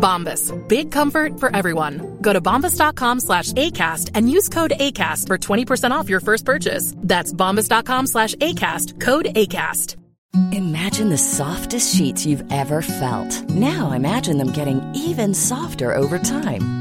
Bombas. Big comfort for everyone. Go to bombas.com slash ACAST and use code ACAST for 20% off your first purchase. That's bombas.com slash ACAST. Code ACAST. Imagine the softest sheets you've ever felt. Now imagine them getting even softer over time.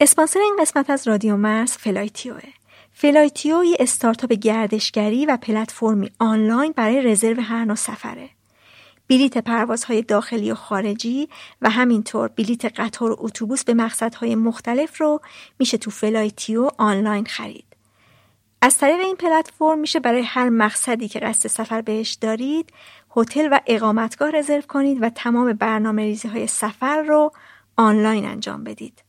اسپانسر این قسمت از رادیو مرز فلایتیوه. فلایتیو یه استارتاپ گردشگری و پلتفرمی آنلاین برای رزرو هر نوع سفره. بلیت پروازهای داخلی و خارجی و همینطور بلیت قطار و اتوبوس به مقصدهای مختلف رو میشه تو فلایتیو آنلاین خرید. از طریق این پلتفرم میشه برای هر مقصدی که قصد سفر بهش دارید هتل و اقامتگاه رزرو کنید و تمام برنامه ریزی های سفر رو آنلاین انجام بدید.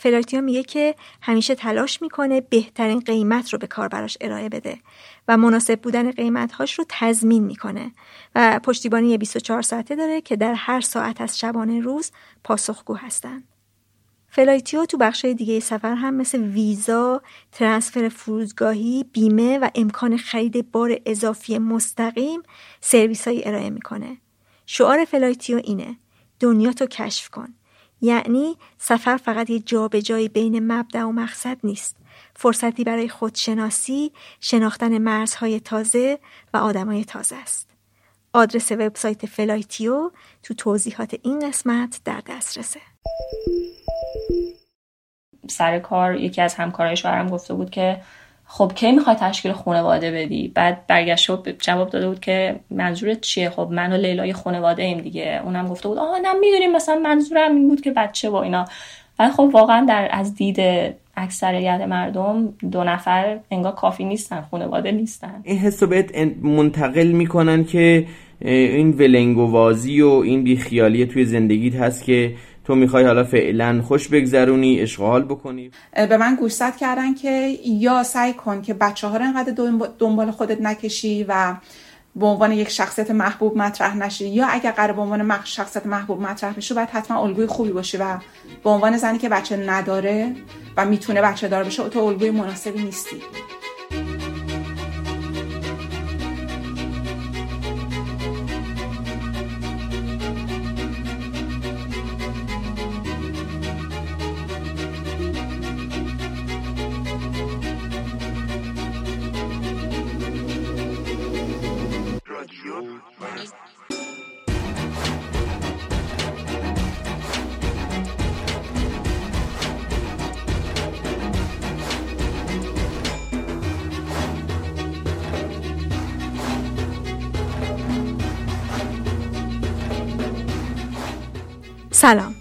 فلایتیو میگه که همیشه تلاش می‌کنه بهترین قیمت رو به کاربراش ارائه بده و مناسب بودن قیمتهاش رو تضمین می‌کنه و پشتیبانی 24 ساعته داره که در هر ساعت از شبانه روز پاسخگو هستن. فلایتیو تو بخش دیگه سفر هم مثل ویزا، ترانسفر فرودگاهی، بیمه و امکان خرید بار اضافی مستقیم سرویس ارائه می‌کنه. شعار فلایتیو اینه دنیاتو کشف کن. یعنی سفر فقط یه جابجایی بین مبدأ و مقصد نیست. فرصتی برای خودشناسی، شناختن مرزهای تازه و آدمای تازه است. آدرس وبسایت فلایتیو تو توضیحات این قسمت در دسترسه. سر کار یکی از همکارای شوهرم گفته بود که خب کی می‌خوای تشکیل خانواده بدی؟ بعد برگشت و جواب داده بود که منظورت چیه؟ خب من و لیلا خانواده ایم دیگه. اونم گفته بود آها نه می‌دونیم مثلا منظورم این بود که بچه و اینا. ولی خب واقعا در از دید اکثریت مردم دو نفر انگار کافی نیستن خانواده نیستن. این حس بهت منتقل می‌کنن که این ولنگوازی و این بیخیالی توی زندگیت هست که تو می‌خوای حالا فعلا خوش بگذرونی اشغال بکنی. به من گوشزد کردن که یا سعی کن که بچه ها رو انقدر دنبال خودت نکشی و به عنوان یک شخصیت محبوب مطرح نشی یا اگر قرار به عنوان شخصیت محبوب مطرح بشی باید حتما الگوی خوبی باشی و به عنوان زنی که بچه نداره و می‌تونه بچه دار بشه تو الگوی مناسبی نیستی. سلام.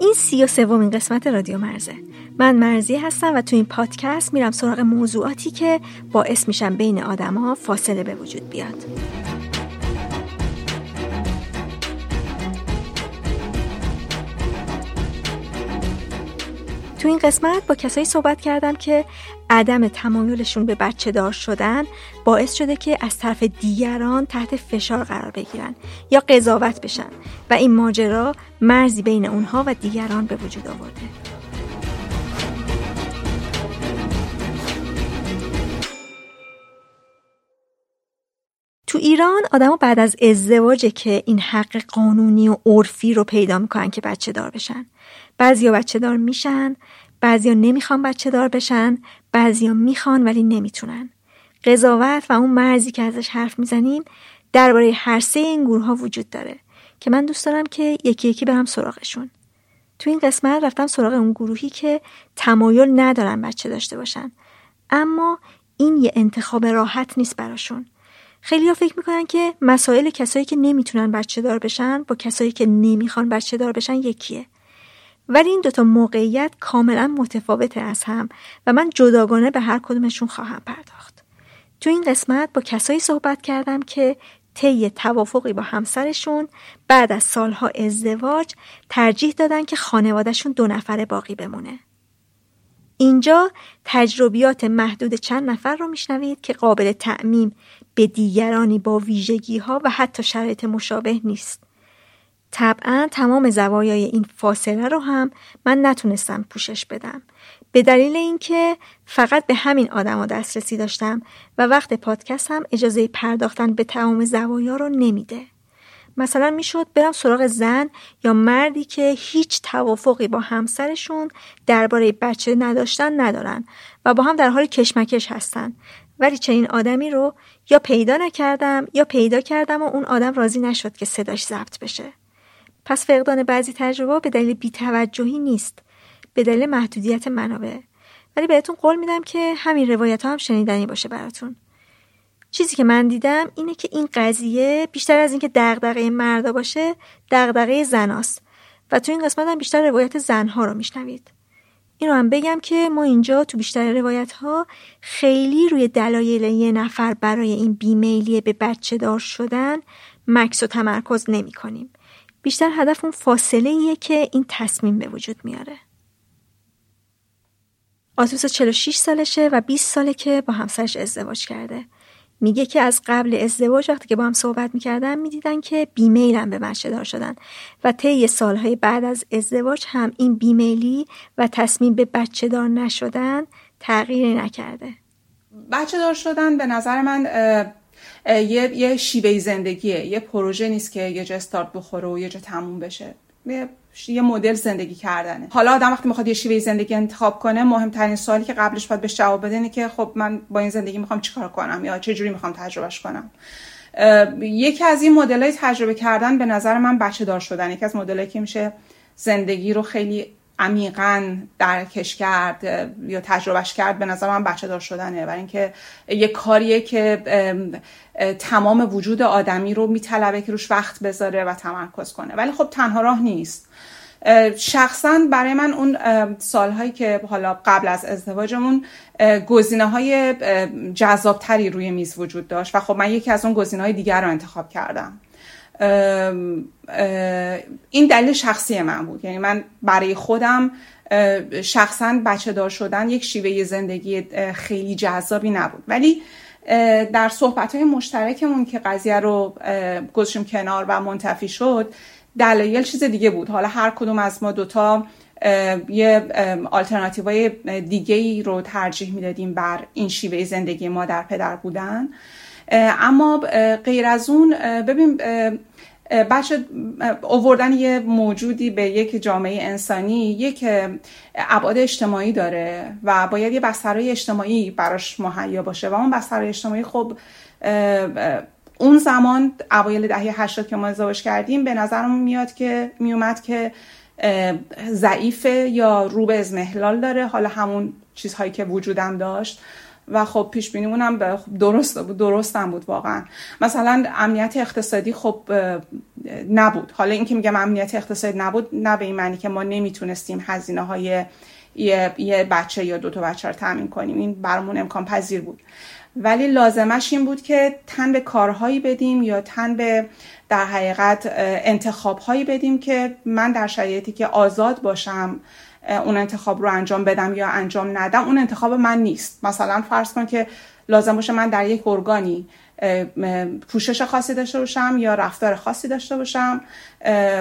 این سی و سومین قسمت رادیو مرزه. من مرزی هستم و تو این پادکست میرم سراغ موضوعاتی که باعث میشن بین آدما فاصله به وجود بیاد. تو این قسمت با کسایی صحبت کردم که عدم تمایلشون به بچه دار شدن باعث شده که از طرف دیگران تحت فشار قرار بگیرن یا قضاوت بشن و این ماجرا مرزی بین اونها و دیگران به وجود آورده. تو ایران آدما بعد از ازدواج که این حق قانونی و عرفی رو پیدا می‌کنن که بچه دار بشن. بعضیا بچه دار میشن بعضیا نمی‌خوان بچه دار بشن بعضیا می‌خوان ولی نمی‌تونن. قضاوت و اون مرزی که ازش حرف می‌زنیم درباره هر سه این گروه ها وجود داره که من دوست دارم که یکی یکی برم سراغشون. تو این قسمت رفتم سراغ اون گروهی که تمایل ندارن بچه داشته باشن. اما این یه انتخاب راحت نیست براشون. خیلی ها فکر می‌کنن که مسائل کسایی که نمی‌تونن بچه دار بشن با کسایی که نمی‌خوان بچه دار بشن یکیه. ولی این دوتا موقعیت کاملا متفاوته از هم و من جداگانه به هر کدومشون خواهم پرداخت تو این قسمت با کسایی صحبت کردم که طی توافقی با همسرشون بعد از سالها ازدواج ترجیح دادن که خانوادهشون دو نفره باقی بمونه. اینجا تجربیات محدود چند نفر رو میشنوید که قابل تعمیم به دیگرانی با ویژگی ها و حتی شرایط مشابه نیست. طبعا تمام زوایای این فاصله رو هم من نتونستم پوشش بدم. به دلیل اینکه فقط به همین آدما دسترسی داشتم و وقت پادکست هم اجازه پرداختن به تمام زوایا رو نمیده. مثلا می‌شد برم سراغ زن یا مردی که هیچ توافقی با همسرشون درباره بچه نداشتن ندارن و با هم در حال کشمکش هستن. ولی چنین آدمی رو یا پیدا نکردم یا پیدا کردم و اون آدم راضی نشد که صداش ضبط بشه. پس فقدان بعضی تجربه به دلیل بیتوجهی نیست. به دلیل محدودیت منابع. ولی بهتون قول میدم که همین روایت ها هم شنیدنی باشه براتون. چیزی که من دیدم اینه که این قضیه بیشتر از اینکه دغدغه مردا باشه دغدغه زناست و تو این قسمت هم بیشتر روایت زنها رو میشنوید. این رو هم بگم که ما اینجا تو بیشتر روایت ها خیلی روی دلایل یه نفر برای این بیمیلی به بچه دار شدن مکس و تمرکز نمی کنیم. بیشتر هدف اون فاصله ایه که این تصمیم به وجود میاره. آتوس 46 سالشه و 20 ساله که با همسرش ازدواج کرده. میگه که از قبل ازدواج وقتی که با هم صحبت می‌کردن می‌دیدن که بیمیلن به بچه دار شدن و طی سالهای بعد از ازدواج هم این بیمیلی و تصمیم به بچه دار نشدن تغییری نکرده بچه دار شدن به نظر من یه, یه شیوه زندگیه. یه پروژه نیست که یه جا استارت بخوره و یه جا تموم بشه. یه مدل زندگی کردنه. حالا آدم وقتی می‌خواد یه شیوه زندگی انتخاب کنه مهمترین سوالی که قبلش باید بهش جواب بده که خب من با این زندگی می‌خوام چیکار کنم یا چه جوری می‌خوام تجربهش کنم. یکی از این مدل های تجربه کردن به نظر من بچه دار شدن یکی از مدل که میشه زندگی رو خیلی عمیقا درکش کرد یا تجربهش کرد به نظر من بچه دار شدنه. برای اینکه یه کاریه که تمام وجود آدمی رو میطلبه که روش وقت بذاره و تمرکز کنه. ولی خب تنها راه نیست. شخصا برای من اون سالهایی که حالا قبل از ازدواجمون گزینه های جذابتری روی میز وجود داشت. و خب من یکی از اون گزینه های دیگر رو انتخاب کردم. این دلیل شخصی من بود. یعنی من برای خودم شخصا بچه دار شدن یک شیوه زندگی خیلی جذابی نبود. ولی در صحبت های مشترکمون که قضیه رو گذاشتیم کنار و منتفی شد دلایل چیز دیگه بود. حالا هر کدوم از ما دوتا یه آلترناتیو های دیگه ای رو ترجیح می‌دادیم بر این شیوه زندگی ما در پدر بودن. اما غیر از اون ببین بچه اووردن یه موجودی به یک جامعه انسانی یک ابعاد اجتماعی داره و باید یه بسترهای اجتماعی براش مهیا باشه و اون بسترهای اجتماعی خب اون زمان اوایل دهه 80 که ما ازدواج کردیم به نظرم میاد که میومد که ضعیفه یا رو به ازمهلال داره. حالا همون چیزهایی که وجودم داشت. و خب پیش بینیمون به درست بود درستم بود واقعا. مثلا امنیت اقتصادی خب نبود. حالا اینکه میگم امنیت اقتصادی نبود نه به این معنی که ما نمی‌تونستیم هزینه های یه, یه بچه یا دو تا بچه رو تامین کنیم. این برامون امکان پذیر بود. ولی لازمش این بود که تن به کارهایی بدیم یا تن به در حقیقت انتخابهایی بدیم که من در شرایطی که آزاد باشم اون انتخاب رو انجام بدم یا انجام ندم اون انتخاب من نیست. مثلا فرض کن که لازم باشه من در یک ارگانی پوشش خاصی داشته باشم یا رفتار خاصی داشته باشم.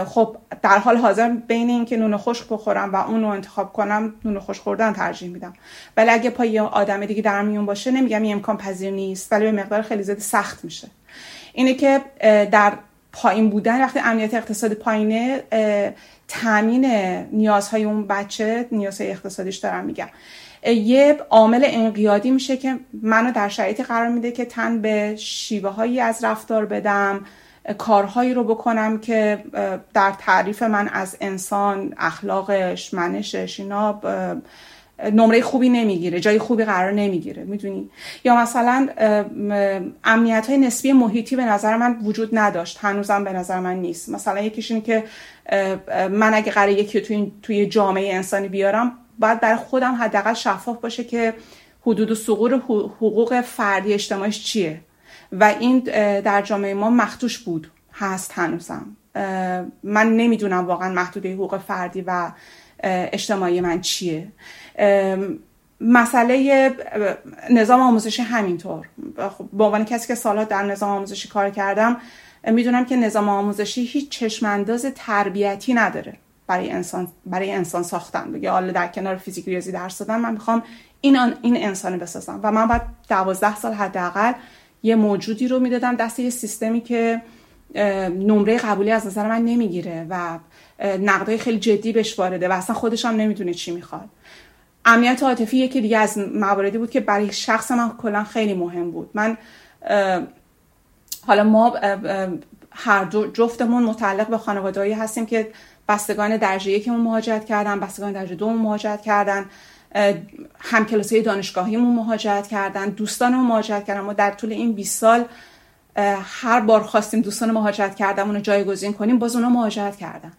خب در حال حاضر بین اینکه نون خشک بخورم و اون رو انتخاب کنم نون خشک خوردن ترجیح میدم. ولی اگه پای آدم دیگه در میون باشه نمیگم این امکان پذیر نیست ولی به مقدار خیلی زیاد سخت میشه. اینه که در پایین بودن وقتی امنیت اقتصادی پایینه تامین نیازهای اون بچه نیازهای اقتصادیش دارم میگم. یه عامل انقیادی میشه که منو در شرایطی قرار میده که تن به شیوه هایی از رفتار بدم کارهایی رو بکنم که در تعریف من از انسان اخلاقش منشش اینا نمره خوبی نمی‌گیره جای خوبی قرار نمی‌گیره می‌دونی؟ یا مثلا امنیت های نسبی محیطی به نظر من وجود نداشت هنوزم به نظر من نیست. مثلا یکیش این که من اگه قرار یکی توی, توی جامعه انسانی بیارم باید برای خودم حداقل شفاف باشه که حدود و سقور حقوق فردی اجتماعیش چیه. و این در جامعه ما مختوش بود هست هنوزم. من نمی‌دونم واقعا محدوده حقوق فردی و اجتماعی من چیه. مسئله نظام آموزشی همینطور. خب، به عنوان کسی که سالها در نظام آموزشی کار کردم می‌دونم که نظام آموزشی هیچ چشمانداز تربیتی نداره برای انسان برای انسان ساختن. بگه حالا در کنار فیزیک ریاضی درس دادن من می‌خوام این این انسان بسازم. و من بعد دوازده سال حداقل یه موجودی رو می‌دادم دست یه سیستمی که نمره قبولی از نظر من نمی‌گیره و نقدای خیلی جدی بهش وارده و اصلا خودش هم نمی‌دونه چی می‌خواد. امنیت عاطفی یکی دیگه از مواردی بود که برای شخص من کلا خیلی مهم بود. من حالا ما هر دو جفتمون متعلق به خانوادهایی هستیم که بستگان درجه یکمون مهاجرت کردن بستگان درجه دومون مهاجرت کردن همکلاسی دانشگاهیمون مهاجرت کردن دوستانمون مهاجرت کردن. ما در طول این 20 سال هر بار خواستیم دوستان مهاجرت کردن رو جایگزین کنیم باز اونا مهاجرت کردن.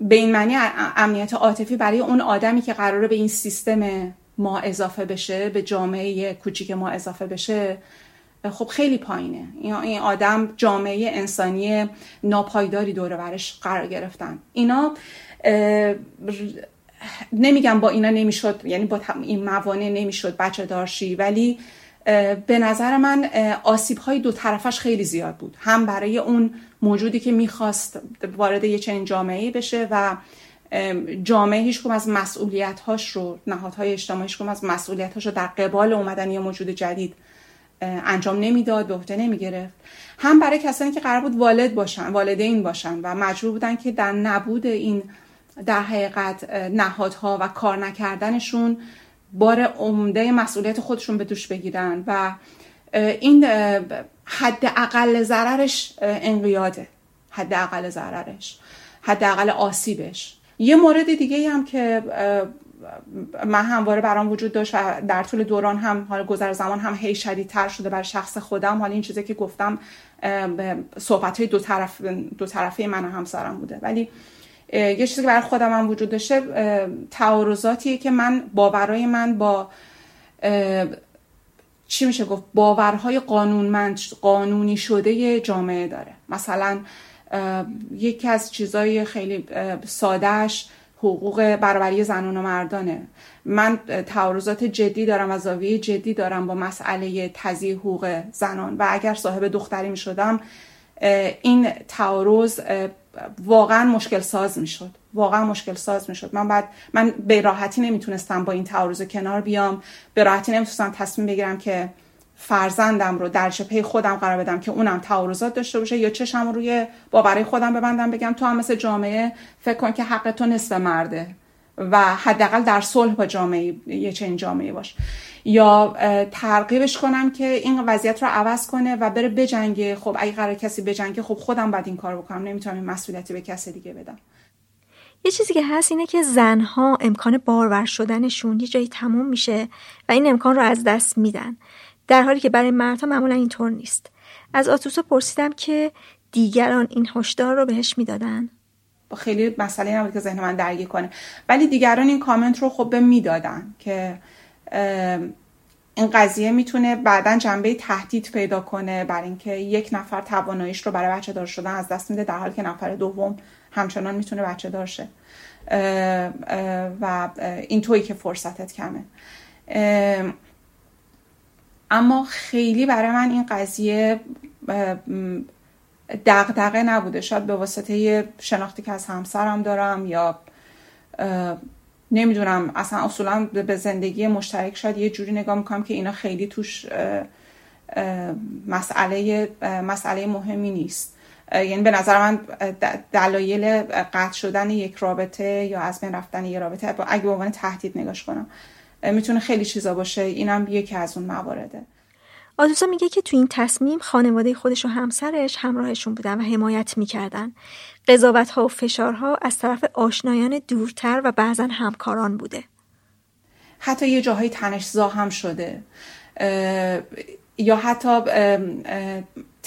به این معنی امنیت عاطفی برای اون آدمی که قراره به این سیستم ما اضافه بشه به جامعه کوچیک ما اضافه بشه خب خیلی پایینه. این آدم جامعه انسانی ناپایداری دور برش قرار گرفتن. اینا نمیگم با اینا نمی‌شد یعنی با این موانع نمی‌شد بچه دارشی ولی به نظر من آسیب های دو طرفش خیلی زیاد بود. هم برای اون موجودی که می‌خواست وارد یه چنین جامعه بشه و جامعه هیچ از مسئولیت هاش رو نهادهای اجتماعی هیچ از مسئولیت هاش رو در قبال اومدن یه موجود جدید انجام نمی‌داد به عهده نمی‌گرفت. هم برای کسانی که قرار بود والد باشن والدین باشن و مجبور بودن که در نبود این در حقیقت نهادها و کار نکردنشون بار عمده مسئولیت خودشون به دوش بگیرن و این حد اقل ضررش انقیاده. حد اقل ضررش. حد اقل آسیبش. یه مورد دیگه هم که من همواره برام وجود داشت و در طول دوران هم حال گذر زمان هم هی شدیدتر شده بر شخص خودم حالا این چیزی که گفتم صحبت های دو, طرف دو طرفه من و همسرم بوده. ولی یه چیزی که برای خودم هم وجود داشته تعارضاتیه که من باورای من با چی میشه گفت؟ باورهای قانونمند قانونی شده جامعه داره. مثلا یکی از چیزای خیلی سادهش حقوق برابری زنان و مردانه. من تعارضات جدی دارم و زاویه جدی دارم با مسئله تضییع حقوق زنان. و اگر صاحب دختری می شدم این تعارض واقعا مشکل ساز می شد واقعا مشکل ساز می شد من بعد من به راحتی نمی‌تونستم با این تعارض کنار بیام. به راحتی نمی‌تونستم تصمیم بگیرم که فرزندم رو در پی خودم قرار بدم که اونم تعارضات داشته باشه یا چشم روی باورای خودم ببندم بگم تو هم مثل جامعه فکر کن که حق تو نصف مرده و حداقل در صلح با جامعه یه چنین جامعه باش. یا ترغیبش کنم که این وضعیت رو عوض کنه و بره بجنگه. خب اگه قرار کسی بجنگه خب خودم باید این کار بکنم. نمی‌تونم این مسئولیتی به کسی دیگه بدم. یه چیزی که هست اینه که زنها امکان بارور شدنشون یه جایی تموم میشه و این امکان رو از دست میدن. در حالی که برای مردها معمولا اینطور نیست. از آتوسا پرسیدم که دیگران این هشدار رو بهش می‌دادن. خیلی مسئله نبود که ذهن من درگیر کنه. ولی دیگران این کامنت رو خب به می‌دادن که این قضیه می‌تونه بعدا جنبه تهدید پیدا کنه بر اینکه یک نفر تواناییش رو برای بچه دار شدن از دست میده در حالی که نفر دوم همچنان می‌تونه بچه دار شه. و این تویی که فرصتت کمه. اما خیلی برای من این قضیه دغدغه نبوده. شاید به واسطه شناختی که از همسرم دارم یا نمی‌دونم اصلا اصولا به زندگی مشترک شاید یه جوری نگاه می‌کنم که اینا خیلی توش مسئله مسئله مهمی نیست. یعنی به نظر من دلایل قطع شدن یک رابطه یا از بین رفتن یک رابطه اگه به عنوان تهدید نگاش کنم می‌تونه خیلی چیزا باشه. اینم یکی از اون موارده. آدوسا میگه که تو این تصمیم خانواده خودش و همسرش همراهشون بودن و حمایت می‌کردن. قضاوت ها و فشارها از طرف آشنایان دورتر و بعضا همکاران بوده. حتی یه جاهای تنشزا هم شده. یا حتی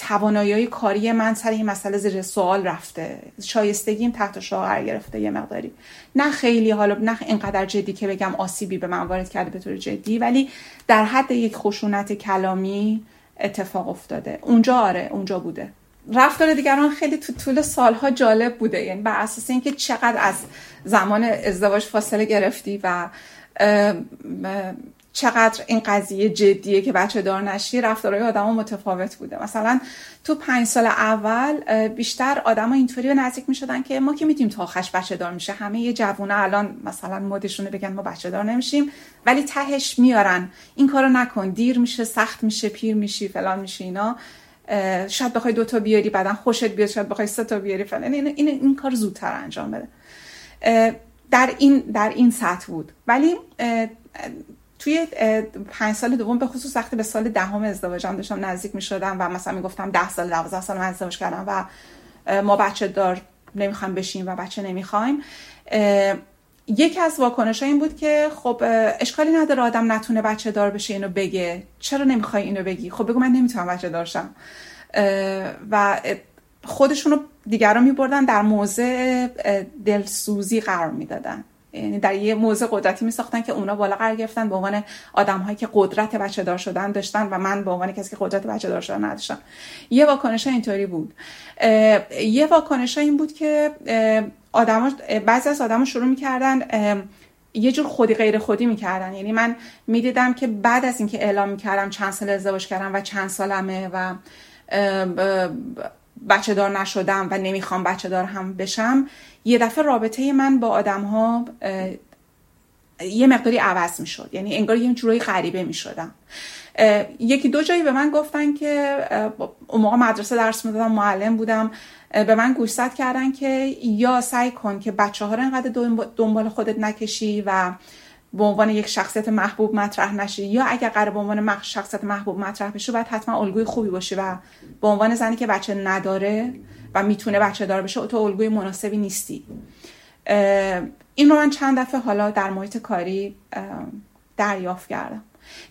توانایی کاری من سر این مسئله زیر سوال رفته. شایستگیم تحت شعار گرفته یه مقداری. نه خیلی حالا نه اینقدر جدی که بگم آسیبی به من وارد کرده به طور جدی ولی در حد یک خشونت کلامی اتفاق افتاده. اونجا آره اونجا بوده. رفتار دیگران خیلی تو طول سالها جالب بوده. یعنی بر اساس اینکه چقدر از زمان ازدواج فاصله گرفتی و چقدر این قضیه جدیه که بچه دار نشی رفتارهای آدما متفاوت بوده. مثلا تو پنج سال اول بیشتر آدما اینطوری به نزدیک می شدن که ما که میدیم تا آخرش بچه دار میشه. همه یه جوونه الان مثلا مدشونه بگن ما بچه دار نمیشیم ولی تهش میارن. این کارو نکن دیر میشه سخت میشه پیر میشی فلان میشه اینا. شاید بخوای دوتا بیاری بعدا خوشت بیاد شاید بخوای سه تا بیاری فلان. این, این, این کار زودتر انجام بده. در این در این سطح بود. ولی توی پنج سال دوم به خصوص وقتی به سال دهم ازدواجم داشتم نزدیک می شدم و مثلا می گفتم ده سال دوازده سال من ازدواج کردم و ما بچه دار نمی‌خوایم بشیم و بچه نمی‌خوایم. یکی از واکنش این بود که خب اشکالی نداره آدم نتونه بچه دار بشه اینو بگه. چرا نمی‌خوای اینو بگی؟ خب بگو من نمی‌تونم بچه دارشم و خودشونو دیگران میبردن در موضع دلسوزی قرار می‌دادن. در یه موضع قدرتی می ساختن که اونا بالا قرار گرفتن به عنوان آدم هایی که قدرت بچه دار شدن داشتن و من به عنوان کسی که قدرت بچه دار شدن نداشتم. یه واکنش اینطوری بود. یه واکنش این بود که آدم بعضی از آدم شروع می‌کردن یه جور خودی غیر خودی می‌کردن. یعنی من می‌دیدم که بعد از اینکه اعلام می‌کردم چند سال ازدواج کردم و چند سالمه و بچه دار نشدم و نمی‌خوام بچه دار هم بشم یه دفعه رابطه من با آدم ها یه مقداری عوض می شد یعنی انگار یه جورایی غریبه می شدم یکی دو جایی به من گفتن که اون موقع مدرسه درس می‌دادم معلم بودم. به من گوشزد کردن که یا سعی کن که بچه ها رو انقدر دنبال خودت نکشی و به عنوان یک شخصیت محبوب مطرح نشی یا اگر قرار به عنوان شخصیت محبوب مطرح بشی باید حتما الگوی خوبی باشی و به عنوان زنی که بچه نداره و می‌تونه بچه دار بشه تو الگوی مناسبی نیستی. این رو من چند دفعه حالا در محیط کاری دریافت کردم.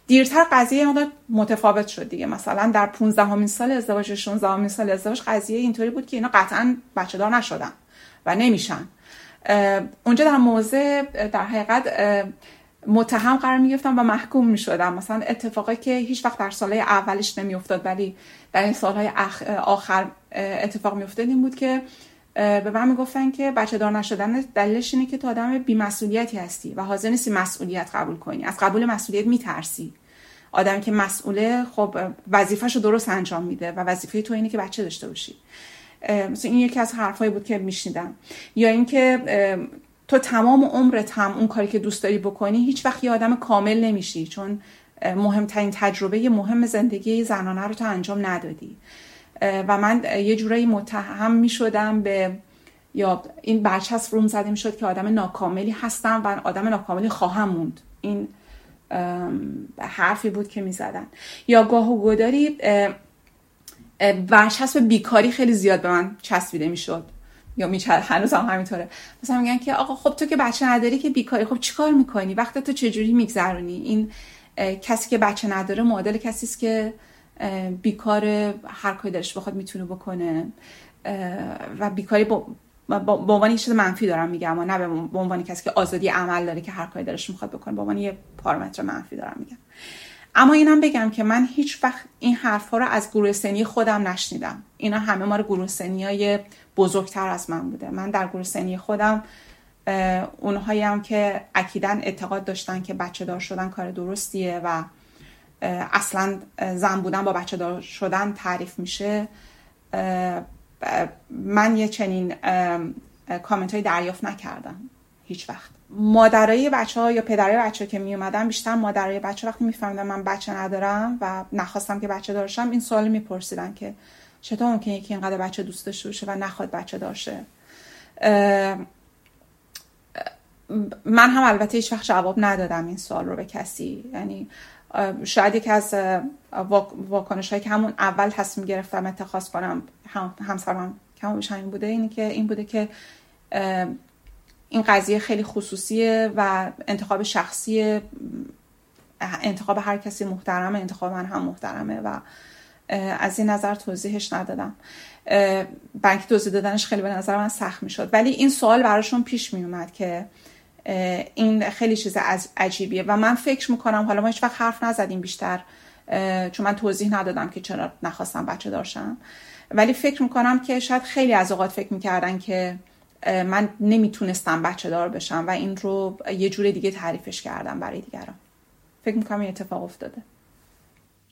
دیرتر قضیه مقدار متفاوت شد دیگه. مثلا در 15 همین سال ازدواج 16 همین سال ازدواج قضیه اینطوری بود که اینا قطعا بچه دار نشدن و نمیشن. اونجا در موضع در حقیقت متهم قرار می‌گرفتم و محکوم می‌شدم. مثلا اتفاقی که هیچ وقت در سالهای اولش نمیافتاد ولی در این سالهای آخر اتفاق میافتاد این بود که به من می‌گفتن که بچه دار نشدن دلیلش اینه که تو آدم بیمسئولیتی هستی و حاضر نیستی مسئولیت قبول کنی. از قبول مسئولیت میترسی. آدم که مسئوله خب وظیفهش رو درست انجام میده و وظیفه تو اینه که بچه داشته باشی. مثلا این یکی از حرفایی بود که میشنیدم. یا اینکه تو تمام عمرت هم اون کاری که دوست داری بکنی هیچ وقت یه آدم کامل نمیشی چون مهمترین تجربه مهم زندگی زنانه رو تو انجام ندادی. و من یه جورایی متهم می شدم به یا این برچسب روم زده می شد که آدم ناکاملی هستم و آدم ناکاملی خواهم موند. این حرفی بود که می زدن یا گاه و گداری برچسب بیکاری خیلی زیاد به من چسبیده می شد یا میچه هنوز هم همینطوره. مثلا میگن که آقا خب تو که بچه نداری که بیکاری خب چیکار می‌کنی؟ وقت تو چجوری میگذرونی؟ این کسی که بچه نداره معادل کسی است که بیکار هر کاری دلش بخواد می‌تونه بکنه. و بیکاری با به عنوان چیز منفی دارم میگم و نه به عنوان کسی که آزادی عمل داره که هر کاری دلش می‌خواد بکنه به عنوان یه پارامتر منفی دارم میگم. اما اینم بگم که من هیچ وقت این حرفها رو از گروه سنی خودم نشنیدم. اینا همه ما رو گروه سنی های بزرگتر از من بوده. من در گروه سنی خودم اونهایی هم که اکیدن اعتقاد داشتن که بچه دار شدن کار درستیه و اصلا زن بودن با بچه دار شدن تعریف میشه. من یه چنین کامنت های دریافت نکردم هیچ وقت. مادرای بچه ها یا پدرای بچه ها که می اومدن بیشتر مادرای بچه وقتی میفهمیدن من بچه ندارم و نخواستم که بچه داشتم این سوال میپرسیدن که چطور ممکنه یکی اینقدر بچه دوست داشته باشه و نخواد بچه داشته من هم البته هیچ وقت جواب ندادم این سوال رو به کسی. یعنی شاید یکی از واکنش هایی که همون اول تصمیم گرفتم اتخاذ کنم همسرم کم این بوده اینی که این بوده که این قضیه خیلی خصوصیه و انتخاب شخصی انتخاب هر کسی محترمه انتخاب من هم محترمه و از این نظر توضیحش ندادم. بنک توضیح دادنش خیلی به نظر من سخت می شد ولی این سوال براشون پیش می اومد که این خیلی چیز از عجیبیه و من فکر می‌کنم حالا ما هیچ وقت حرف نزدیم بیشتر چون من توضیح ندادم که چرا نخواستم بچه داشتم ولی فکر می‌کنم که شاید خیلی از اوقات فکر می‌کردن که من نمی‌تونستم بچه دار بشم و این رو یه جور دیگه تعریفش کردم برای دیگران. فکر می‌کنم این اتفاق افتاده.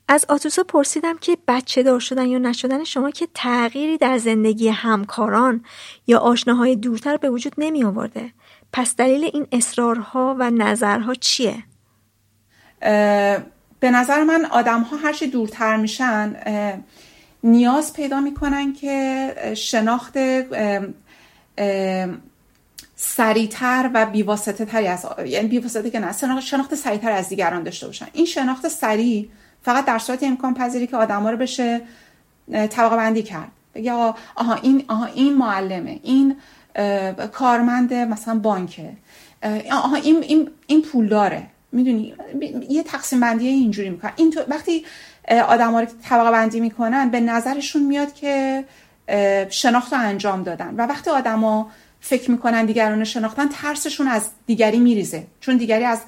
از آتوسا پرسیدم که بچه دار شدن یا نشدن شما که تغییری در زندگی همکاران یا آشناهای دورتر به وجود نمی آورده. پس دلیل این اصرارها و نظرها چیه؟ به نظر من آدم ها هرچی دورتر میشن نیاز پیدا می‌کنن که شناخت سریعتر و بیواسطه تری از یعنی بیواسطه که نه شناخت سریعتر از دیگران داشته باشن. این شناخت سریع فقط در صورت امکان پذیری که آدما رو بشه طبقه بندی کرد. بگه آها این آها این معلمه این کارمند مثلا بانکه. آها این این این پولداره. می‌دونی؟ یه تقسیم بندی اینجوری می‌کنن این تو وقتی آدم ها رو طبقه بندی می‌کنن به نظرشون میاد که شناخت رو انجام دادن. و وقتی آدما فکر می‌کنن دیگران شناختن ترسشون از دیگری میریزه. چون دیگری از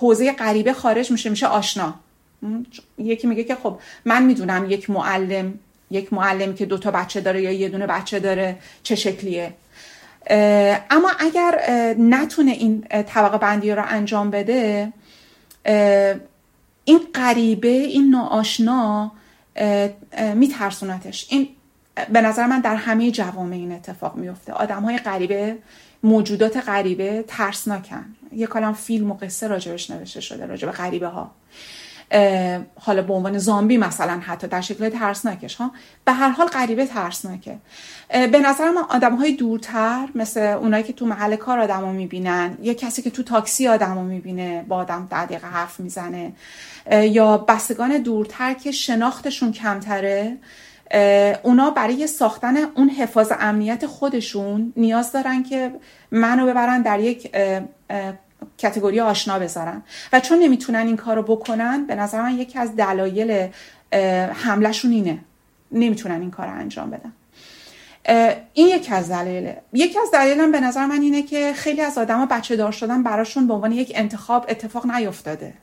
حوزه غریبه خارج میشه میشه آشنا. یکی میگه که خب من می‌دونم یک معلم یک معلمی که دوتا بچه داره یا یه دونه بچه داره چه شکلیه. اما اگر نتونه این طبقه بندی رو انجام بده این غریبه این ناآشنا میترسونتش. این به نظر من در همه جوامع این اتفاق میفته. آدم های غریبه موجودات غریبه ترسناکن. یه کلام فیلم و قصه راجبش نوشته شده راجب غریبه ها حالا به عنوان زامبی مثلا حتی در شکل ترسناکش ها؟ به هر حال غریبه ترسناکه. به نظر من آدم های دورتر مثل اونایی که تو محل کار آدم می‌بینن یا کسی که تو تاکسی آدم می‌بینه با آدم در دقیقه حرف می‌زنه یا بستگان دورتر که شناختشون کمتره اونا برای ساختن اون حفاظ امنیت خودشون نیاز دارن که منو ببرن در یک کتگوری آشنا بذارن. و چون نمی‌تونن این کارو بکنن به نظر من یکی از دلایل حملهشون اینه. نمی‌تونن این کار رو انجام بدن. این یکی از دلایله یکی از دلایلم به نظر من اینه که خیلی از آدما بچه دار شدن براشون به عنوان یک انتخاب اتفاق نیفتاده.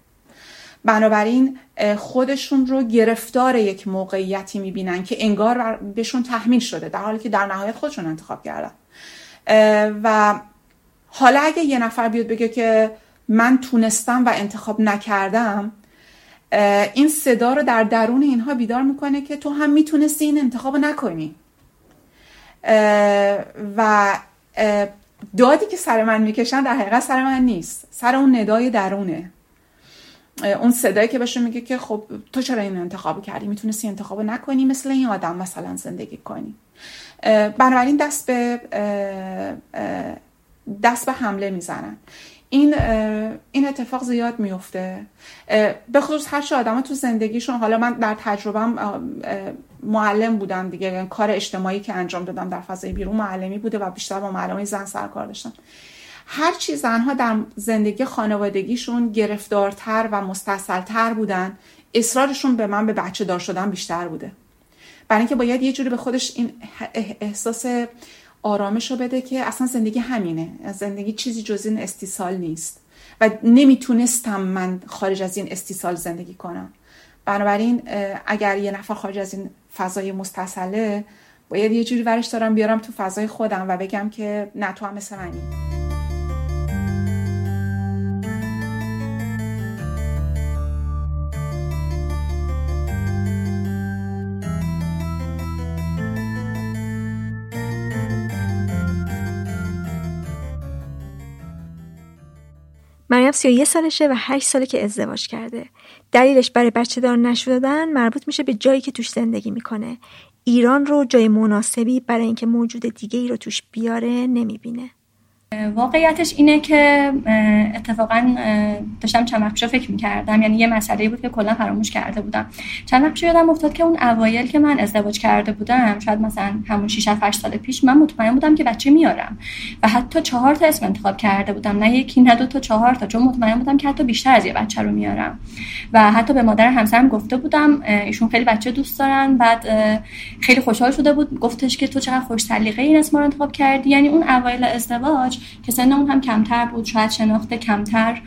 بنابراین خودشون رو گرفتار یک موقعیتی می‌بینن که انگار بهشون تحمیل شده در حالی که در نهایت خودشون انتخاب کردن. و حالا اگه یه نفر بیاد بگه که من تونستم و انتخاب نکردم این صدا رو در درون اینها بیدار می‌کنه که تو هم می‌تونستی این انتخاب نکنی. و دادی که سر من می‌کشن در حقیقت سر من نیست. سر اون ندای درونه. اون صدایی که بهشون میگه که خب تو چرا این انتخاب کردی؟ می‌تونستی انتخاب نکنی مثل این آدم مثلا زندگی کنی. بنابراین دست به دست به حمله می‌زنن. این این اتفاق زیاد میفته به خصوص هر چه آدم تو زندگیشون حالا من در تجربم معلم بودم دیگه یعنی کار اجتماعی که انجام دادم در فضای بیرون معلمی بوده و بیشتر با معلمای زن سرکار داشتم. هرچی زنها در زندگی خانوادگیشون گرفتارتر و مستحصلتر بودن اصرارشون به من به بچه دار شدن بیشتر بوده. برای اینکه باید یه جوری به خودش این احساس آرامش رو بده که اصلا زندگی همینه. زندگی چیزی جز این استیصال نیست. و نمی‌تونستم من خارج از این استیصال زندگی کنم. بنابراین اگر یه نفر خارج از این فضای مستصله باید یه جوری ورش دارم بیارم تو فضای خودم و بگم که نه تو هم مثل منی. مریم 31 سالشه و 8 ساله که ازدواج کرده. دلیلش برای بچه دار نشدن مربوط میشه به جایی که توش زندگی می‌کنه. ایران رو جای مناسبی برای اینکه موجود دیگه ای رو توش بیاره نمی‌بینه. واقعیتش اینه که اتفاقا داشتم چند وقت فکر می‌کردم. یعنی یه مسئله بود که کلا فراموش کرده بودم. چند وقت یادم افتاد که اون اوایل که من ازدواج کرده بودم شاید مثلا همون 6 8 سال پیش من مطمئن بودم که بچه میارم و حتی چهار تا اسم انتخاب کرده بودم. نه یکی نه دو تا چهار تا. چون مطمئن بودم که حتی بیشتر از یه بچه رو میارم. و حتی به مادر همسرم گفته بودم ایشون خیلی بچه دوست دارن. بعد خیلی خوشحال شده بود. گفتش که تو چقدر خوش سلیقه این اسم رو انتخاب کردی. یعنی اون اوایل ازدواج که سنمون هم کمتر بود شاید شناخته کمتر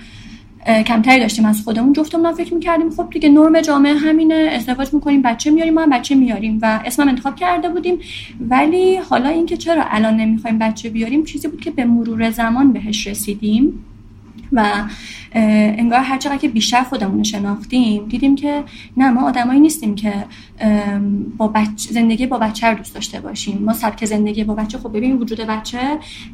کمتری داشتیم از خودمون. جفتمون فکر می‌کردیم خب دیگه نرم جامعه همینه ازدواج می‌کنیم بچه میاریم ما هم بچه میاریم و اسمم انتخاب کرده بودیم. ولی حالا اینکه چرا الان نمی‌خوایم بچه بیاریم چیزی بود که به مرور زمان بهش رسیدیم. و انگار هر چقدر که بیشتر خودمون شناختیم دیدیم که نه ما آدمایی نیستیم که با بچه زندگی با بچه رو دوست داشته باشیم. ما سبک زندگی با بچه خب ببینیم وجود بچه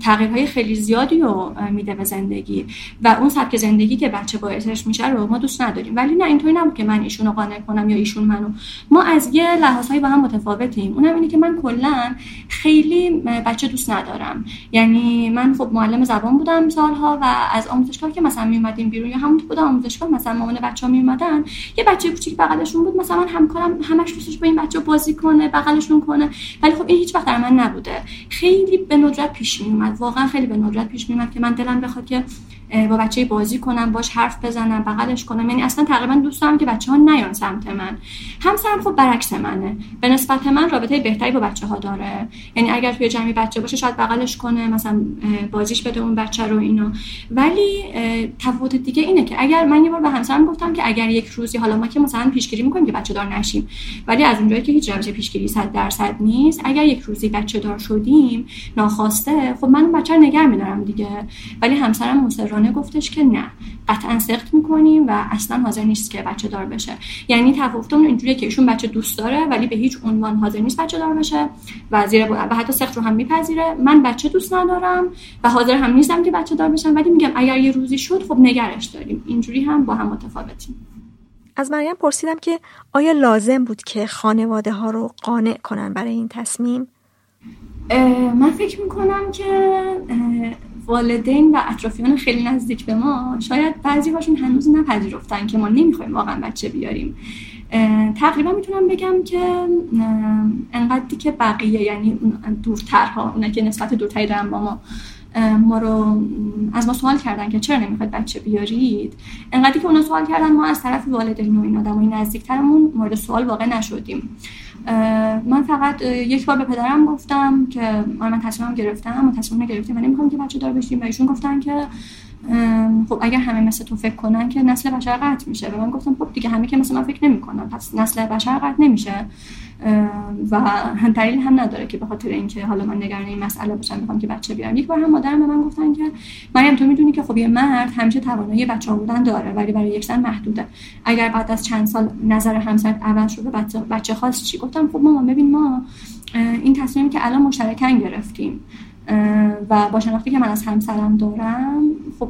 تغییرهای خیلی زیادی رو میده به زندگی و اون سبک زندگی که بچه باعثش میشه رو ما دوست نداریم. ولی نه اینطوری نبود که من ایشونو قانع کنم یا ایشون منو. ما از یه لحاظهایی با هم متفاوتیم. اونم اینه که من کلا خیلی بچه دوست ندارم. یعنی من خب معلم زبان بودم سالها و از آموزشگاه که مثلا میومدیم بیرون یا همون تو آموزشگاه مثلا مامان بچه‌ها می اومدن یه بچه کوچیک بغلشون بود مثلا من همکارم همش دوستش با این بچه بازی کنه بغلشون کنه ولی خب این هیچ وقت در من نبوده. خیلی به ندرت پیش می اومد واقعا خیلی به ندرت پیش می اومد که من دلم بخواد که با بچه بازی کنم باش حرف بزنم بغلش کنم. یعنی اصلا تقریبا دوست دارم که بچه ها نیان سمت من. همسرم خب برعکس منه. به نسبت من رابطه بهتری با بچه ها داره. یعنی اگر توی جمعی بچه باشه شاید بغلش کنه مثلا بازیش بده اون بچه رو اینا. ولی تفاوت دیگه اینه که اگر من یه بار به همسرم گفتم که اگر یک روزی حالا ما که مثلا پیشگیری می‌کنیم که بچه دار نشیم ولی از اونجایی که هیچ روش پیشگیری 100 درصد نیست اگر یک روزی بچه دار شدیم ناخواسته خب من بچه رو نگه میدارم دیگه. ولی همسرم مصرانه گفتش که نه. قطعا سخت می‌کنیم و اصلا حاضر نیست که بچه دار بشه. یعنی تفاوتمون اینجوریه که ایشون بچه دوست داره ولی به هیچ عنوان حاضر نیست بچه دار بشه و زیر و حتی سخت رو هم میپذیره. من بچه دوست ندارم و حاضر هم نیستم که بچه دار بشم. ولی میگم اگر یه روزی شد خب نگرش داریم. اینجوری هم با هم متفاوتیم. از مریم پرسیدم که آیا لازم بود که خانواده ها رو قانع کنن برای این تصمیم؟ من فکر می‌کنم که والدین و اطرافیان خیلی نزدیک به ما شاید بعضی هاشون هنوز نپذیرفتن که ما نمی‌خوایم واقعا بچه بیاریم. تقریبا می‌تونم بگم که انقدری که بقیه یعنی دورترها اونا که نسبت دورتری دارن با ما ما رو از ما سوال کردن که چرا نمی‌خواد بچه بیارید؟ انقدری که اونا سوال کردن ما از طرف والدین و این آدمای نزدیکترمون مورد سوال واقع نشدیم. من فقط یک بار به پدرم گفتم که من تصمیمم گرفتم و تصمیم گرفتیم. و نمی‌خوام که بچه دار بشیم. و ایشون گفتن که خب اگر همه مثل تو فکر کنن که نسل بشر قطع میشه. و من گفتم خب دیگه همه که مثل من فکر نمی‌کنن. پس نسل بشر قطع نمیشه. و هم دلیل هم نداره که به خاطر اینکه حالا من نگران این مسئله باشم می‌خوام که بچه بیارم. یک بار هم مادرم به من گفتن که مریم تو می‌دونی که خب یه مرد همیشه توانایی بچه آوردن داره ولی برای یک زن محدوده. اگر بعد از چند سال نظر همسر عوض شده بچه, بچه خاص چی؟ گفتم خب مامان ببین ما این تصمیمی که الان مشترکن گرفتیم. و با شناختی که من از همسرم دارم خب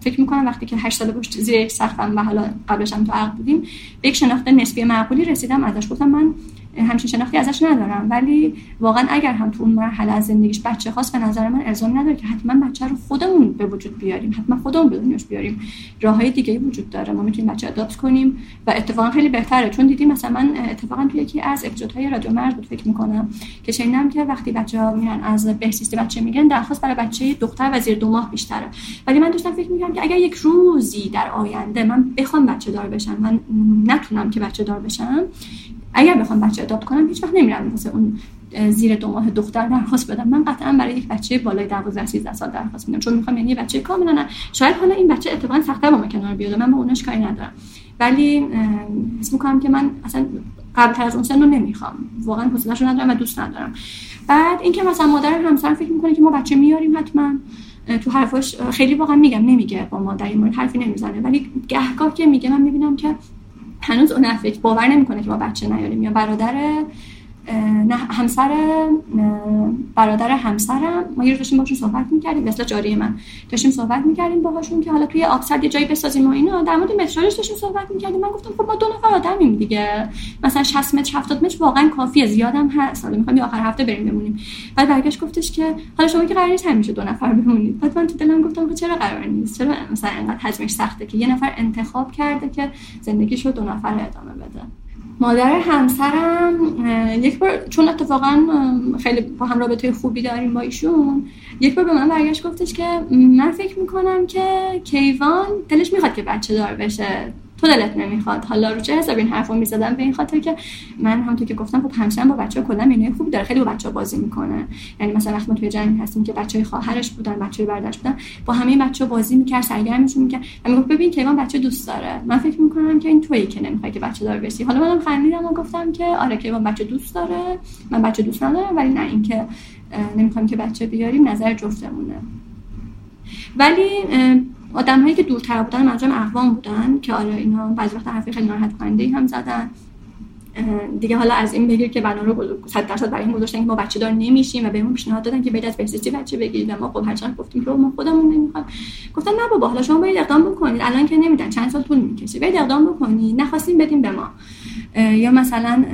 فکر می‌کنم وقتی که هشت ساله پشت زیر یک و حالا قبلش هم تو عقد بودیم به یک شناخت نسبی معقولی رسیدم ازش گفتم من همچین شناختی ازش ندارم. ولی واقعا اگر هم تو اون مرحله از زندگیش بچه خواست به نظر من الزامی نداره که حتما بچه رو خودمون به وجود بیاریم. حتما خودمون به دنیاش بیاریم. راههای دیگه وجود داره. ما می‌تونیم بچه اداپت کنیم و اتفاقا خیلی بهتره. چون دیدیم مثلا من اتفاقا تو یکی از اپیزودهای رادیو مرز بود فکر می‌کنم که شنیدم که وقتی بچه ها میرن از بهزیستی بچه میگن درخواست برای بچه دختر و زیر دو ماه بیشتره. ولی من داشتم فکر می‌کنم که اگر یک روزی در آینده من بخوام بچه دار بشم من نتونم که بچه دار بشم اگر بخوام بچه اداپت کنم هیچ وقت نمیرم واسه اون زیر دو ماه دختر درخواست بدم. من قطعا برای یک بچه بالای 12 13 سال درخواست میدم. چون می‌خوام یعنی بچه کاملا نه. شاید حالا این بچه اتفاقا سخته با من کنار بیاد. من با اونش کاری ندارم. ولی حس می‌کنم که من اصلا قبل از اون سن رو نمی‌خوام. واقعا حوصله‌اش ندارم و دوست ندارم. بعد اینکه مثلا مادر همسر فکر می‌کنه که ما بچه میاریم حتما تو حرفاش خیلی واقعا میگم. نمیگه با ما در این مورد حرفی نمی‌زنه. ولی گهگاه که میگه من می‌بینم که هنوز اون فکر باور نمی‌کنه که ما بچه نیاریم یا برادر همسر برادر همسرم. ما یه داشتیم باشون صحبت می‌کردیم مثل جاری من. داشتیم صحبت می‌کردیم باهاشون که حالا توی آبسرد یه جایی بسازیم و اینا. در مورد مترالش داشتیم صحبت می‌کردیم. من گفتم خب ما دو نفر آدمیم دیگه. مثلا 60 متر 70 متر واقعا کافیه زیادم هست. حالا می‌خوایم آخر هفته بریم بمونیم. بعد برگشت گفتش که حالا شما که قرار نیست همیشه دو نفر بمونید. بعد من تو دلم گفتم که چرا قرار نیست؟ چرا مثلا انقدر حجمش سخته که یه نفر انتخاب کرده که زندگیشو دو نفر ادامه بده؟ مادر همسرم یک بار چون اتفاقا خیلی با هم رابطه خوبی داریم با ایشون یک بار به من برگشت گفتش که من فکر می‌کنم که کیوان دلش می‌خواد که بچه دار بشه. تو دلت نمی‌خواد. حالا رو چه حساب این حرفو می‌زدم؟ به این خاطر که من هم تو که گفتم خب همسرم با بچه‌ها کلا اینه خوب داره. خیلی با بچه‌ها بازی می‌کنه. یعنی مثلا وقتی ما توی جنگ هستیم که بچهای خواهرش بودن بچهای برادرش بودن با همه بچه‌ها بازی می‌کرد سرگرمشون می‌کرد. و می‌گفت ببین کیوان بچه دوست داره. من فکر می‌کنم که این تویی که نمی‌خوای که بچه دار بشی حالا منم خندیدم و گفتم که آره کیوان بچه دوست داره. من بچه دوست ندارم ولی نه اینکه نمی‌خوام که بچه بیاریم نظر جفتمونه. ولی آدم هایی که دورتر بودن منظورم اقوام بودن که آره اینا بعضی وقت حرفی خیلی ناراحت کننده هم زدن. دیگه حالا از این بگیر که بنا رو 100 درصد برای این گذاشتن که ما بچه دار نمیشیم و بهمون پیشنهاد دادن که برید از بهزیستی بچه بگیرید ما خب هرچند گفتیم که ما خودمون نمی‌خوایم گفتن نه بابا حالا شما باید اقدام بکنید. الان که نمیدن چند سال طول می‌کشه. باید اقدام بکنید. نخواستیم بدیم به ما. یا مثلا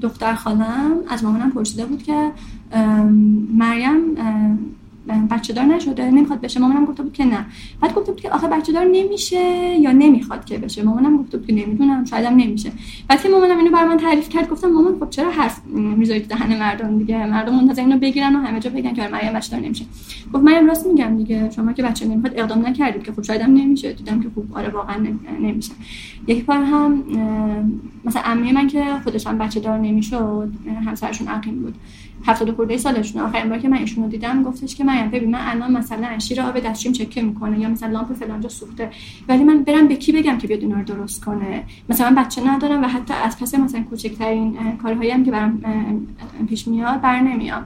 دختر خالم از مامانم پرسیده بود که مریم بچه دار نشده نمی‌خواد بشه. مامانم گفته بود که نه. بعد گفته بود که آخه بچه دار نمیشه یا نمی‌خواد که بشه. مامانم گفته بود که نمی‌دونم شایدم نمیشه. بعد که مامانم اینو بر من تعریف کرد گفتم مامان خب چرا حرف می‌ذارید دهن مردم دیگه؟ مردم منتظر اینو بگیرن و همه جا بگن که مریم بچه دار نمیشه. گفت مریم راست میگم دیگه. شما که بچه نمی‌خواد اقدام نکردید که خب شایدم نمیشه. دیدم که خب آره واقعا نمیشه. یک بار هم مثلا عمه من که خودش هم بچه دار نمی‌شد همسرشون عقیم بود. 70 خورده سالشون آخرین بار که من ایشونو دیدم گفتش که من ببین من الان مثلا شیر آب دستشویم چکه می‌کنه یا مثلا لامپ فلانجا سوخته. ولی من برم به کی بگم که بیاد اینا رو درست کنه؟ مثلا بچه ندارم و حتی از پس مثلا کوچکترین کارهایی هم که برام پیش میاد بر نمیام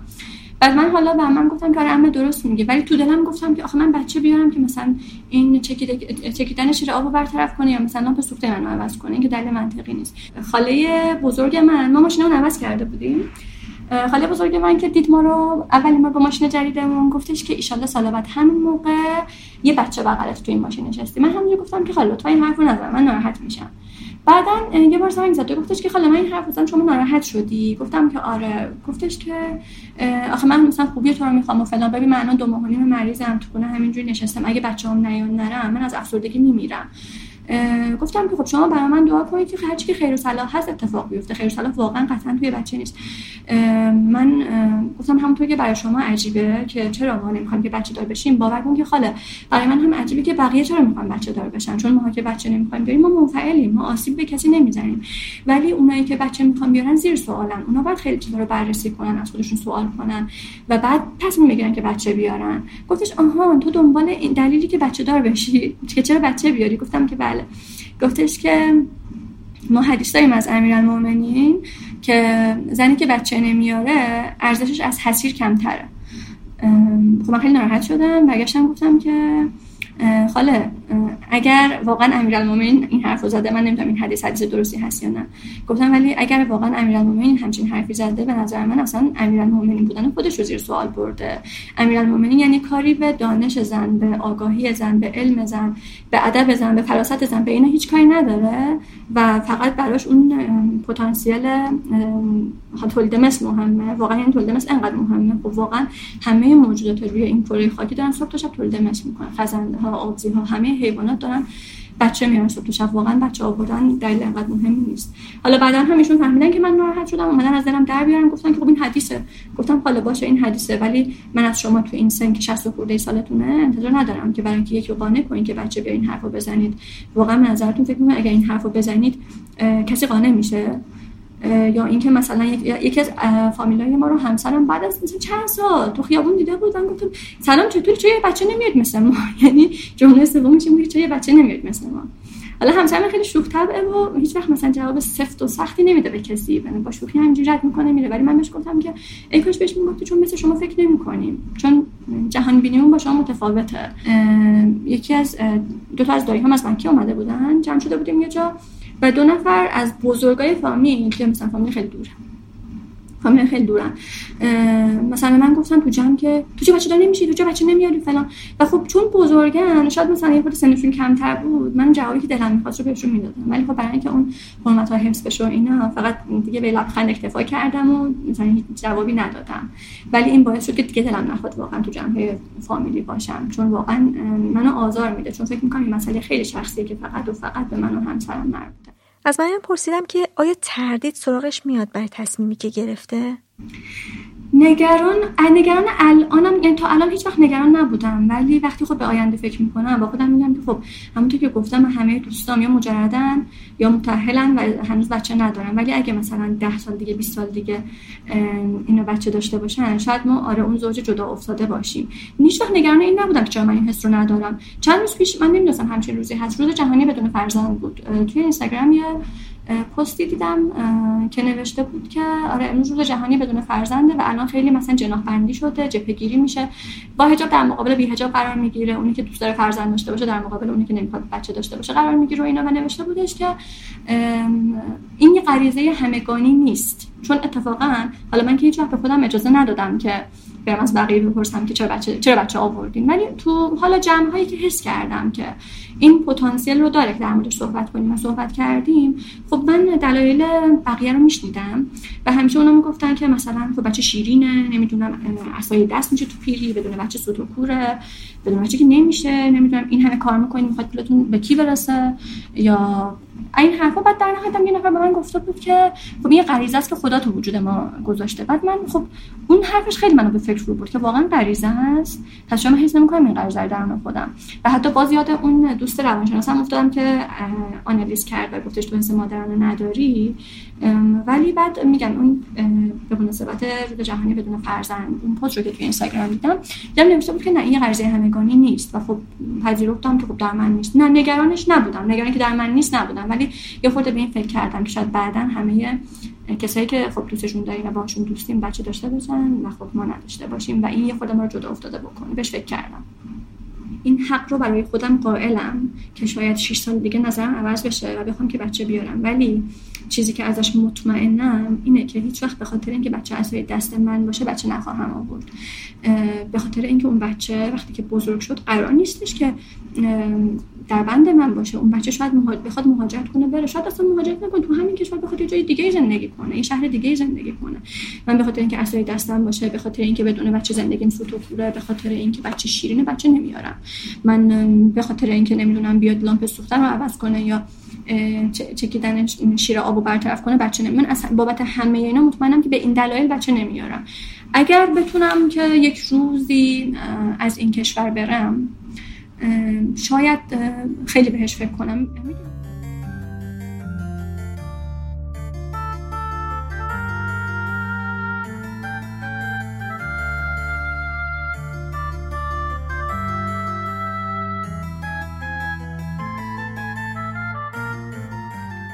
بعد من حالا به من گفتم که آره درست میگه. ولی تو دلم گفتم که آخه من بچه بیارم که مثلا این چکیدن شیر آبو برطرف کنه یا مثلا لامپ سوخته منو عوض کنه. که دلیل منطقی نیست. خاله بزرگ من ما ماشینمون عوض کرده بودیم. خاله بزرگ من که دید ما رو اولین بار با ماشین جدیدمون گفتش که ایشالله سال بعد همین موقع یه بچه بغلت تو این ماشین نشستی من همونجا گفتم که خاله لطفا این حرفو نزن من ناراحت میشم. بعدا یه بار زنگ زد گفتش که خاله من این حرف زدم شما ناراحت شدی؟ گفتم که آره. گفتش که آخه من مثلا خوبی تو رو می‌خوام و فلان. ببین من الان دو ماه مریضم تو خونه همینجوری نشستم. اگه بچه‌ام نیان نرم. من از افسردگی میمیرم. گفتم که خب شما برای من دعا کنید که هرچی که خیر و صلاح هست اتفاق بیفته. خیر و صلاح واقعا قطعا توی بچه نیست. من گفتم همونطور که برای شما عجیبه که چرا ما نمی‌خوایم که بچه دار بشیم باور کن که خاله. برای من هم عجیبه که بقیه چرا می‌خوان بچه دار بشن؟ چون ما که بچه نمی‌خوایم بیاریم ما منفعلیم ما آسیب به کسی نمی‌زنیم. ولی اونایی که بچه می‌خوان بیارن زیر سوالن. اونا باید خیلی چیزا رو بررسی کنن از خودشون سوال کنن و بعد تصمیم بگیرن که بچه بیارن. گفتش آها تو دنبال این دلیلی که بچه دار بشی. که چرا بچه بیاری؟ گفتم که بله. گفتش که ما حدیث داریم از امیرالمومنین که زنی که بچه نمیاره ارزشش از حسیر کمتره. خب من خیلی ناراحت شدم برگشتم گفتم که خاله اگر واقعا امیرالمومنین این حرف رو زده من نمی‌دونم این حدیث حدیث درستی هست یا نه. گفتم ولی اگر واقعا امیرالمومنین همچین حرفی زده به نظر من اصلا امیرالمومنین بودن خودش رو زیر سوال برده. امیرالمومنین یعنی کاری به دانش زن به آگاهی زن به علم زن به ادب زن به فراست زن به اینا هیچ کاری نداره و فقط براش اون پتانسیل تولید مثل مهمه. واقعا این تولید مثل انقدر مهمه. خب واقعا همه موجودات روی این کره خاکی دارن صبح تا شب تولید مثل می‌کنن خزنده ها آبزی ها همه حیوانات دارن بچه میارن صبح شب. واقعا بچه آوردن دلیل انقدر مهمی نیست. حالا بعدا همیشون فهمیدن که من ناراحت شدم اومدن از دلم در بیارن گفتن که خب این حدیثه. گفتم حالا باشه این حدیثه. ولی من از شما تو این سن که 60 خورده سالتونه انتظار ندارم که برای اینکه یکی قانع کنین که بچه بیا این حرفو بزنید. واقعا من نظرتون فکر می‌کنم اگر این حرفو بزنید کسی قانع میشه؟ یا اینکه مثلا یکی از فامیلای ما رو همسرم بعد از مثلا چند سال تو خیابون دیده بودن گفتم سلام چطوری؟ چه بچه نمیاد مثل ما؟ یعنی جمله سومش این چه بچه نمیاد مثل ما؟ حالا همسرم خیلی شوخ طبعه و هیچ وقت مثلا جواب سفت و سختی نمیده به کسی. یعنی با شوخی همینجوری رد می‌کنه میره. ولی من بهش گفتم که ای کاش بهش می‌گفتی چون مثل شما فکر نمی‌کنیم. چون جهان بینیمون با شما متفاوته. یکی از دو تا از دایی از مکه اومده بودن جمع شده بودیم یه جا. و دو نفر از بزرگای فامیل که مثلا فامیل خیلی دوره فامیل خیلی دورن. مثلا من گفتم تو جمع که تو چه بچه نمیشی؟ تو چه بچه نمیاری فلان. و خب چون بزرگن شاید مثلا یه خورده سنشون کمتر بود من جوابی که دلم می‌خواست رو بهشون می‌دادم. ولی خب برای اینکه اون حرمت ها حفظ بشه اینا فقط دیگه به لبخند اکتفا کردم و مثلا هیچ جوابی ندادم. ولی این باعث شد که دیگه دلم نخواد واقعا تو جمع فامیلی باشم. چون واقعا منو آزار میده. چون فکر می‌کنم این مسئله خیلی شخصیه که فقط و فقط به من و همسرم مربوطه. از من پرسیدم که آیا تردید سراغش میاد برای تصمیمی که گرفته؟ نگران نگران الانم یعنی تا الان هیچ وقت نگران نبودم. ولی وقتی خود به آینده فکر می‌کنم با خودم میگم که خب همونطور که گفتم همه دوستام یا مجردن یا متأهلن و هنوز بچه ندارن. ولی اگه مثلا ده سال دیگه 20 سال دیگه اینو بچه داشته باشن شاید ما آره اون زوج جدا افتاده باشیم. هیچ وقت نگران این نبودم که چرا من این حس رو ندارم. چند روز پیش من نمی‌دونستم همچین روزی هست. روز جهانی بدون فرزند بود. توی اینستاگرام یه پستی دیدم که نوشته بود که آره امروز روز جهانی بدون فرزنده و الان خیلی مثلا جناح بندی شده جبهه میشه. با حجاب در مقابل بی حجاب قرار می‌گیره. اونی که دوست داره فرزند داشته باشه در مقابل اونی که نمی‌خواد بچه داشته باشه قرار می‌گیره و اینا. و نوشته بودش که این یه غریزه همگانی نیست. چون اتفاقا حالا من که هیچ به خودم اجازه ندادم که برم از بقیه بپرسم که چرا بچه چرا بچه آوردین. ولی تو حالا جمع هایی که حس کردم که این پتانسیل رو داره که در موردش صحبت کنیم و صحبت کردیم. خب من دلایل بقیه رو میشنیدم و همیشه اونا می‌گفتن که مثلا خب بچه شیرینه نمی‌دونم اسای دست میشه تو پیری بدون بچه سوت و کوره بدون بچه که نمیشه نمی‌دونم این همه کار می‌کنین می‌خواد پولتون به کی برسه؟ یا این حرفا بعد در نهایت یه نفر به من گفته بود که خب این غریزه است که خدا تو وجود ما گذاشته. بعد من خب اون حرفش خیلی منو به فکر رو برد که واقعا غریزه است پس شما حس نمی‌کنم این غریزه رو درون خودم. و حتی باز یاد اون دوست روانشناسم افتادم که آنالیز کرد و گفتش تو حس مادرانه نداری. ولی بعد میگم اون به مناسبت روز جهانی بدون فرزند اون پست رو که توی اینستاگرام دیدم دیدم نوشته بود که نه این غریزه همگانی نیست و خب پذیرفتم که خب در من نیست. نه نگرانش نبودم. نگرانی که در من نیست نبودم. ولی یه خورده به این فکر کردم که شاید بعدا همه کسایی که خب دوستشون داریم و باشون دوستیم بچه داشته باشن و خب ما نداشته باشیم و این یه خورده ما رو جدا افتاده بکنه. بهش فکر کردم. این حق رو برای خودم قائلم که شاید 6 سال دیگه نظرم عوض بشه و بخوام که بچه بیارم. ولی چیزی که ازش مطمئنم اینه که هیچ وقت به خاطر اینکه بچه از دست من باشه بچه نخواهم آورد. به خاطر اینکه اون بچه وقتی که بزرگ شد قرار نیستش که در بند من باشه. اون بچه شاید مهاجر بخواد مهاجرت کنه بره. شاید اصلا مهاجرت نکنه. تو همین کشور بخواد یه جای دیگه زندگی کنه یه شهر دیگه زندگی کنه. من به خاطر اینکه اصلی دستم باشه به خاطر اینکه بدون بچه زندگیم سوت و کوره به خاطر اینکه بچه شیرینه بچه نمیارم. من به خاطر اینکه نمی‌دونم بیاد لامپ سوختن رو عوض کنه یا چکیدن شیر آب و برطرف کنه بچه نمی... من اصلا بابت همه اینا مطمئنم که به این دلایل بچه نمیارم. اگر بتونم که یک روزی از این کشور برم شاید خیلی بهش فکر کنم.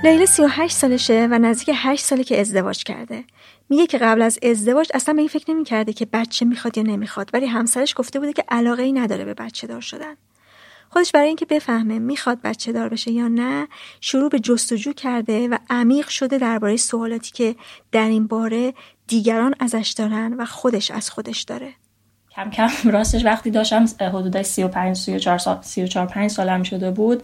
لیلا 38 سالشه و نزدیک 8 ساله که ازدواج کرده. میگه که قبل از ازدواج اصلا به این فکر نمی‌کرده که بچه می‌خواد یا نمی‌خواد ولی همسرش گفته بوده که علاقه ای نداره به بچه دار شدن. خودش برای اینکه بفهمه می‌خواد بچه دار بشه یا نه شروع به جستجو کرده و عمیق شده درباره سوالاتی که در این باره دیگران ازش دارن و خودش از خودش داره. کم کم راستش وقتی داشتم حدود 35 34 سال 34 5 سالم شده بود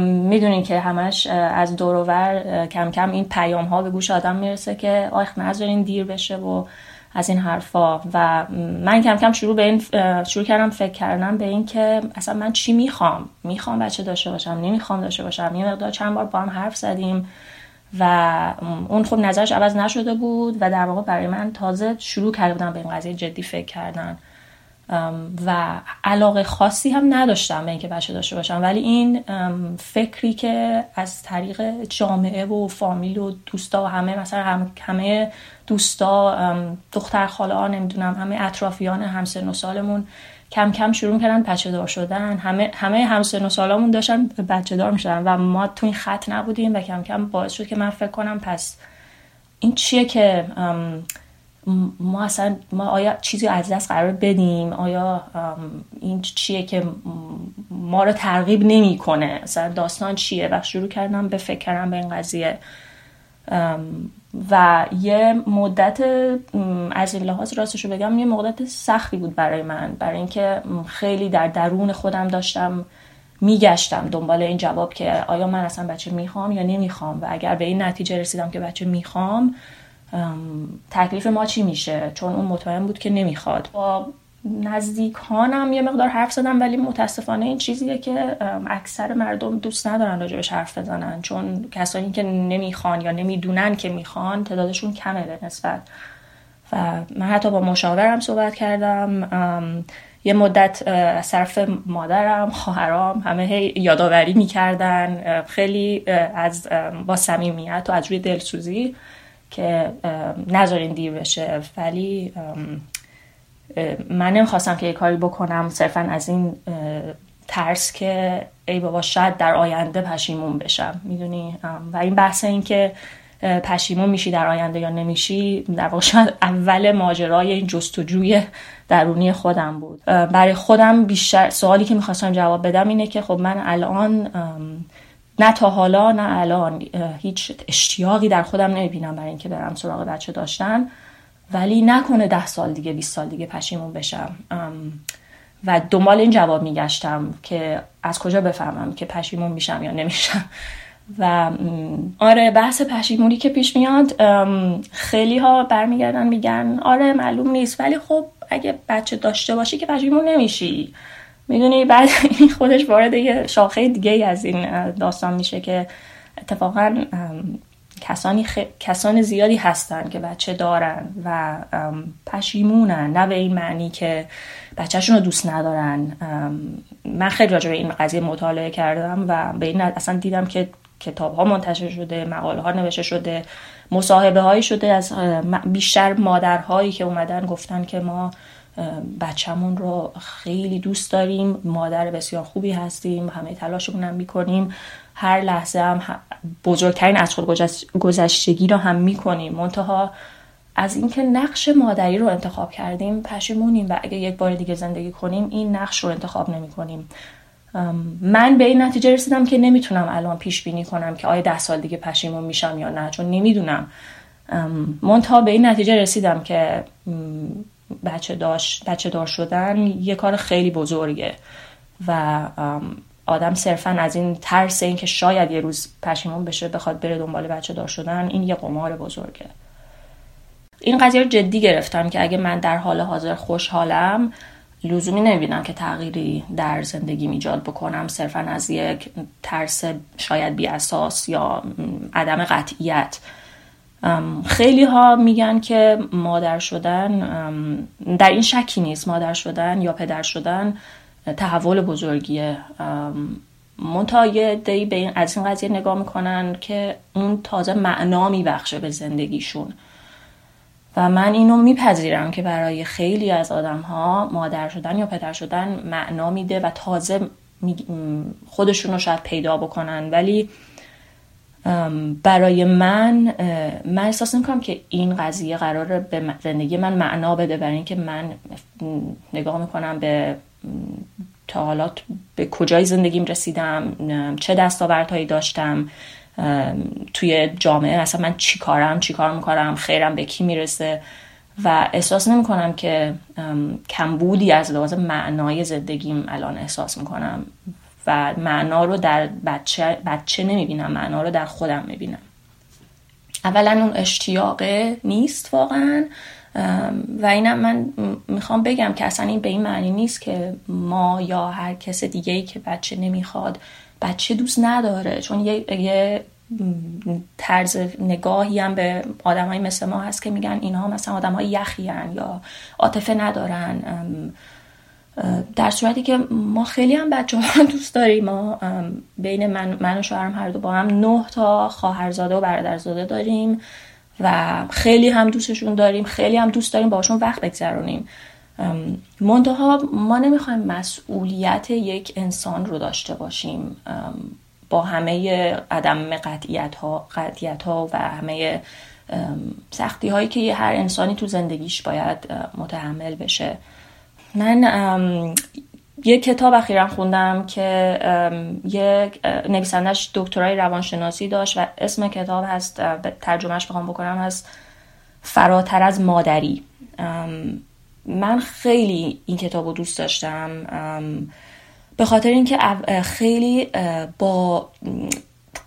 می‌دونین که همش از دور کم کم این پیام ها به گوش آدم می‌رسه که آخ نذارین دیر بشه و از این حرفا. و من کم کم شروع به این شروع کردم فکر کردم به این که اصلا من چی می‌خوام؟ می‌خوام بچه داشته باشم نمی‌خوام داشته باشم. یه مقدار چند بار با هم حرف زدیم و اون خب نظرش عوض نشده بود و در واقع برای من تازه شروع کرده بودم به این قضیه جدی فکر کردن. و علاقه خاصی هم نداشتم به اینکه بچه داشته باشم. ولی این فکری که از طریق جامعه و فامیل و دوستا و همه مثلا همه دوستا دختر خاله ها نمی‌دونم همه اطرافیان همسن و سالمون کم کم شروع کردن بچه دار شدن. همه همه همسن و داشتن بچه دار می‌شدن و ما تو این خط نبودیم و کم کم باعث شد که من فکر کنم پس این چیه که ما اصلا ما آیا چیزی از دست قرار بدیم؟ آیا این چیه که ما رو ترغیب نمی‌کنه؟ اصلا داستان چیه؟ و شروع کردم به فکر کردم به این قضیه. و یه مدت از این لحاظ راستشو بگم یه مدت سختی بود برای من. برای اینکه خیلی در درون خودم داشتم میگشتم دنبال این جواب که آیا من اصلا بچه می‌خوام یا نمی‌خوام. و اگر به این نتیجه رسیدم که بچه می‌خوام تکلیف ما چی میشه؟ چون اون مطمئن بود که نمی‌خواد. با نزدیکانم یه مقدار حرف زدم ولی متاسفانه این چیزیه که اکثر مردم دوست ندارن راجبش حرف بزنن. چون کسانی که نمی‌خوان یا نمی‌دونن که می‌خوان تعدادشون کمه به نسبت. و من حتی با مشاورم صحبت کردم. یه مدت از مادرم خواهرام همه یادآوری می‌کردن. خیلی از با صمیمیت و از روی دلسوزی که نذارین دیر بشه. ولی من نمی‌خواستم که یه کاری بکنم. صرفا از این ترس که ای بابا شاید در آینده پشیمون بشم. می‌دونی؟ و این بحث این که پشیمون میشی در آینده یا نمیشی در واقع شاید اول ماجرای این جستجوی درونی خودم بود. برای خودم بیشتر سوالی که می‌خواستم جواب بدم اینه که خب من الان نه تا حالا نه الان هیچ اشتیاقی در خودم نمی‌بینم برای اینکه برم سراغ بچه داشتن. ولی نکنه ده سال دیگه 20 سال دیگه پشیمون بشم. و دنبال این جواب میگشتم که از کجا بفهمم که پشیمون میشم یا نمیشم. و آره بحث پشیمونی که پیش میاد خیلی ها برمیگردن میگن آره معلوم نیست. ولی خب اگه بچه داشته باشی که پشیمون نمیشی. می‌دونی بعد این خودش وارد یه شاخه دیگه از این داستان میشه که اتفاقا کسانی خ... کسان زیادی هستن که بچه دارن و پشیمونن. نه به این معنی که بچهشون رو دوست ندارن. من خیلی راجع به این قضیه مطالعه کردم و به این اصلا دیدم که کتاب ها منتشر شده مقاله ها نوشته شده مصاحبه هایی شده از بیشتر مادرهایی که اومدن گفتن که ما بچهمون رو خیلی دوست داریم مادر بسیار خوبی هستیم همه تلاشمون هم می‌کنیم. هر لحظه هم بزرگترین از خود گذشتگی رو هم می‌کنیم. منتها از اینکه نقش مادری رو انتخاب کردیم پشیمونیم و اگه یک بار دیگه زندگی کنیم این نقش رو انتخاب نمی کنیم من به این نتیجه رسیدم که نمی‌تونم الان پیش بینی کنم که آیا ده سال دیگه پشیمون میشم یا نه چون نمی‌دونم. منتها به این نتیجه رسیدم که بچه, داشت، بچه دار شدن یه کار خیلی بزرگه و آدم صرفا از این ترس این که شاید یه روز پشیمون بشه بخواد بره دنبال بچه دار شدن این یه قمار بزرگه. این قضیه رو جدی گرفتم که اگه من در حال حاضر خوشحالم لزومی نمی‌بینم که تغییری در زندگی ایجاد بکنم. صرفا از یک ترس شاید بی اساس یا عدم قطعیت. خیلی ها میگن که مادر شدن در این شکی نیست مادر شدن یا پدر شدن تحول بزرگیه. منتها یه دی به این از این قضیه نگاه می‌کنن که اون تازه معنا میبخشه به زندگیشون. و من اینو میپذیرم که برای خیلی از آدم ها مادر شدن یا پدر شدن معنا میده و تازه خودشون رو شاید پیدا بکنن. ولی برای من من احساس می‌کنم که این قضیه قرار به زندگی من معنا بده برای اینکه من نگاه می‌کنم به تا حالا به کجای زندگیم رسیدم چه دستاوردهایی داشتم توی جامعه اصلا من چی کارم چی کار می‌کنم خیرم به کی می‌رسه؟ و احساس نمی کنم که کمبودی از لحاظ معنای زندگیم الان احساس می‌کنم. و معنا رو در بچه, بچه نمی‌بینم معنا رو در خودم می‌بینم. اولا اون اشتیاقه نیست واقعا و اینم من می‌خوام بگم که اصلا این به این معنی نیست که ما یا هر کس دیگه ای که بچه نمی‌خواد بچه دوست نداره. چون یه, یه طرز نگاهی هم به آدم های مثل ما هست که میگن اینها مثلا آدم های یخی یا عاطفه ندارن. در صورتی که ما خیلی هم بچه ها دوست داریم. ما بین من, من و شوهرم هر دو با هم نه تا خواهرزاده و برادرزاده داریم و خیلی هم دوستشون داریم خیلی هم دوست داریم باشون وقت بگذرونیم. منتها ما نمی‌خوایم مسئولیت یک انسان رو داشته باشیم. با همه عدم قطعیت ها, قطعیت ها و همه سختی هایی که هر انسانی تو زندگیش باید متحمل بشه. من یه کتاب اخیرا خوندم که یک نویسندش دکترای روانشناسی داشت و اسم کتاب هست ترجمهش بخوام بکنم هست فراتر از مادری. من خیلی این کتاب رو دوست داشتم. به خاطر اینکه خیلی با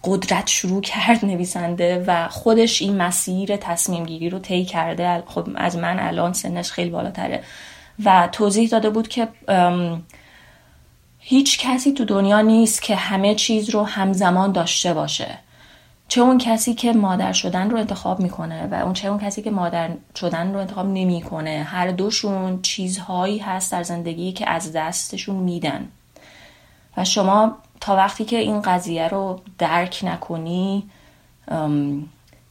قدرت شروع کرد نویسنده و خودش این مسیر تصمیم گیری رو طی کرده. خب از من الان سنش خیلی بالاتره. و توضیح داده بود که هیچ کسی تو دنیا نیست که همه چیز رو همزمان داشته باشه. چه اون کسی که مادر شدن رو انتخاب می‌کنه و اون چه اون کسی که مادر شدن رو انتخاب نمی‌کنه. هر دوشون چیزهایی هست در زندگی که از دستشون میدن. و شما تا وقتی که این قضیه رو درک نکنی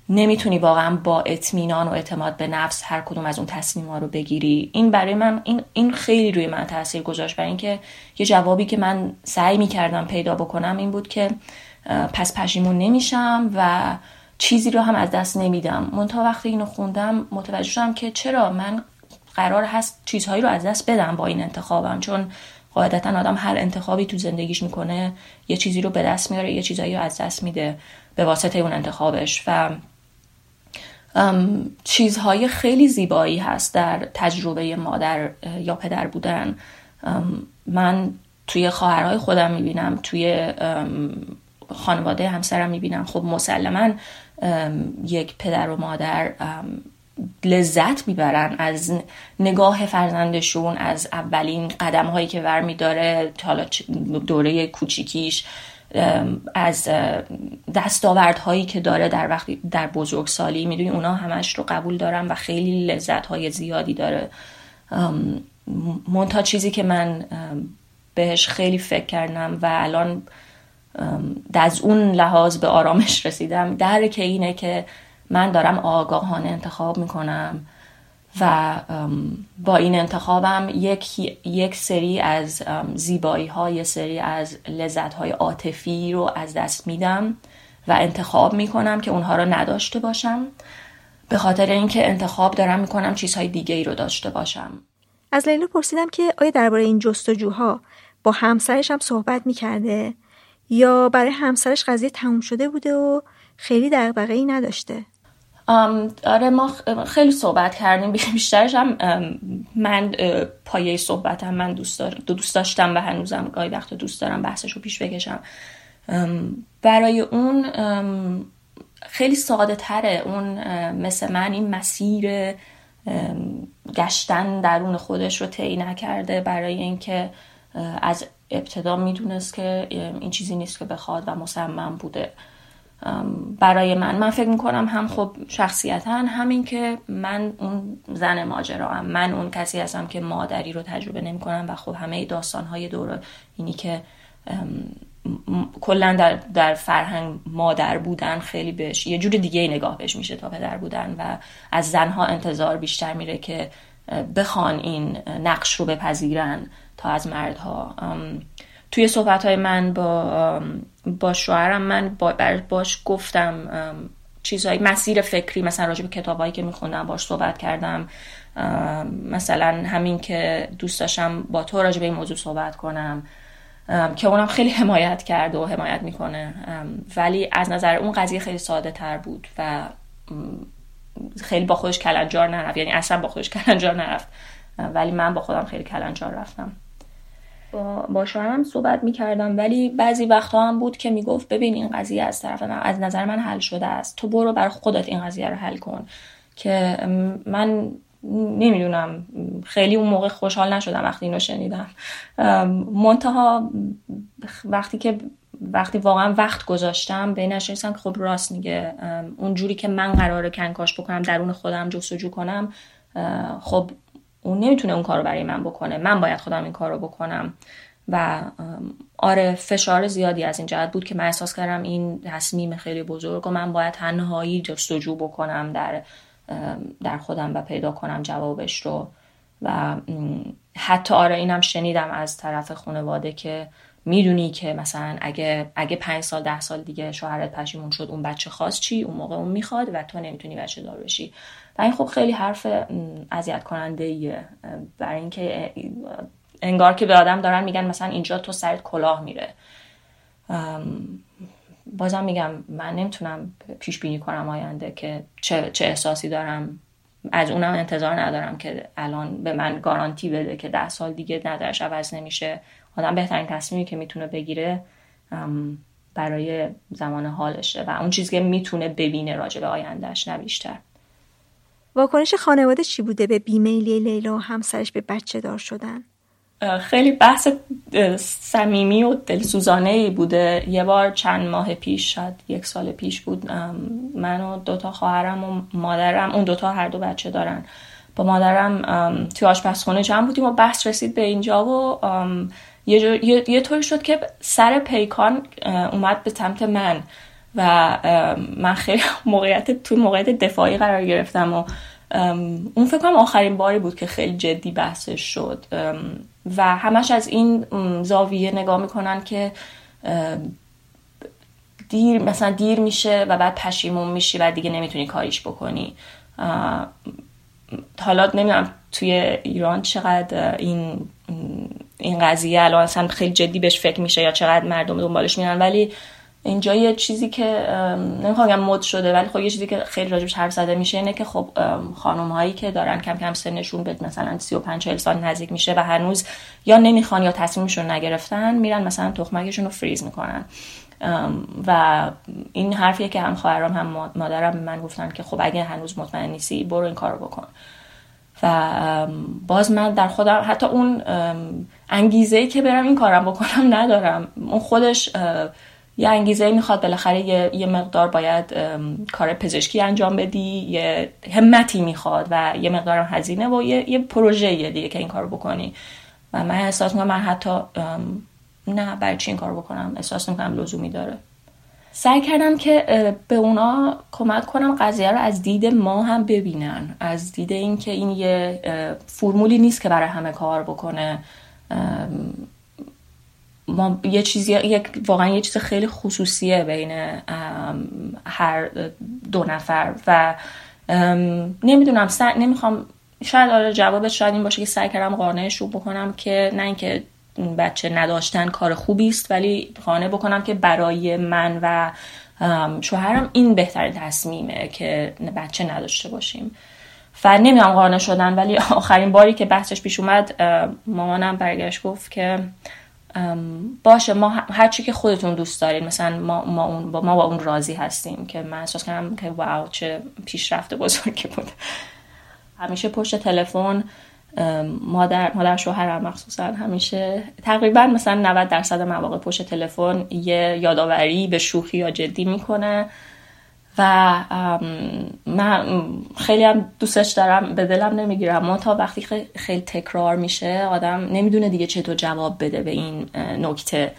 نمی‌تونی واقعا با اطمینان و اعتماد به نفس هر کدوم از اون تصمیم ها رو بگیری. این برای من این, این خیلی روی من تاثیر گذاشت برای اینکه یه جوابی که من سعی می‌کردم پیدا بکنم این بود که پس پشیمون نمیشم و چیزی رو هم از دست نمیدم. من تا وقتی اینو خوندم متوجه شدم که چرا من قرار هست چیزهایی رو از دست بدم با این انتخابم. چون قاعدتا آدم هر انتخابی تو زندگیش می‌کنه یه چیزی رو به دست میاره یه چیزایی رو از دست میده به واسطه اون انتخابش. و چیزهای خیلی زیبایی هست در تجربه مادر یا پدر بودن. من توی خواهرهای خودم می‌بینم توی خانواده همسرم می‌بینم. خب مسلما یک پدر و مادر لذت می‌برن از نگاه فرزندشون از اولین قدم هایی که ور میداره حالا دوره کوچیکیش. از دستاوردهایی که داره در وقتی در بزرگسالی می‌دونی اونا همش رو قبول دارن و خیلی لذت های زیادی داره. منتها چیزی که من بهش خیلی فکر کردم و الان از اون لحاظ به آرامش رسیدم درک اینه که من دارم آگاهانه انتخاب می‌کنم. و با این انتخابم یک, یک سری از زیبایی ها سری از لذت های عاطفی رو از دست میدم و انتخاب می‌کنم که اونها رو نداشته باشم. به خاطر اینکه انتخاب دارم می‌کنم چیزهای دیگه ای رو داشته باشم. از لیلا پرسیدم که آیا درباره این جستجوها با همسرش هم صحبت می‌کرده؟ یا برای همسرش قضیه تموم شده بوده و خیلی دغدغه ای نداشته؟ آره ما خیلی صحبت کردیم بیشترش هم من پایه صحبتم من دوست, دار... دوست داشتم و هنوزم گاهی وقت دوست دارم بحثش رو پیش بکشم. برای اون خیلی ساده تره. اون مثل من این مسیر گشتن درون خودش رو طی نکرده برای اینکه از ابتدا می‌دونست که این چیزی نیست که بخواد و مصمم بوده. برای من من فکر می‌کنم هم خب شخصیتا همین که من اون زن ماجرا هم. من اون کسی هستم که مادری رو تجربه نمی‌کنم و خب همه داستانهای دور اینی که کلا در, در فرهنگ مادر بودن خیلی بهش یه جور دیگه نگاه بهش میشه تا پدر بودن و از زنها انتظار بیشتر میره که بخوان این نقش رو بپذیرن تا از مردها توی صحبت های من با با شوهرم من با باش گفتم چیزهای مسیر فکری مثلا راجع به کتابایی که میخوندم باش صحبت کردم مثلا همین که دوست داشتم با تو راجع به این موضوع صحبت کنم که اونم خیلی حمایت کرد و حمایت می‌کنه ولی از نظر اون قضیه خیلی ساده تر بود و خیلی با خودش کلنجار نرفت یعنی اصلا با خودش کلنجار نرفت ولی من با خودم خیلی کلنجار رفتم. با, با شوهرم صحبت می‌کردم. ولی بعضی وقتها هم بود که می‌گفت ببین این قضیه از طرف من از نظر من حل شده است. تو برو بر خودت این قضیه رو حل کن. که من نمی‌دونم خیلی اون موقع خوشحال نشدم وقتی اینو شنیدم. منتها وقتی که وقتی واقعا وقت گذاشتم به نشستم که خب راست میگه. اون جوری که من قراره کنکاش بکنم درون خودم جستجو کنم خب اون نمی‌تونه اون کار رو برای من بکنه. من باید خودم این کار رو بکنم. و آره فشار زیادی از این جهت بود که من احساس کردم این تصمیم خیلی بزرگ و من باید تنهایی جستجو بکنم در در خودم و پیدا کنم جوابش رو. و حتی آره اینم شنیدم از طرف خانواده که می‌دونی که مثلا اگه اگه پنج سال ده سال دیگه شوهرت پشیمون شد اون بچه خواست چی؟ اون موقع اون می‌خواد و تو نمی‌تونی بچه دار بشی. و این خب خیلی حرف اذیت کننده ایه برای اینکه انگار که به آدم دارن میگن مثلا اینجا تو سرت کلاه میره. بازم میگم من نمی‌تونم پیش بینی کنم آینده که چه, چه احساسی دارم. از اونم انتظار ندارم که الان به من گارانتی بده که ده سال دیگه نظرش عوض نمیشه. آدم بهترین تصمیمی که می‌تونه بگیره برای زمان حالشه و اون چیزی که می‌تونه ببینه راجع به آیندهش نه بیشتر. واکنش خانواده چی بوده به بیمیلی لیلا و همسرش به بچه دار شدن؟ خیلی بحث صمیمی و دلسوزانه ای بوده. یه بار چند ماه پیش شاید یک سال پیش بود من و دوتا خواهرم و مادرم اون دوتا هر دو بچه دارن. با مادرم توی آشپزخونه جمع بودیم و بحث رسید به اینجا و یه, یه،, یه طوری شد که سر پیکان اومد به سمت من و من خیلی موقعیت توی موقعیت دفاعی قرار گرفتم و اون فکر کنم آخرین باری بود که خیلی جدی بحثش شد. و همش از این زاویه نگاه می‌کنن که دیر مثلا دیر میشه و بعد پشیمون میشی و دیگه نمی‌تونی کاریش بکنی. حالا نمی‌دونم توی ایران چقدر این این قضیه الان اصلا خیلی جدی بهش فکر میشه یا چقدر مردم دنبالش میرن ولی اینجا یه چیزی که نمی‌خوام بگم مد شده ولی خب یه چیزی که خیلی راجبش حرف زده میشه اینه که خب خانم هایی که دارن کم کم سنشون به مثلا 35 40 سال نزدیک میشه و هنوز یا نمی‌خوان یا تصمیمشون نگرفتن میرن مثلا تخمکشون رو فریز می‌کنن. و این حرفیه که هم خواهرام هم مادرم به من گفتن که خب اگه هنوز مطمئن نیستی برو این کارو بکن. و باز من در خودم حتی اون انگیزه که برم این کارم بکنم ندارم. اون خودش یه انگیزه می‌خواد بالاخره یه،, مقدار باید کار پزشکی انجام بدی یه همتی می‌خواد و یه مقدار هزینه و یه, یه پروژه دیگه که این کار بکنی. و من احساس می‌کنم من حتی نه برای چی این کار بکنم؟ احساس می‌کنم لزومی داره. سعی کردم که به اونا کمک کنم قضیه رو از دید ما هم ببینن. از دید اینکه این یه فرمولی نیست که برای همه کار بکنه. ما یه چیزی یک واقعا یه چیز خیلی خصوصیه بین هر دو نفر. و نمی‌دونم نمی‌خوام شاید آره جوابش شاید این باشه که سعی کردم قانعش رو بکنم که نه اینکه بچه نداشتن کار خوبی است ولی قانع بکنم که برای من و شوهرم این بهترین تصمیمه که بچه نداشته باشیم. و نمی‌دونم قانع شدن ولی آخرین باری که بحثش پیش اومد مامانم برگشت گفت که باشه ما هرچی که خودتون دوست دارید مثلا ما, ما, اون با ما با اون راضی هستیم که من احساس کردم که واو چه پیشرفت بزرگی بود. همیشه پشت تلفن مادر مادر شوهرم مخصوصا همیشه تقریبا مثلا 90 درصد مواقع پشت تلفن یه یادآوری به شوخی یا جدی می‌کنه. و من خیلی هم دوستش دارم به دلم نمی‌گیرم. ما تا وقتی خیلی تکرار میشه آدم نمی‌دونه دیگه چطور جواب بده به این نکته.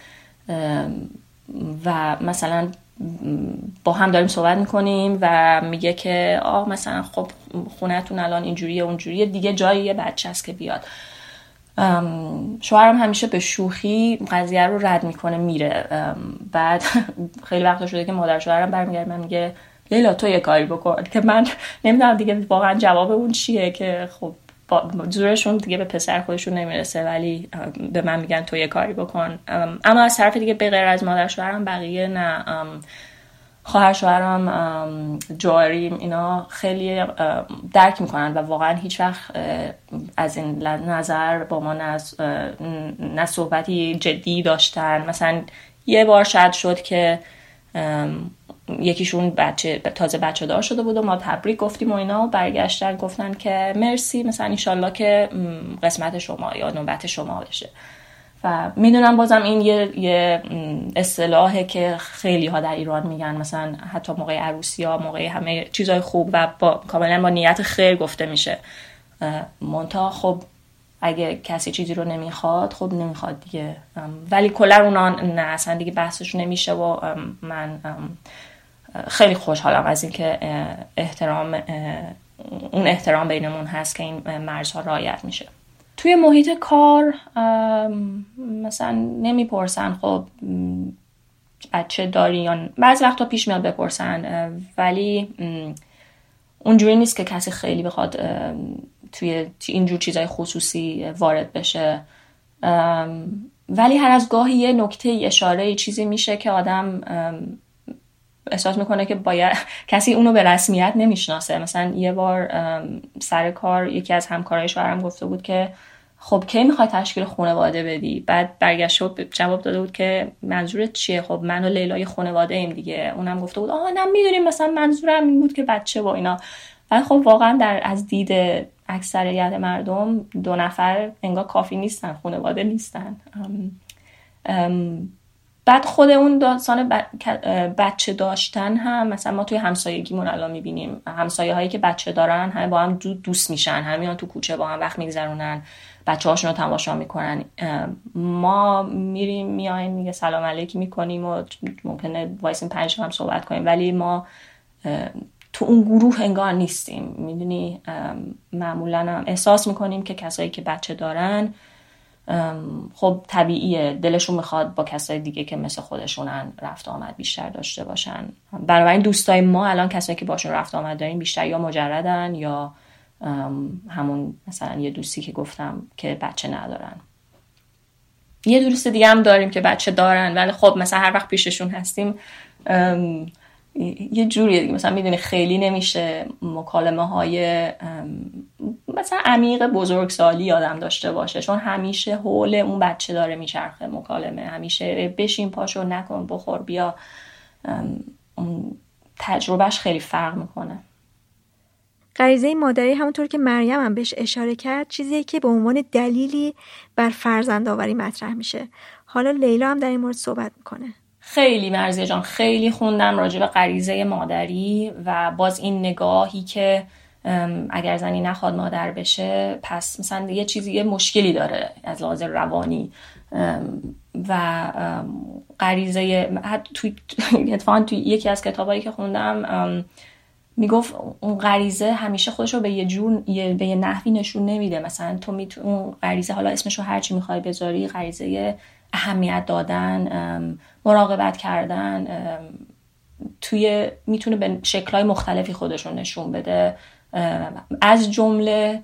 و مثلا با هم داریم صحبت می‌کنیم و میگه که آه مثلا خب خونهتون الان اینجوریه اونجوریه. دیگه جایی یه بچه است که بیاد. شوهرم همیشه به شوخی قضیه رو رد می‌کنه میره. بعد خیلی وقت شده که مادر شوهرم برمیگرده من میگه لیلا تو یه کاری بکن. که من نمی‌دونم دیگه واقعا جواب اون چیه که خب زورشون دیگه به پسر خودشون نمی‌رسه ولی به من میگن تو یه کاری بکن. اما از طرف دیگه به غیر از مادر شوهرم بقیه نه. خواهر شوهرم جاریم اینا خیلی درک می‌کنن و واقعا هیچ وقت از این نظر با ما نه صحبتی جدی داشتن. مثلا یه بار شاید شد که یکیشون بچه تازه بچه دار شده بود و ما تبریک گفتیم و اینا. و برگشتن گفتن که مرسی مثلا انشالله که قسمت شما یا نوبت شما بشه. و می‌دونم بازم این یه, یه اصطلاحه که خیلی ها در ایران میگن. مثلا حتی موقع عروسی ها موقع همه چیزهای خوب و با کاملا با نیت خیر گفته میشه. مونتا خب اگه کسی چیزی رو نمی‌خواد خب نمی‌خواد دیگه. ولی کلا اونا نه اصلا دیگه بحثش نمیشه و من خیلی خوشحالم از اینکه احترام اون احترام بینمون هست که این مرزها رعایت میشه. توی محیط کار مثلا نمی‌پرسن خب بچه داری یا بعضی وقتا پیش میاد بپرسن ولی اونجوری نیست که کسی خیلی بخواد توی اینجور چیزای خصوصی وارد بشه. ولی هر از گاهی یه نکته اشاره چیزی میشه که آدم احساس می‌کنه که باید کسی اونو به رسمیت نمی‌شناسه. مثلا یه بار سر کار یکی از همکارای شوهرم گفته بود که خب کی می‌خوای تشکیل خانواده بدی؟ بعد برگشت و جواب داده بود که منظورت چیه؟ خب من و لیلای خانواده ایم دیگه. اونم گفته بود آها نه می‌دونیم مثلا منظورم این بود که بچه با اینا. ولی خب واقعا در از دید اکثریت مردم دو نفر انگار کافی نیستن خانواده نیستن. بعد خود اون داستان بچه داشتن هم مثلا ما توی همسایگیمون الان می‌بینیم همسایه هایی که بچه دارن همه با هم دوست میشن همیان تو کوچه با هم وقت میگذرونن. بچه هاشون رو تماشا می‌کنن. ما میریم میایم میگه سلام علیکی می‌کنیم و ممکنه وایسیم پنج هم صحبت کنیم. ولی ما تو اون گروه انگار نیستیم. می‌دونی؟ معمولا هم احساس می‌کنیم که کسایی که بچه دارن خب طبیعیه. دلشون می‌خواد با کسای دیگه که مثل خودشونن رفت آمد بیشتر داشته باشن. این دوستای ما الان کسایی که باشون رفت آمد داریم بیشتر یا مجردن یا همون مثلا یه دوستی که گفتم که بچه ندارن. یه دوست دیگه هم داریم که بچه دارن ولی خب مثلا هر وقت پیششون هستیم یه جوریه دیگه. مثلا می‌دونی خیلی نمیشه مکالمه های مثلا عمیق بزرگسالی آدم داشته باشه چون همیشه حول اون بچه داره میچرخه مکالمه. همیشه بشین پاشو نکن بخور بیا. تجربهش خیلی فرق می‌کنه. غریزه مادری همونطور که مریم هم بهش اشاره کرد چیزیه که به عنوان دلیلی بر فرزند آوری مطرح میشه. حالا لیلا هم در این مورد صحبت می‌کنه. خیلی مرزیه جان خیلی خوندم راجع به غریزه مادری و باز این نگاهی که اگر زنی نخواد مادر بشه پس مثلا یه چیزی یه مشکلی داره از لحاظ روانی. و غریزه توی اتفاقا توی یکی از کتابایی که خوندم می‌گفت اون غریزه همیشه خودش رو به یه جور به یه نحوی نشون نمیده. مثلا تو میتون اون غریزه حالا اسمش رو هرچی می‌خوای بذاری غریزه اهمیت دادن مراقبت کردن توی می‌تونه به شکلهای مختلفی خودشون نشون بده. از جمله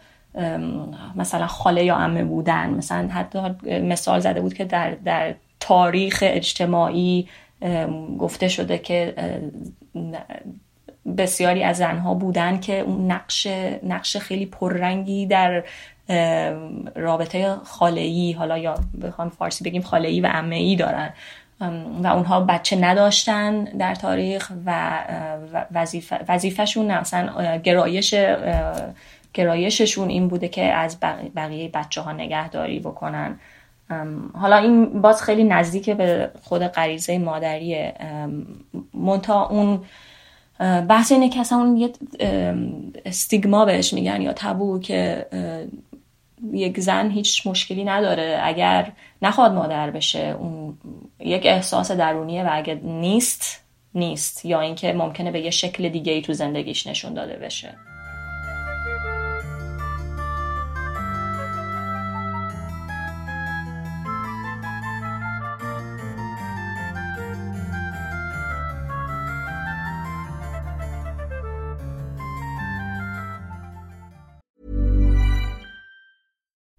مثلا خاله یا امه بودن. مثلا حتی مثال زده بود که در, در تاریخ اجتماعی گفته شده که بسیاری از زنها بودن که اون نقش نقش خیلی پررنگی در رابطه خاله‌ای حالا یا بخوام فارسی بگیم خاله‌ای و عمه‌ای دارن. و اونها بچه نداشتن در تاریخ و وظیفه وظیفهشون مثلا گرایش گرایششون این بوده که از بقیه بچه ها نگهداری بکنن. حالا این باز خیلی نزدیک به خود غریزه مادریه. مونتا اون بحث اینه که اصلا اون یه استیگما بهش میگن یا تبو که یک زن هیچ مشکلی نداره اگر نخواد مادر بشه. اون یک احساس درونیه و اگر نیست نیست. یا اینکه ممکنه به یه شکل دیگه ای تو زندگیش نشون داده بشه.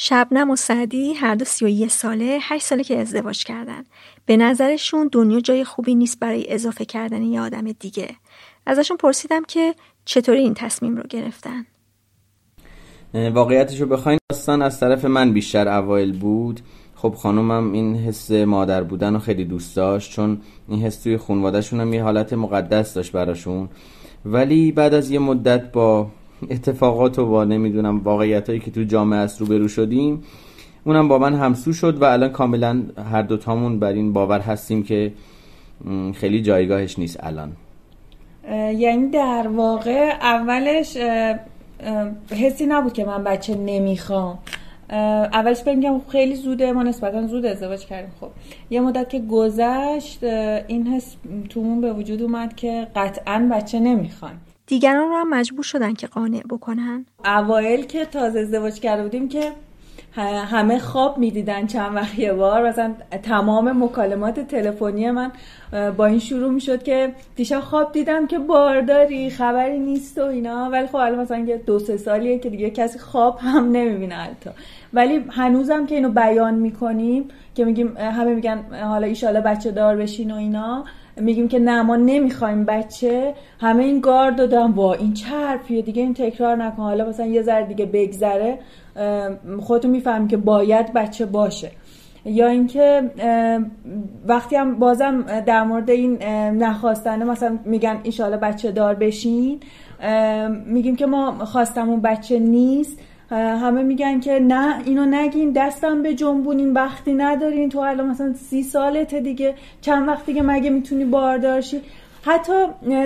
شبنم و سعدی هر دو سی و ساله هشت ساله که ازدواج کردن. به نظرشون دنیا جای خوبی نیست برای اضافه کردن یه آدم دیگه. ازشون پرسیدم که چطوری این تصمیم رو گرفتن؟ واقعیتش رو بخواین داستان از طرف من بیشتر اوایل بود. خب خانومم این حس مادر بودن رو خیلی دوست داشت چون این حس توی خانوادهشون هم یه حالت مقدس داشت براشون. ولی بعد از یه مدت با اتفاقات و با نمی‌دونم واقعیت هایی که تو جامعه است روبرو شدیم اونم با من همسو شد و الان کاملا هر دوتامون بر این باور هستیم که خیلی جایگاهش نیست الان. یعنی در واقع اولش حسی نبود که من بچه نمی‌خوام. اولش بگم خیلی زوده ما نسبتا زود ازدواج کردیم. خب یه مدت که گذشت این حس تومون به وجود اومد که قطعا بچه نمی‌خوان. دیگران رو هم مجبور شدن که قانع بکنن. اوایل که تازه ازدواج کرده بودیم که همه خواب می‌دیدن چند وقت یه بار. مثلا تمام مکالمات تلفنی من با این شروع می‌شد که دیشب خواب دیدم که بارداری خبری نیست و اینا. ولی خب الان مثلا یه دو سه سالیه که دیگه کسی خواب هم نمی‌بینه حتی. ولی هنوزم که اینو بیان می‌کنیم که میگیم همه میگن حالا ایشالا بچه دار بشین و اینا. میگیم که نه ما نمی‌خوایم بچه همه این گارد دادم با این چرفیه دیگه این تکرار نکن. حالا مثلا یه ذره دیگه بگذره خودتون میفهم که باید بچه باشه. یا اینکه وقتی هم بازم در مورد این نخواستنه مثلا میگن ایشالا بچه دار بشین. میگیم که ما خواستمون بچه نیست. همه میگن که نه اینو نگین دستم به جنبونین وقتی ندارین تو الان مثلا سی سالته دیگه. چند وقت دیگه مگه می‌تونی باردارشی حتی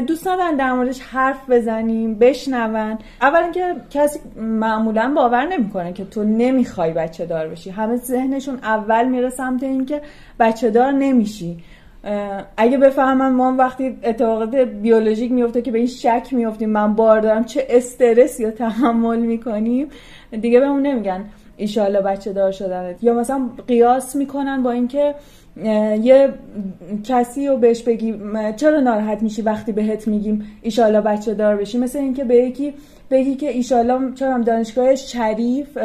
دوست ندارن در موردش حرف بزنیم بشنون. اول اینکه کسی معمولا باور نمی‌کنه که تو نمی‌خوای بچه دار بشی. همه ذهنشون اول میره سمت اینکه بچه دار نمیشی. اگه بفهمم ما وقتی اتفاقات بیولوژیک میفته که به این شک میفتیم من بار دارم چه استرس یا تحمل می‌کنیم دیگه به اون نمیگن. ایشالله بچه دار شدنت. یا مثلا قیاس می‌کنن با اینکه یه کسی رو بهش بگی چرا ناراحت میشی وقتی بهت میگیم ایشالا بچه دار بشی؟ مثل اینکه به یکی بگی که ایشالا چرا دانشگاه شریف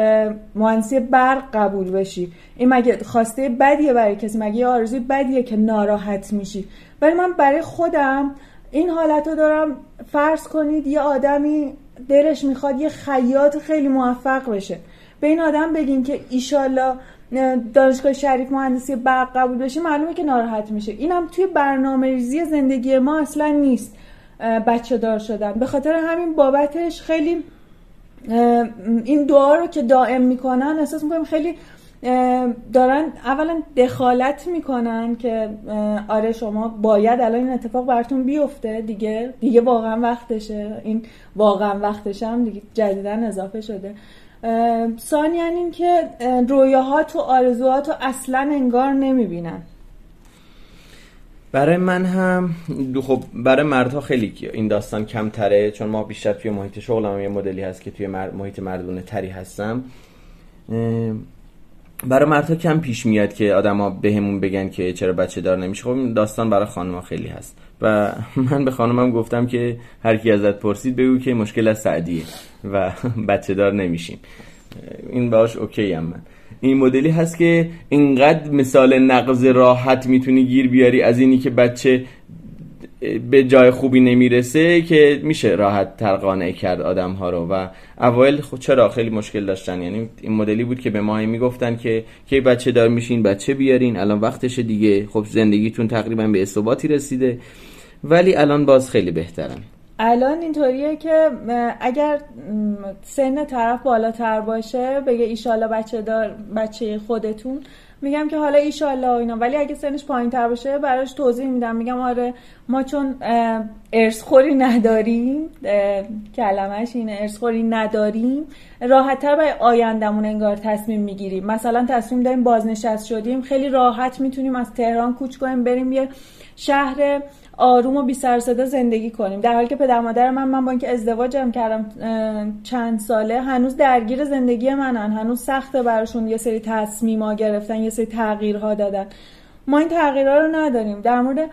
مهندسی برق قبول بشی. این مگه خواسته بدیه برای کسی؟ مگه آرزوی بدیه که ناراحت میشی؟ ولی من برای خودم این حالت رو دارم فرض کنید یه آدمی دلش می‌خواد یه خیاط خیلی موفق بشه. به این آدم بگین که ایشالا دانشگاه شریف مهندسی برق قبول بشه معلومه که ناراحت میشه. اینم توی برنامه ریزی زندگی ما اصلا نیست بچه دار شدن. به خاطر همین بابتش خیلی این دعا رو که دائم می‌کنن احساس می‌کنم خیلی دارن اولا دخالت می‌کنن که آره شما باید الان این اتفاق براتون بیفته دیگه دیگه واقعا وقتشه. این واقعا وقتشه هم دیگه جدیدن اضافه شده. ثانیا این که رویاهات و آرزوهات رو اصلا انگار نمی‌بینن. برای من هم خب برای مردها خیلی این داستان کمتره چون ما بیشتر توی محیط شغلم یه مدلی هست که توی محیط مردونه تری هستم. برای مردها کم پیش میاد که آدما بهمون بگن که چرا بچه دار نمیشه. خب داستان برای خانمها خیلی هست. و من به خانمم گفتم که هر کی ازت پرسید بگو که مشکل از سعدیه و بچه دار نمیشیم. این باش اوکی هم من. این مدلی هست که اینقدر مثال نقض راحت می‌تونی گیر بیاری از اینی که بچه به جای خوبی نمی‌رسه که میشه راحت تر قانع کرد آدم ها رو. و اوایل خود چرا خیلی مشکل داشتن؟ یعنی این مدلی بود که به ما می‌گفتن که کی بچه دار میشین بچه بیارین. الان وقتش دیگه. خب زندگیتون تقریبا به اثباتی رسیده. ولی الان باز خیلی بهترن. الان اینطوریه که اگر سن طرف بالاتر باشه بگه ایشالا بچه دار بچه خودتون میگم که حالا ایشالله اینا. ولی اگه سنش پایین تر باشه براش توضیح میدم. میگم آره ما چون ارث خوری نداریم کلمش اینه ارث خوری نداریم راحت تر برای آیندمون انگار تصمیم می‌گیریم. مثلا تصمیم داریم بازنشست شدیم خیلی راحت می‌تونیم از تهران کوچ کنیم بریم یه شهر آروم و بی سر زندگی کنیم. در حالی که پدر مادر من من با اینکه ازدواجم کردم چند ساله هنوز درگیر زندگی منن. هنوز سخته براشون یه سری تصمیما گرفتن یه سری تغییرها دادن. ما این تغییرها رو نداریم. در مورد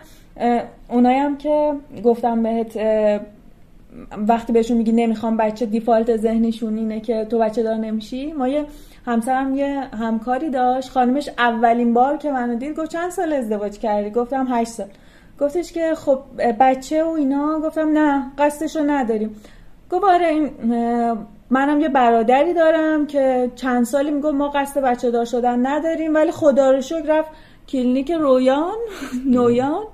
اونایی هم که گفتم بهت وقتی بهشون میگی نمی‌خوام بچه دیفالت ذهنشون اینه که تو بچه دار نمیشی. ما یه همسرم یه همکاری داشت. خانمش اولین بار که منو دید گفت چند سال ازدواج کردی؟ گفتم هشت سال. گفتش که خب بچه و اینا گفتم نه قصدشو نداریم. گفت آره این منم یه برادری دارم که چند سالی می‌گفت ما قصد بچه دار شدن نداریم ولی خدا رو شکر رفت کلینیک رویان نویان.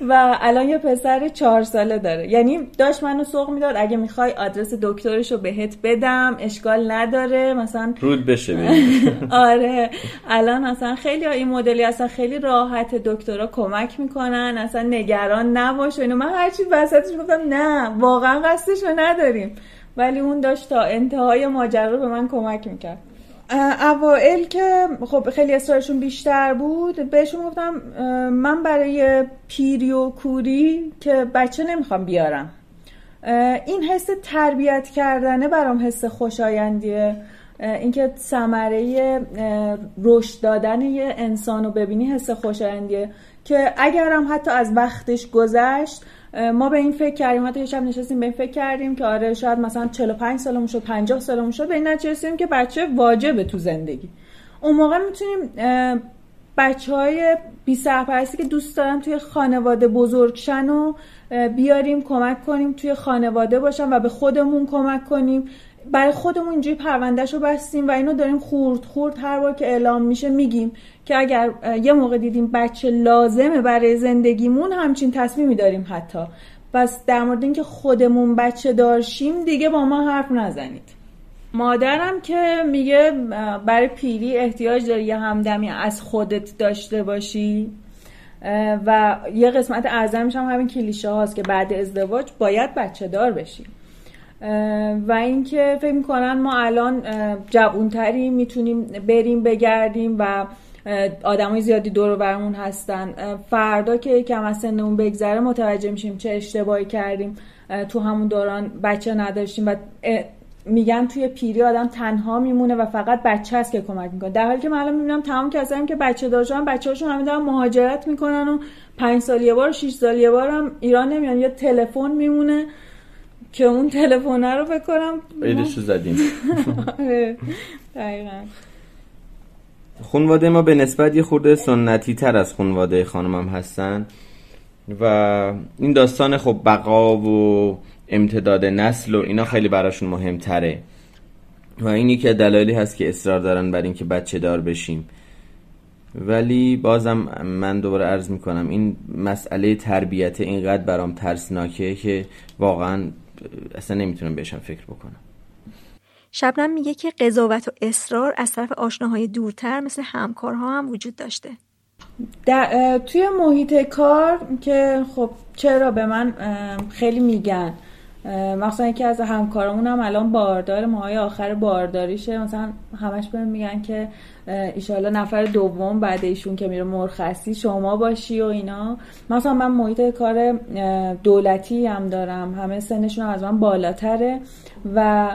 و الان یه پسر چهار ساله داره. یعنی داشت منو سوق می‌داد اگه می‌خوای آدرس دکترش رو بهت بدم اشکال نداره. مثلا رود بشه آره. الان اصلا خیلی این مدلی اصلا خیلی راحت دکترها کمک می‌کنن اصلا نگران نباش اینو. من هرچی وسطش گفتم نه واقعا قصدش رو نداریم. ولی اون داشت تا انتهای ماجرا به من کمک می‌کرد. اوائل که خب خیلی اصرارشون بیشتر بود بهشون گفتم من برای پیری و کوری که بچه نمی‌خوام بیارم. این حس تربیت کردنه برام حس خوشایندیه. اینکه ثمره رشد دادن یه انسان ببینی حس خوشایندیه. که اگرم حتی از وقتش گذشت ما به این فکر کردیم حتی یه شب نشستیم به این فکر کردیم که آره شاید مثلا 45 سالمون شد 50 سالمون شد به این نتیجه که بچه واجبه تو زندگی. اون موقع می‌تونیم بچه های بی سرپرستی که دوست دارن توی خانواده بزرگشن و بیاریم کمک کنیم توی خانواده باشن و به خودمون کمک کنیم. برای خودمون اینجوری پروندهش رو بستیم و اینو داریم خورد خورد هر بار که اعلام میشه میگیم که اگر یه موقع دیدیم بچه لازمه برای زندگیمون همچین تصمیمی داریم حتی. پس در مورد اینکه خودمون بچه دارشیم دیگه با ما حرف نزنید. مادرم که میگه برای پیری احتیاج داری یه همدمی از خودت داشته باشی. و یه قسمت اعظمش هم همین کلیشه هاست که بعد ازدواج باید بچه دار بشیم. و اینکه فکر می‌کنن ما الان جوونتری می‌تونیم بریم بگردیم و آدمای زیادی دور برمون هستن. فردا که کم از سنمون بگذره متوجه میشیم چه اشتباهی کردیم. تو همون دوران بچه نداشتیم و میگن توی پیری آدم تنها میمونه و فقط بچه هست که کمک می‌کنه. در حالی که من الان می‌بینم تمام کسایی که بچه دار بچه هاشون همین دارن مهاجرت می‌کنن و پنج سال یه بار شیش سال یه بار هم ایران نمیان. یه تلفن میمونه. که اون تلفن رو بکنم. ایدشو زدیم. آره، دقیقا. خونواده ما به نسبت یه خورده سنتی تر از خونواده خانمم هستن و این داستان خب بقا و امتداد نسل و اینا خیلی براشون مهمتره. و این یکی دلایلی هست که اصرار دارن بر اینکه بچه دار بشیم. ولی بازم من دوباره عرض می‌کنم این مسئله تربیت اینقدر برام ترسناکه که واقعا اصلا نمی‌تونم بهشم فکر بکنم. شبنم میگه که قضاوت و اصرار از طرف آشناهای دورتر مثل همکارها هم وجود داشته. در توی محیط کار که خب چرا به من خیلی میگن. مخصوصا یکی از همکارمون هم الان باردار ماهای آخر بارداریشه. مثلا همش بهم میگن که ایشالا نفر دوم بعد ایشون که میره مرخصی شما باشی و اینا. مثلا من محیط کار دولتی هم دارم. همه سنشون از من بالاتره. و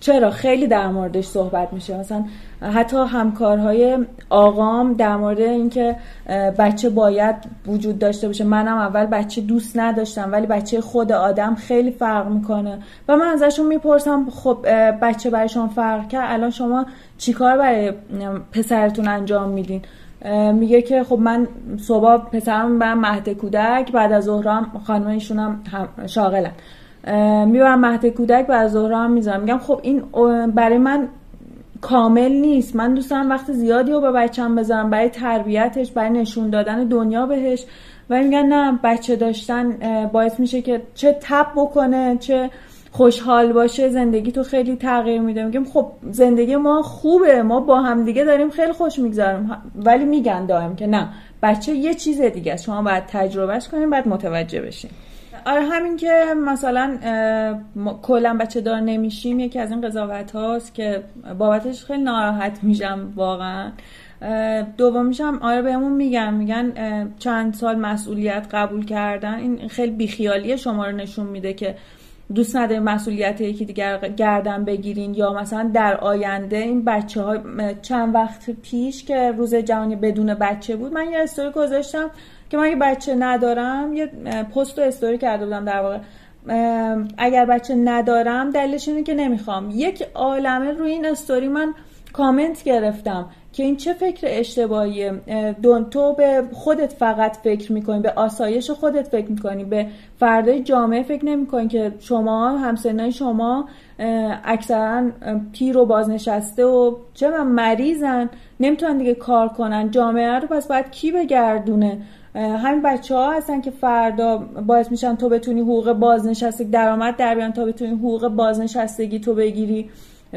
چرا خیلی در موردش صحبت میشه. مثلا حتی همکارهای آقام در مورد اینکه بچه باید وجود داشته باشه. منم اول بچه دوست نداشتم ولی بچه خود آدم خیلی فرق می‌کنه. و من ازشون می‌پرسم خب بچه برایشون فرق کرد؟ الان شما چیکار برای پسرتون انجام میدین؟ میگه که خب من صبح پسرم برم مهد کودک بعد از ظهرم خانم ایشون هم شاغلن. می‌برم مهد کودک بعد از ظهرم می‌ذارم. میگم خب این برای من کامل نیست. من دوست دارم وقت زیادی رو به بچم بذارم برای تربیتش برای نشون دادن دنیا بهش. و میگن نه بچه داشتن باعث میشه که چه تب بکنه چه خوشحال باشه. زندگی تو خیلی تغییر میده. میگم خب زندگی ما خوبه. ما با هم دیگه داریم خیلی خوش می‌گذاریم. ولی میگن دائم که نه. بچه یه چیز دیگه شما باید تجربهش کنیم بعد متوجه بشین. آره همین که مثلا کلا بچه دار نمیشیم یکی از این قضاوت هاست که بابتش خیلی ناراحت میشم واقعا. دومیش هم آره بهمون میگن میگن چند سال مسئولیت قبول کردن این خیلی بیخیالی شما رو نشون میده که دوست نداریم مسئولیت یکی دیگر گردن بگیرین یا مثلا در آینده این بچه ها چند وقت پیش که روز جهانی بدون بچه بود من یه استوری گذاشتم که من یه بچه ندارم یه پست و استوری کرده بودم در واقع. اگر بچه ندارم دلیلش اینه که نمی‌خوام. یک عالمه روی این استوری من کامنت گرفتم که این چه فکر اشتباهیه. دون تو به خودت فقط فکر می‌کنی به آسایش خودت فکر می‌کنی به فردای جامعه فکر نمی‌کنی که شما همسنای شما اکثرا پیر و بازنشسته و چه من مریضن نمی‌تونن دیگه کار کنن. جامعه رو پس باید کی بگردونه؟ همین بچه ها هستن که فردا باعث میشن تو بتونی حقوق بازنشستگی درآمد در بیان تا بتونی حقوق بازنشستگی تو بگیری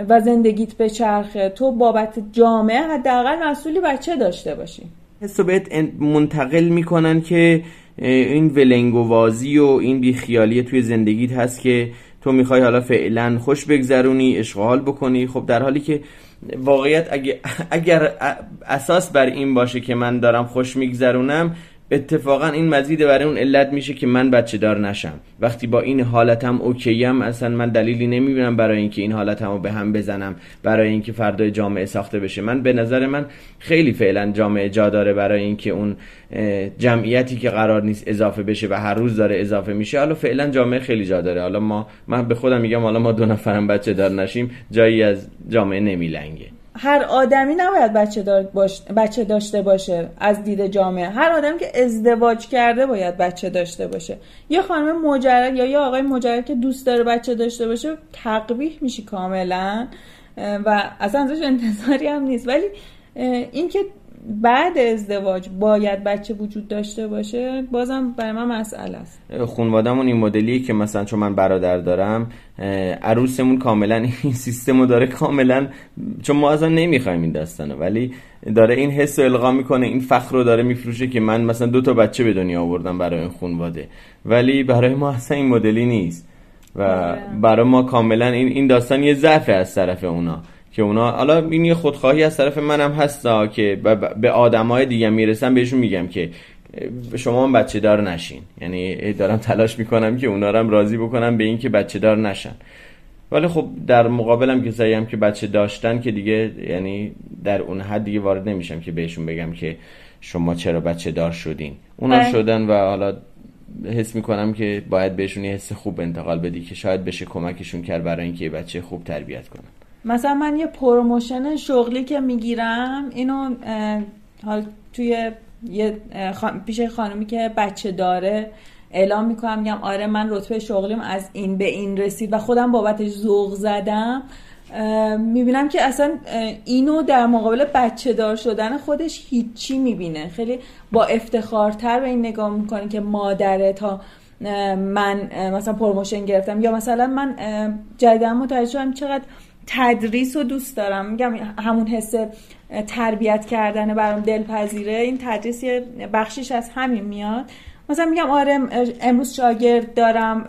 و زندگیت به چرخه. تو بابت جامعه حداقل مسئولی بچه داشته باشی. حسو بهت منتقل می‌کنن که این ولنگوازی و این بیخیالی توی زندگیت هست که تو می‌خوای حالا فعلا خوش بگذرونی اشغال بکنی. خب در حالی که واقعیت اگر, اگر اساس بر این باشه که من دارم خوش میگذرونم اتفاقا این مزید برای اون علت میشه که من بچه دار نشم. وقتی با این حالتم اوکیم اصلا من دلیلی نمی‌بینم برای اینکه این حالتم رو به هم بزنم برای اینکه فردای جامعه ساخته بشه. من به نظر من خیلی فعلا جامعه جا داره برای اینکه اون جمعیتی که قرار نیست اضافه بشه و هر روز داره اضافه میشه. حالا فعلا جامعه خیلی جا داره. حالا ما من به خودم میگم حالا ما دو نفرم بچه دار نشیم جایی از جامعه نمیلنگه. هر آدمی نباید بچه, باش... بچه داشته باشه از دید جامعه. هر آدمی که ازدواج کرده باید بچه داشته باشه. یه خانم مجرد یا یه آقای مجرد که دوست داره بچه داشته باشه تقبیح میشی کاملا. و اصلا ازش انتظاری هم نیست. ولی اینکه بعد ازدواج باید بچه وجود داشته باشه بازم برای من مسئله است. خانوادهمون این مدلیه که مثلا چون من برادر دارم عروسمون کاملا این سیستم رو داره کاملا چون ما اصلا نمی‌خوایم این داستانه ولی داره این حس رو القا می‌کنه این فخر رو داره میفروشه که من مثلا دو تا بچه به دنیا آوردم برای این خانواده. ولی برای ما اصلا این مدلی نیست و آره. برای ما کاملا این این داستان یه ضعف از طرف اونا. که اونا حالا این یه خودخواهی از طرف منم هستا که به آدمای دیگه می‌رسم بهشون میگم که شما هم بچه دار نشین. یعنی دارم تلاش می‌کنم که اونا رو راضی بکنم به این که بچه دار نشن. ولی خب در مقابلم کسایی هم که بچه داشتن که دیگه یعنی در اون حد دیگه وارد نمیشم که بهشون بگم که شما چرا بچه دار شدین. اونا بله. شدن و حالا حس می‌کنم که باید بهشون یه حس خوب انتقال بدی که شاید بشه کمکشون کرد برای اینکه بچه خوب تربیت کنن. مثلا من یه promotion شغلی که می‌گیرم اینو حال توی یه پیش خانمی که بچه داره اعلام می‌کنم میگم آره من رتبه شغلیم از این به این رسید و خودم بابتش ذوق زدم. می‌بینم که اصلا اینو در مقابل بچه دار شدن خودش هیچی می‌بینه. خیلی با افتخارتر به این نگاه می‌کنه که مادره تا من مثلا promotion گرفتم یا مثلا من جدیدا متوجه شدم چقدر تدریس رو دوست دارم. میگم همون حس تربیت کردن برام دلپذیره. این تدریس یه بخشیش از همین میاد. مثلا میگم آره امروز شاگرد دارم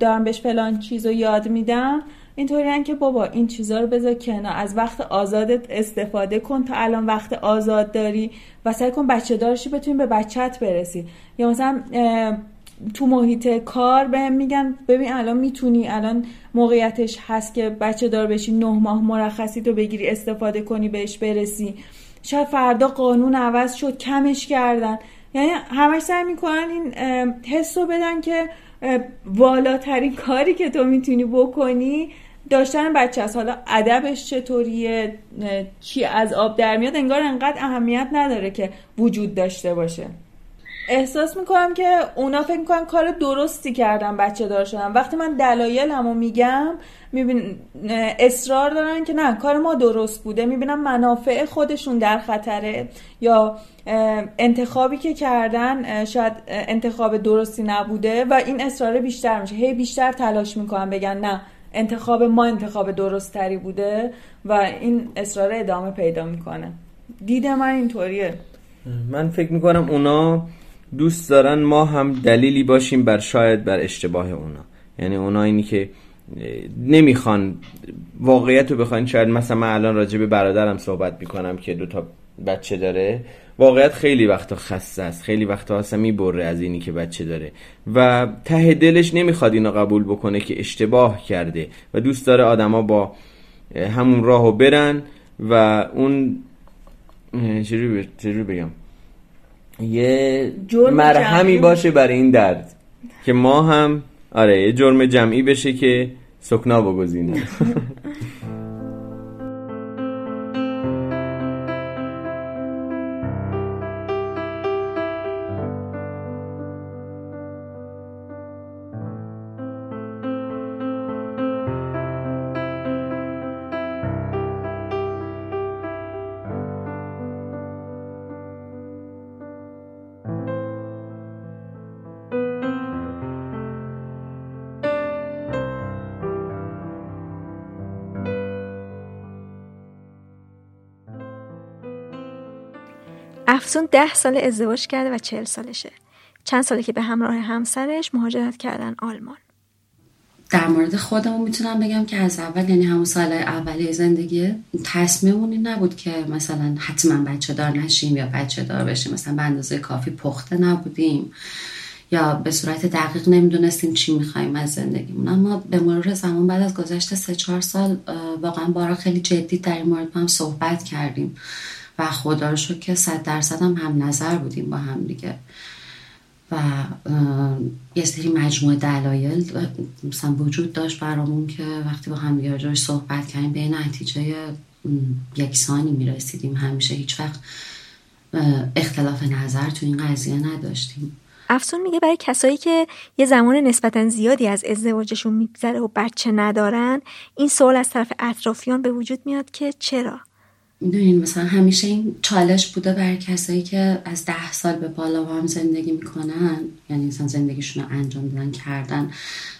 دارم بهش فلان چیز رو یاد میدم. اینطوری که بابا این چیزا رو بذار کنار. از وقت آزادت استفاده کن تا الان وقت آزاد داری و سعی کن بچه دارشی بتونی به بچت برسی. یا مثلا تو محیط کار به میگن ببین الان می‌تونی الان موقعیتش هست که بچه دار بشی نه ماه مرخصی تو بگیری استفاده کنی بهش برسی. شاید فردا قانون عوض شد کمش کردن. یعنی همش سعی می‌کنن این حس رو بدن که والاترین کاری که تو می‌تونی بکنی داشتن بچه است حالا ادبش چطوریه؟ چی از آب در میاد؟ انگار انقدر اهمیت نداره که وجود داشته باشه. احساس می‌کنم که اونا فکر می‌کنن کار درستی کردن بچه دار شدن. وقتی من دلایلمو میگم میبین اصرار دارن که نه کار ما درست بوده. می‌بینم منافع خودشون در خطره. یا انتخابی که کردن شاید انتخاب درستی نبوده و این اصرار بیشتر میشه. هی بیشتر تلاش می‌کنن بگن نه انتخاب ما انتخاب درست تری بوده و این اصرار ادامه پیدا می‌کنه. دید من اینطوریه. من فکر می‌کنم اونا دوست دارن ما هم دلیلی باشیم بر شاید بر اشتباه اونا. یعنی اونا اینی که نمی‌خوان واقعیت رو بخواین. شاید مثلا من الان راجع به برادرم صحبت می‌کنم که دو تا بچه داره. واقعیت خیلی وقتا خسته است خیلی وقتا اصلا می‌بره از اینی که بچه داره. و ته دلش نمی‌خواد اینو قبول بکنه که اشتباه کرده و دوست داره آدما با همون راهو برن و اون چجوری بگم؟ یه مرهمی باشه برای این درد. که ما هم آره یه جرم جمعی بشه که سکنا بگزینه. افسون ده سال ازدواج کرده و چهل سالشه. چند ساله که به همراه همسرش مهاجرت کردن آلمان. در مورد خودمون می‌تونم بگم که از اول یعنی همون سال اولی زندگی تصمیممون این نبود که مثلا حتما بچه دار نشیم یا بچه دار بشیم. مثلا به اندازه کافی پخته نبودیم یا به صورت دقیق نمی‌دونستیم چی می‌خوایم از زندگیمون. اما به مرور زمان بعد از گذشت سه چهار سال واقعا بارا خیلی جدی در این مورد با هم صحبت کردیم. و خدا رو که صد درصد هم هم نظر بودیم با هم دیگه. و یه سری مجموعه دلایل مثلا وجود داشت برامون که وقتی با هم دیگه صحبت کردیم به نتیجه یکسانی می‌رسیدیم. همیشه هیچ وقت اختلاف نظر تو این قضیه نداشتیم. افسون میگه برای کسایی که یه زمان نسبتا زیادی از ازدواجشون میگذره و بچه ندارن این سوال از طرف اطرافیان به وجود میاد که چرا؟ می‌دونین مثلا همیشه این چالش بوده برای کسایی که از ده سال به بالا با هم زندگی می‌کنن. یعنی مثلا زندگیشون رو انجام دادن کردن.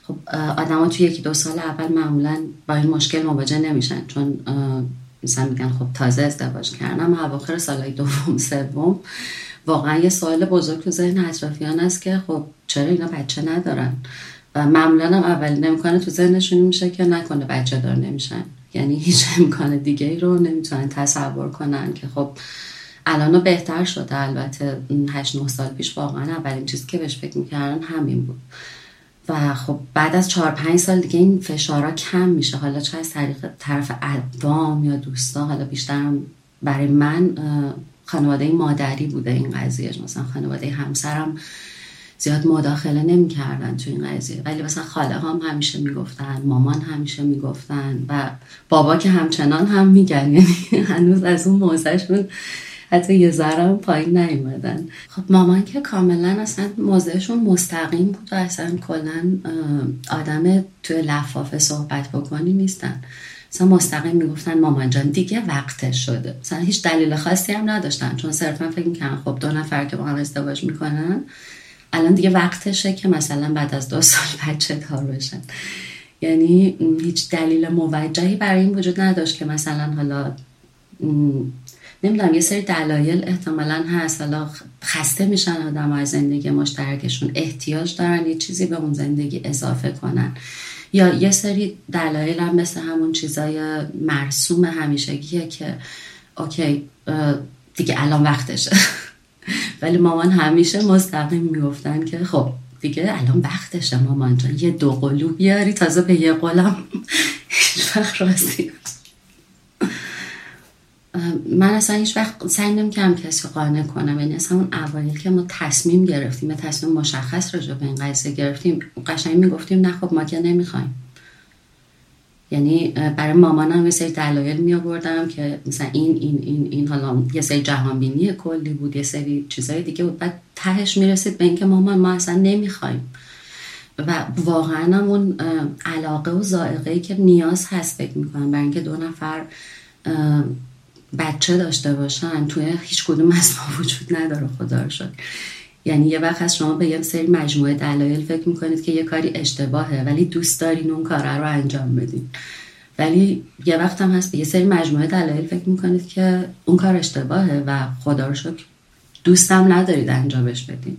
خب ها توی یکی دو سال اول معمولا با این مشکل مواجه نمیشن. چون مثلا میگن خب تازه ازدواج کردن اما اواخر سالهای دوم سوم. واقعا یه سوال بزرگ تو ذهن اطرافیان است که خب چرا اینا بچه ندارن؟ و معمولا هم امکان تو ذهنشون میشه که نکنه بچه دار نمیشن. یعنی هیچ امکان دیگه ای رو نمی‌تونن تصور کنن که خب الان بهتر شده. البته 8 9 سال پیش واقعا اولین چیزی که بهش فکر می‌کردن همین بود. و خب بعد از 4 5 سال دیگه این فشارا کم میشه. حالا چه از طریق طرف اقوام یا دوستان حالا بیشتر برای من خانواده مادری بوده این قضیه. مثلا خانواده همسرم زیاد مداخله نمی‌کردن تو این قضیه. ولی مثلا خاله هم همیشه می‌گفتن مامان همیشه می‌گفتن و بابا که همچنان هم میگن. یعنی هنوز از اون موزهشون حتی یه ذره پایین نیومدن. خب مامان که کاملا اصلا موضعشون مستقیم بود و اصلا کلا آدم توی لفافه صحبت بکنی نیستن. مثلا مستقیم می‌گفتن مامان جان دیگه وقتش شده. مثلا هیچ دلیل خاصی هم نداشتن. چون صرفا فکر می‌کنن خب دو نفر که با هم ازدواج می‌کنن الان دیگه وقتشه که مثلا بعد از دو سال بچه دار بشن. یعنی هیچ دلیل موجهی برای این وجود نداشت که مثلا حالا نمی‌دونم یه سری دلایل احتمالا هست. حالا خسته میشن آدم های زندگی مشترکشون. احتیاج دارن یه چیزی به اون زندگی اضافه کنن. یا یه سری دلایل هم مثل همون چیزای مرسوم همیشگیه که اوکی دیگه الان وقتشه. ولی مامان همیشه مستقیم می‌گفتن که خب دیگه الان وقتشه مامان جان. یه دو قلو بیاری تازه به یه قلم. هیچ وقت راستی من اصلا هیچ وقت سعی نمی‌کردم کسی قانع کنم. یعنی اصلا اون اوایل که ما تصمیم گرفتیم تصمیم مشخص راجع به این قضیه گرفتیم قشنگ می‌گفتیم نه خب ما که نمی‌خوایم. یعنی برای مامانم یه سری دلایل می آوردم که مثلا این این این این حالا یه سری جهانبینی کلی بود یه سری چیزای دیگه بود. بعد تهش می‌رسید به اینکه مامان ما اصلا نمی‌خوایم. و واقعا اون علاقه و ذائقه ای که نیاز هست فکر می‌کنم برای اینکه دو نفر بچه داشته باشن توی هیچ کدوم از ما وجود نداره خدا رو شد یعنی یه وقت از شما به یه سری مجموعه دلایل فکر می‌کنید که یه کاری اشتباهه ولی دوست دارین اون کار رو انجام بدین. ولی یه وقت هم هست به یه سری مجموعه دلایل فکر می‌کنید که اون کار اشتباهه و خدا رو شکر دوستم ندارید انجامش بدین.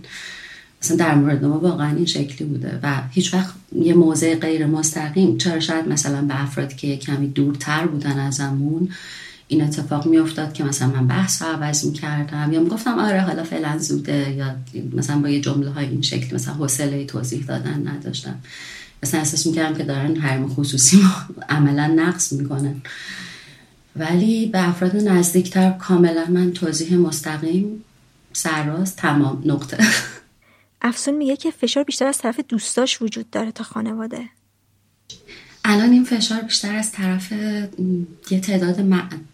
مثلا در مورد ما واقعا این شکلی بوده و هیچ وقت یه موضع غیر مستقیم چرا شاید مثلا به افرادی که کمی دورتر بودن ازمون این اتفاق میافتاد که مثلا من بحث رو عوض می‌کردم یا می‌گفتم آره حالا فعلا زوده یا مثلا با یه جمله های این شکل مثلا حوصله توضیح دادن نداشتم. مثلا احساس می‌کردم که دارن حرم خصوصی ما عملا نقص می‌کنن. ولی به افراد نزدیکتر کاملا من توضیح مستقیم سرراست تمام نقطه. افسون میگه که فشار بیشتر از طرف دوستاش وجود داره تا خانواده. الان این فشار بیشتر از طرف یه تعداد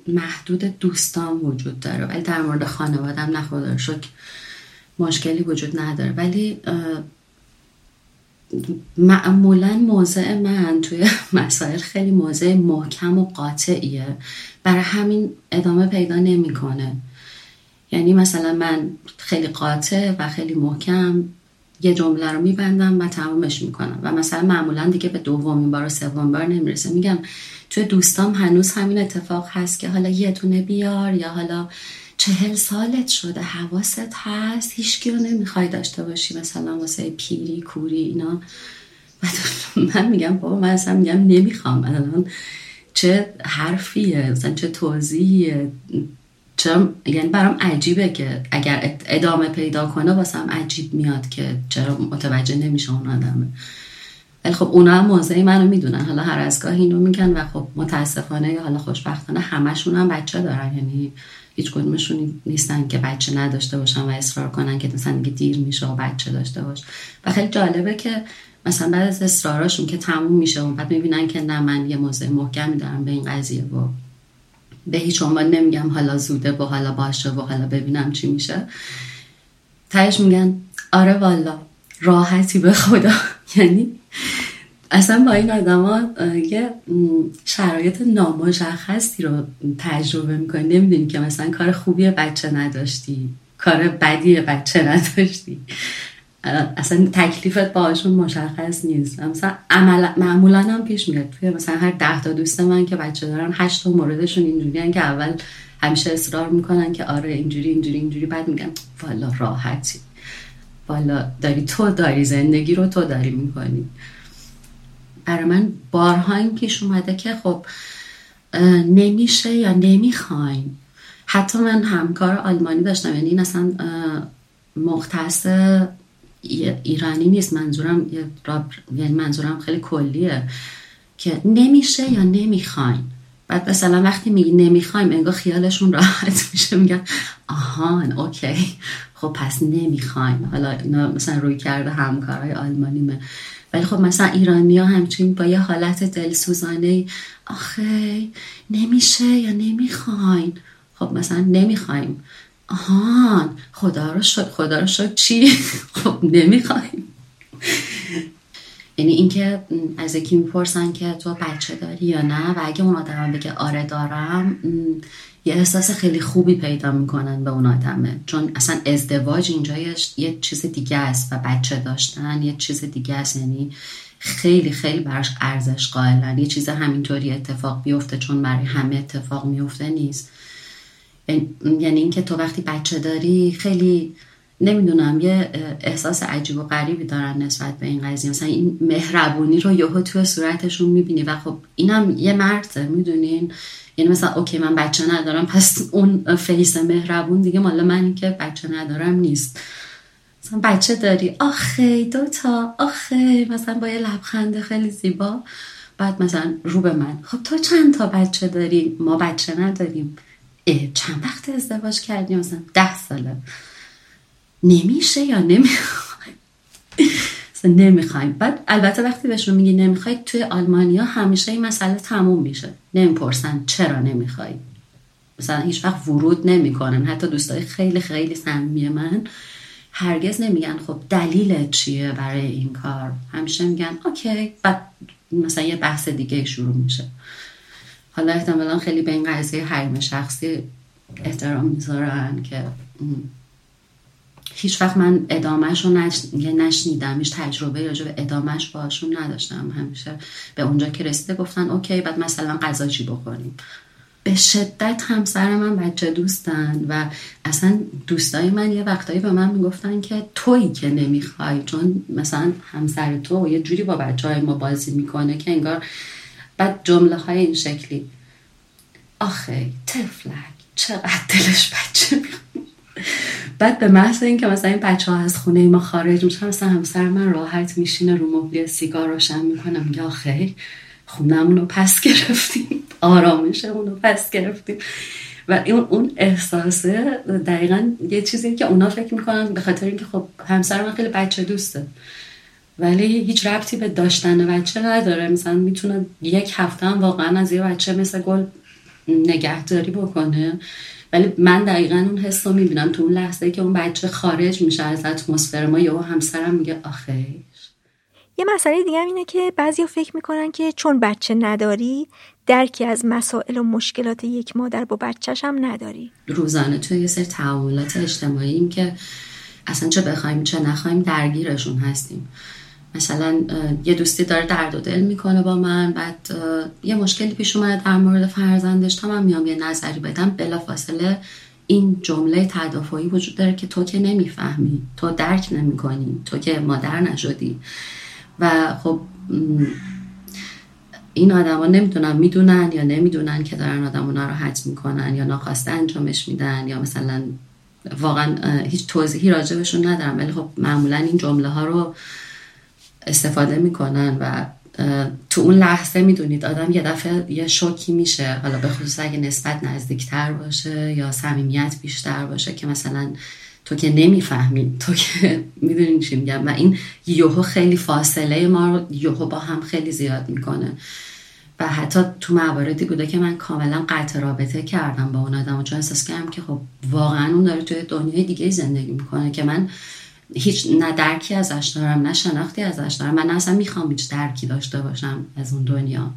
محدود دوستان وجود داره. ولی در مورد خانوادم نه خدا شکر مشکلی وجود نداره. ولی معمولا موضع من توی مسائل خیلی موضع محکم و قاطعیه. برای همین ادامه پیدا نمی‌کنه. یعنی مثلا من خیلی قاطع و خیلی محکم یه جمله رو میبندم و تمامش می‌کنم. و مثلا معمولا دیگه به دومین بار و سومین بار نمی‌رسه. میگم توی دوستام هنوز همین اتفاق هست که حالا یه تونه بیار یا حالا چهل سالت شده حواست هست هیچکی رو نمی‌خوای داشته باشی مثلا واسه پیری کوری اینا. من میگم بابا من اصلا میگم نمی‌خوام. الان چه حرفیه مثلا چه توضیحیه. چرا یعنی برام عجیبه که اگر ادامه پیدا کنه واسم عجیب میاد که چرا متوجه نمیشه اون آدمه ولی خب اونا هم موضعی منو می‌دونن. حالا هر از گاه اینو میگن و خب متاسفانه یا حالا خوشبختانه همشون هم بچه دارن. یعنی هیچ کدومشون نیستن که بچه نداشته باشن و اصرار کنن که مثلا دیگه دیر میشه و بچه داشته باش. و خیلی جالبه که مثلا بعد از اصراراشون که تموم میشه و بعد می‌بینن که نه من یه موضع محکمی دارم به این قضیه و به هیچ عنوان نمیگم حالا زوده و حالا باشه و حالا ببینم چی میشه. تهش میگن آره والا راحتی به خدا. یعنی اصلا با این ها یه شرایط نامشخصی رو تجربه می‌کنی. نمی‌دونی که مثلا کار خوبی بچه نداشتی کار بدی بچه نداشتی. اصلا تکلیفت باهاشون مشخص نیست. مثلا عمل معمولا هم پیش میاد. توی مثلا هر ده تا دوست من که بچه دارن هشت تا موردشون اینجوری که اول همیشه اصرار می‌کنن که آره اینجوری اینجوری اینجوری. بعد میگن والا راحتی. والا داری تو داری زندگی رو تو داری می‌کنی. برای من بارها این پیش اومده که خب نمیشه یا نمی‌خواین حتی من همکار آلمانی داشتم. یعنی این اصلا مختص ایرانی نیست. منظورم یعنی منظورم خیلی کلیه. که نمیشه یا نمی‌خواین بعد مثلا وقتی میگی نمی‌خوایم انگار خیالشون راحت میشه. میگن آهان اوکی. خب پس نمی‌خوایم. حالا مثلا روی کرده همکارای آلمانی ولی خب مثلا ایرانی ها همچنین با یه حالت دلسوزانه آخه نمیشه یا نمی‌خواین. خب مثلا نمی‌خوایم. آهان خدا رو شد خدا رو شد چی؟ خب نمی‌خوایم. یعنی اینکه از یکی می‌پرسن که تو بچه داری یا نه؟ و اگه اون آدم بگه آره دارم یه احساس خیلی خوبی پیدا می‌کنن به اون آدمه. چون اصلا ازدواج اینجا یه چیز دیگه است و بچه داشتن یه چیز دیگه است. یعنی خیلی خیلی براش ارزش قائلن. یه چیز همینطوری اتفاق بیفته چون برای همه اتفاق میفته نیست. یعنی اینکه تو وقتی بچه داری خیلی نمی‌دونم یه احساس عجیب و غریبی دارن نسبت به این قضیه. مثلا این مهربونی رو یهو تو صورتشون می‌بینی و خب اینم یه مرده می‌دونین یعنی مثلا okay من بچه ندارم پس اون face مهربون دیگه مال من که بچه ندارم نیست. مثلا بچه داری آخه دوتا آخه مثلا با یه لبخنده خیلی زیبا. بعد مثلا رو به من خب تو چند تا بچه داری؟ ما بچه نداریم. چند وقت ازدواج کردیم مثلا ده ساله. نمیشه یا نمی‌خوای. نمی‌خوایم بعد البته وقتی بهشون میگی نمی‌خوای توی آلمانیا همیشه این مسئله تموم میشه. نمی‌پرسن چرا نمی‌خوای. مثلا هیچ وقت ورود نمی‌کنن. حتی دوستای خیلی خیلی صمیمی من هرگز نمیگن خب دلیل چیه برای این کار. همیشه میگن اوکی بعد مثلا یه بحث دیگه شروع میشه. حالا احتمالا خیلی به این قضیه حریم شخصی احترام می‌ذارن که هیچ وقت من ادامهش رو نش... نشنیدم هیچ تجربه راجع به ادامهش باشون نداشتم. همیشه به اونجا که رسیده گفتن اوکی بعد مثلا غذا چی بخوریم؟ به شدت همسر من بچه دوستن و اصلا دوستای من یه وقتایی به من می‌گفتن که تویی که نمی‌خوای چون مثلا همسر تو یه جوری با بچه های ما بازی می‌کنه که انگار بعد جمله های این شکلی. آخه تفلک چقدر دلش بچه بعد به محض اینکه مثلا این بچه ها از خونه ما خارج میشن مثلا همسر من راحت میشینه رو مبلی سیگار روشن می‌کنه میگه آخه خونمون رو پس گرفتیم آرامشمون رو پس گرفتیم. و اون اون احساسه دقیقا یه چیزی که اونا فکر می‌کنن به خاطر اینکه خب همسر من خیلی بچه دوسته. ولی هیچ ربطی به داشتن بچه نداره. مثلا می‌تونه یک هفته هم واقعا از یه بچه مثل گل نگهداری بکنه. ولی من دقیقا اون حس رو می‌بینم. تو اون لحظه که اون بچه خارج میشه از اتمسفر ما یا همسرم میگه آخه یه مسئله دیگه هم اینه که بعضی فکر می‌کنن که چون بچه نداری درکی از مسائل و مشکلات یک مادر با بچهش هم نداری. روزانه توی یه سری تعاملات اجتماعیم که اصلا چه بخوایم چه نخوایم درگیرشون هستیم. مثلا یه دوستی داره درد و دل می‌کنه با من بعد یه مشکلی پیش اومده در مورد فرزندش تا من میام یه نظری بدم. بلافاصله این جمله تدافعی وجود داره که تو که نمی‌فهمی تو درک نمی‌کنی تو که مادر نشدی. و خب این آدما نمی‌دونن می‌دونن یا نمی‌دونن که دارن آدمو ناراحت می‌کنن یا ناخواسته انجامش میدن یا مثلا واقعا هیچ توضیحی راجبشون ندارم ولی خب معمولا این جمله ها رو استفاده می‌کنن و تو اون لحظه می‌دونید آدم یه دفعه یه شوکی میشه. حالا به خصوص اگه نسبت نزدیکتر باشه یا صمیمیت بیشتر باشه که مثلا تو که نمی‌فهمی تو که می‌دونین چی میگم. و این یوهو خیلی فاصله ما رو یوهو با هم خیلی زیاد می‌کنه. و حتی تو مواردی بوده که من کاملا قطع رابطه کردم با اون آدم. چون احساس کردم که خب واقعا اون داره توی دنیای دیگه زندگی می‌کنه که من هیچ نه درکی ازش دارم نه شناختی ازش دارم من اصلا می‌خوام هیچ درکی داشته باشم از اون دنیا.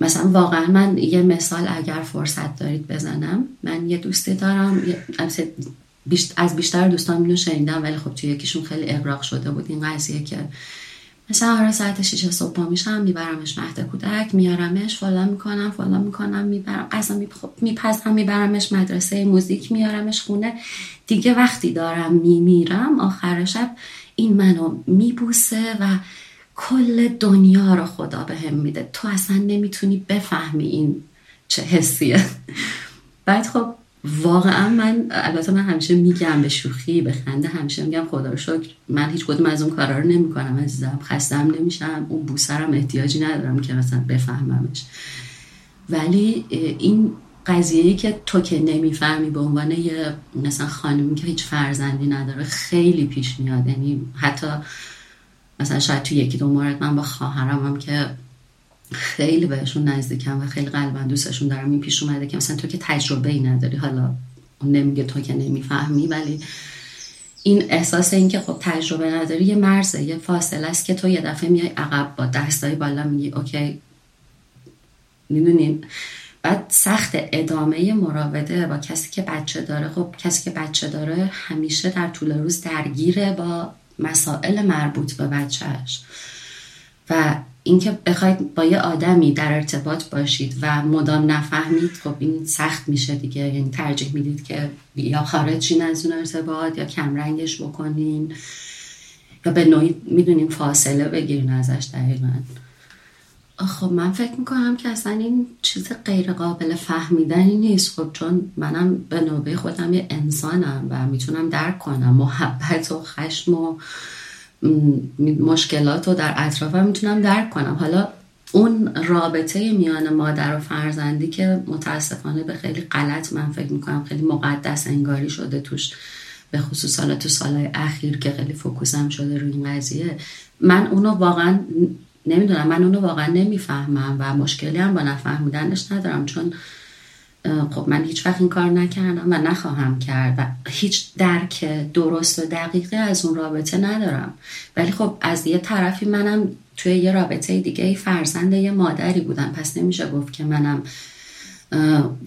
مثلا واقعا من یه مثال اگر فرصت دارید بزنم من یه دوستی دارم از بیشتر دوستان اینو شنیدم ولی خب توی یکیشون خیلی اقراق شده بود. این قضیه که مثلا آره ساعت 6 صبح پا میشم میبرمش مهد کودک میارمش فلان می‌کنم فلان می‌کنم می‌برم غذا میپزم میبرمش مدرسه موزیک میارمش خونه. دیگه وقتی دارم میمیرم آخر شب این منو میبوسه و کل دنیا رو خدا به میده. تو اصلا نمی‌تونی بفهمی این چه حسیه. بعد خب واقعا من البته من همیشه میگم به شوخی به خنده همیشه میگم خدا رو شکر. من هیچ کدوم از اون کارا رو نمی‌کنم عزیزم. خستم نمیشم اون بوسرم احتیاجی ندارم که مثلا بفهممش. ولی این قضیه که تو که نمی‌فهمی به عنوان یه مثلا خانمی که هیچ فرزندی نداره خیلی پیش میاد. یعنی حتی مثلا شاید تو یکی دو مورد من با خواهرم هم که خیلی بهشون نزدیکم و خیلی قلبا دوستشون دارم. این پیش اومده که مثلا تو که تجربه ای نداری. حالا نمیگه تو که نمی‌فهمی ولی این احساس این که خب تجربه نداری یه مرزه یه فاصله است که تو یه دفعه میای عقب با دستای بالا میگی اوکی. می‌دونین بعد سخت ادامه مراوده با کسی که بچه داره. خب کسی که بچه داره همیشه در طول روز درگیره با مسائل مربوط به بچهش و اینکه بخواید با یه آدمی در ارتباط باشید و مدام نفهمید خب این سخت میشه دیگه. یعنی ترجیح می‌دید که یا خارجین از اون ارتباط یا کمرنگش بکنین یا به نوعی می‌دونین فاصله بگیرین ازش دقیقا. خب من فکر می‌کنم که اصلا این چیز غیر قابل فهمیدنی نیست. خب چون منم به نوبه خودم یه انسانم و می‌تونم درک کنم. محبت و خشم و مشکلات رو در اطرافم می‌تونم درک کنم. حالا اون رابطه میان مادر و فرزندی که متاسفانه به خیلی غلط من فکر می‌کنم خیلی مقدس انگاری شده توش به خصوص حالا تو سالهای اخیر که خیلی فوکوسم شده روی این قضیه من اونو واقعا نمی‌دونم. من اونو واقعا نمی‌فهمم و مشکلی هم با نفهمیدنش ندارم. چون خب من هیچ وقت این کار نکردم و نخواهم کرد و هیچ درک درست و دقیقه از اون رابطه ندارم. ولی خب از یه طرفی منم توی یه رابطه دیگه فرزند یه مادری بودم. پس نمیشه گفت که منم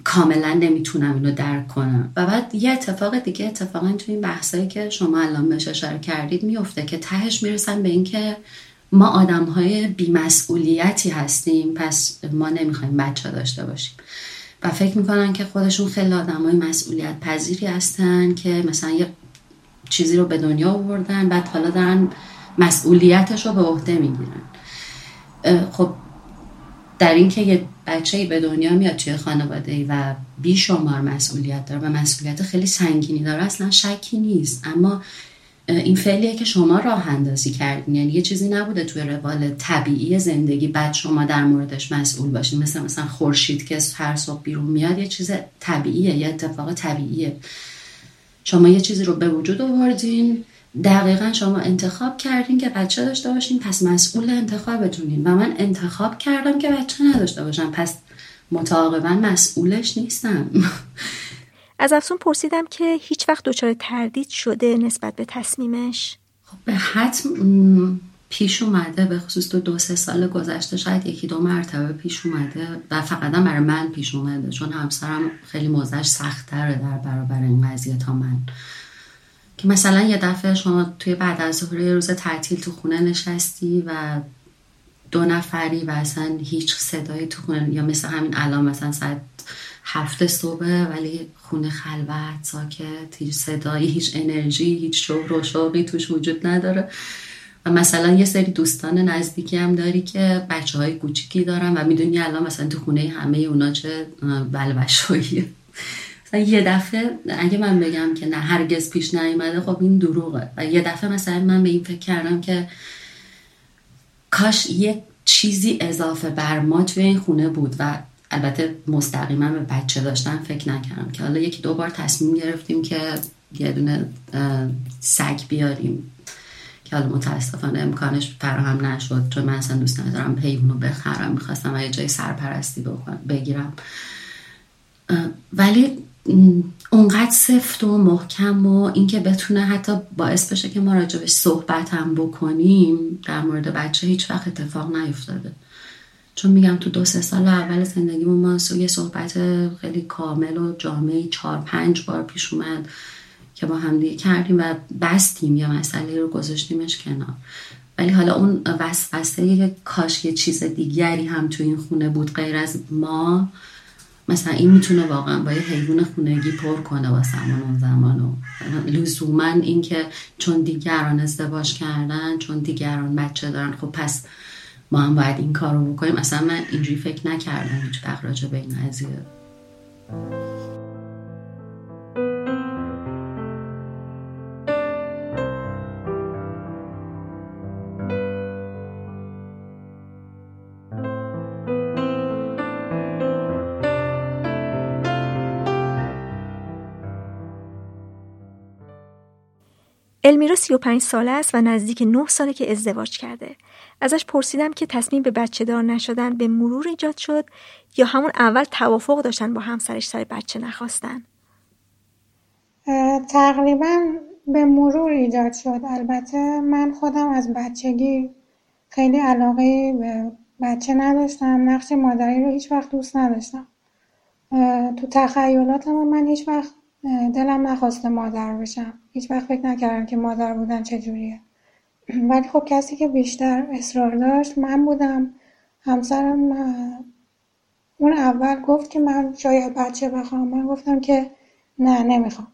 کاملا نمی‌تونم اینو درک کنم. و بعد یه اتفاق دیگه اتفاقا توی این بحثایی که شما الان بهش اشاره کردید میفته که تهش می‌رسن به اینکه ما آدم های بیمسئولیتی هستیم. پس ما نمی‌خوایم بچه داشته باشیم. و فکر می‌کنن که خودشون خیلی آدم های مسئولیت پذیری هستن که مثلا یه چیزی رو به دنیا آوردن بعد حالا دارن مسئولیتش رو به عهده می‌گیرن. خب در اینکه یه بچه به دنیا میاد توی خانواده ای و بیشمار مسئولیت داره و مسئولیت خیلی سنگینی داره اصلا شکی نیست. اما این فعلیه که شما راه اندازی کردین. یعنی یه چیزی نبوده توی روال طبیعی زندگی بعد شما در موردش مسئول باشین. مثل مثلا خورشید که هر صبح بیرون میاد یه چیز طبیعیه یه اتفاق طبیعیه. شما یه چیزی رو به وجود آوردین. دقیقا شما انتخاب کردین که بچه داشته باشین پس مسئول انتخابتونین. و من انتخاب کردم که بچه نداشته باشم پس متعاقبا مسئولش نیستم. از افسون پرسیدم که هیچ وقت دچار تردید شده نسبت به تصمیمش؟ خب به حتم پیش اومده به خصوص تو دو سه سال گذشته شاید یکی دو مرتبه پیش اومده و فقط برای من پیش اومده چون همسرم خیلی موزش سختتره در برابر این قضیه تا من. که مثلا یه دفعه شما توی بعد از ظهر یه روز تعطیل تو خونه نشستی و دو نفری و اصلا هیچ صدایی تو خونه یا مثل همین الان مثلا ساعت هفته صبح ولی خونه خلوت ساکت هیچ صدایی هیچ انرژی هیچ شوق و توش وجود نداره. و مثلا یه سری دوستان نزدیکی هم داری که بچه های کوچیکی دارن و می‌دونی الان مثلا تو خونه همه اونا چه بلبشویه مثلا یه دفعه اگه من بگم که نه هرگز پیش نیومده خب این دروغه. و یه دفعه مثلا من به این فکر کردم که کاش یه چیزی اضافه بر ما توی این خونه بود و البته مستقیما به بچه داشتن فکر نکردم که حالا یکی دو بار تصمیم گرفتیم که یه دونه سگ بیاریم. که حالا متاسفانه امکانش فراهم نشد چون من اصلا دوست ندارم پیونو بخرم می‌خواستم یه جای سرپرستی بگیرم. ولی اونقدر سفت و محکم و اینکه بتونه حتی باعث بشه که ما راجبش صحبت هم بکنیم در مورد بچه هیچ وقت اتفاق نیفتاده. چون میگم تو دو سه سال اول زندگیمون ما یه صحبت خیلی کامل و جامعی چهار پنج بار پیش اومد که با هم دیگه کردیم و بستیم یا مسئله رو گذاشتیمش کنار. ولی حالا اون وسوسه کاش یه چیز دیگری هم تو این خونه بود غیر از ما مثلا این می‌تونه واقعا با یه حیوان خونگی پر کنه واسمون اون زمان و لزوما اینکه چون دیگران ازدواج کردن چون دیگران بچه دارن خب پس ما هم باید این کار رو بکنیم. اصلا من اینجوری فکر نکردم هیچ وقت به این قضیه المیرا 35 ساله است و نزدیک 9 ساله که ازدواج کرده. ازش پرسیدم که تصمیم به بچه دار نشدن به مرور ایجاد شد یا همون اول توافق داشتن با همسرش سر بچه نخواستن؟ تقریبا به مرور ایجاد شد. البته من خودم از بچگی خیلی علاقه به بچه نداشتم. نقش مادری رو هیچ وقت دوست نداشتم. تو تخیلاتم من هیچ وقت دلم نخواسته مادر بشم. هیچ وقت فکر نکردم که مادر بودن چجوریه. ولی خب کسی که بیشتر اصرار داشت من بودم. همسرم اون اول گفت که من شاید بچه بخوام. من گفتم که نه نمی‌خوام.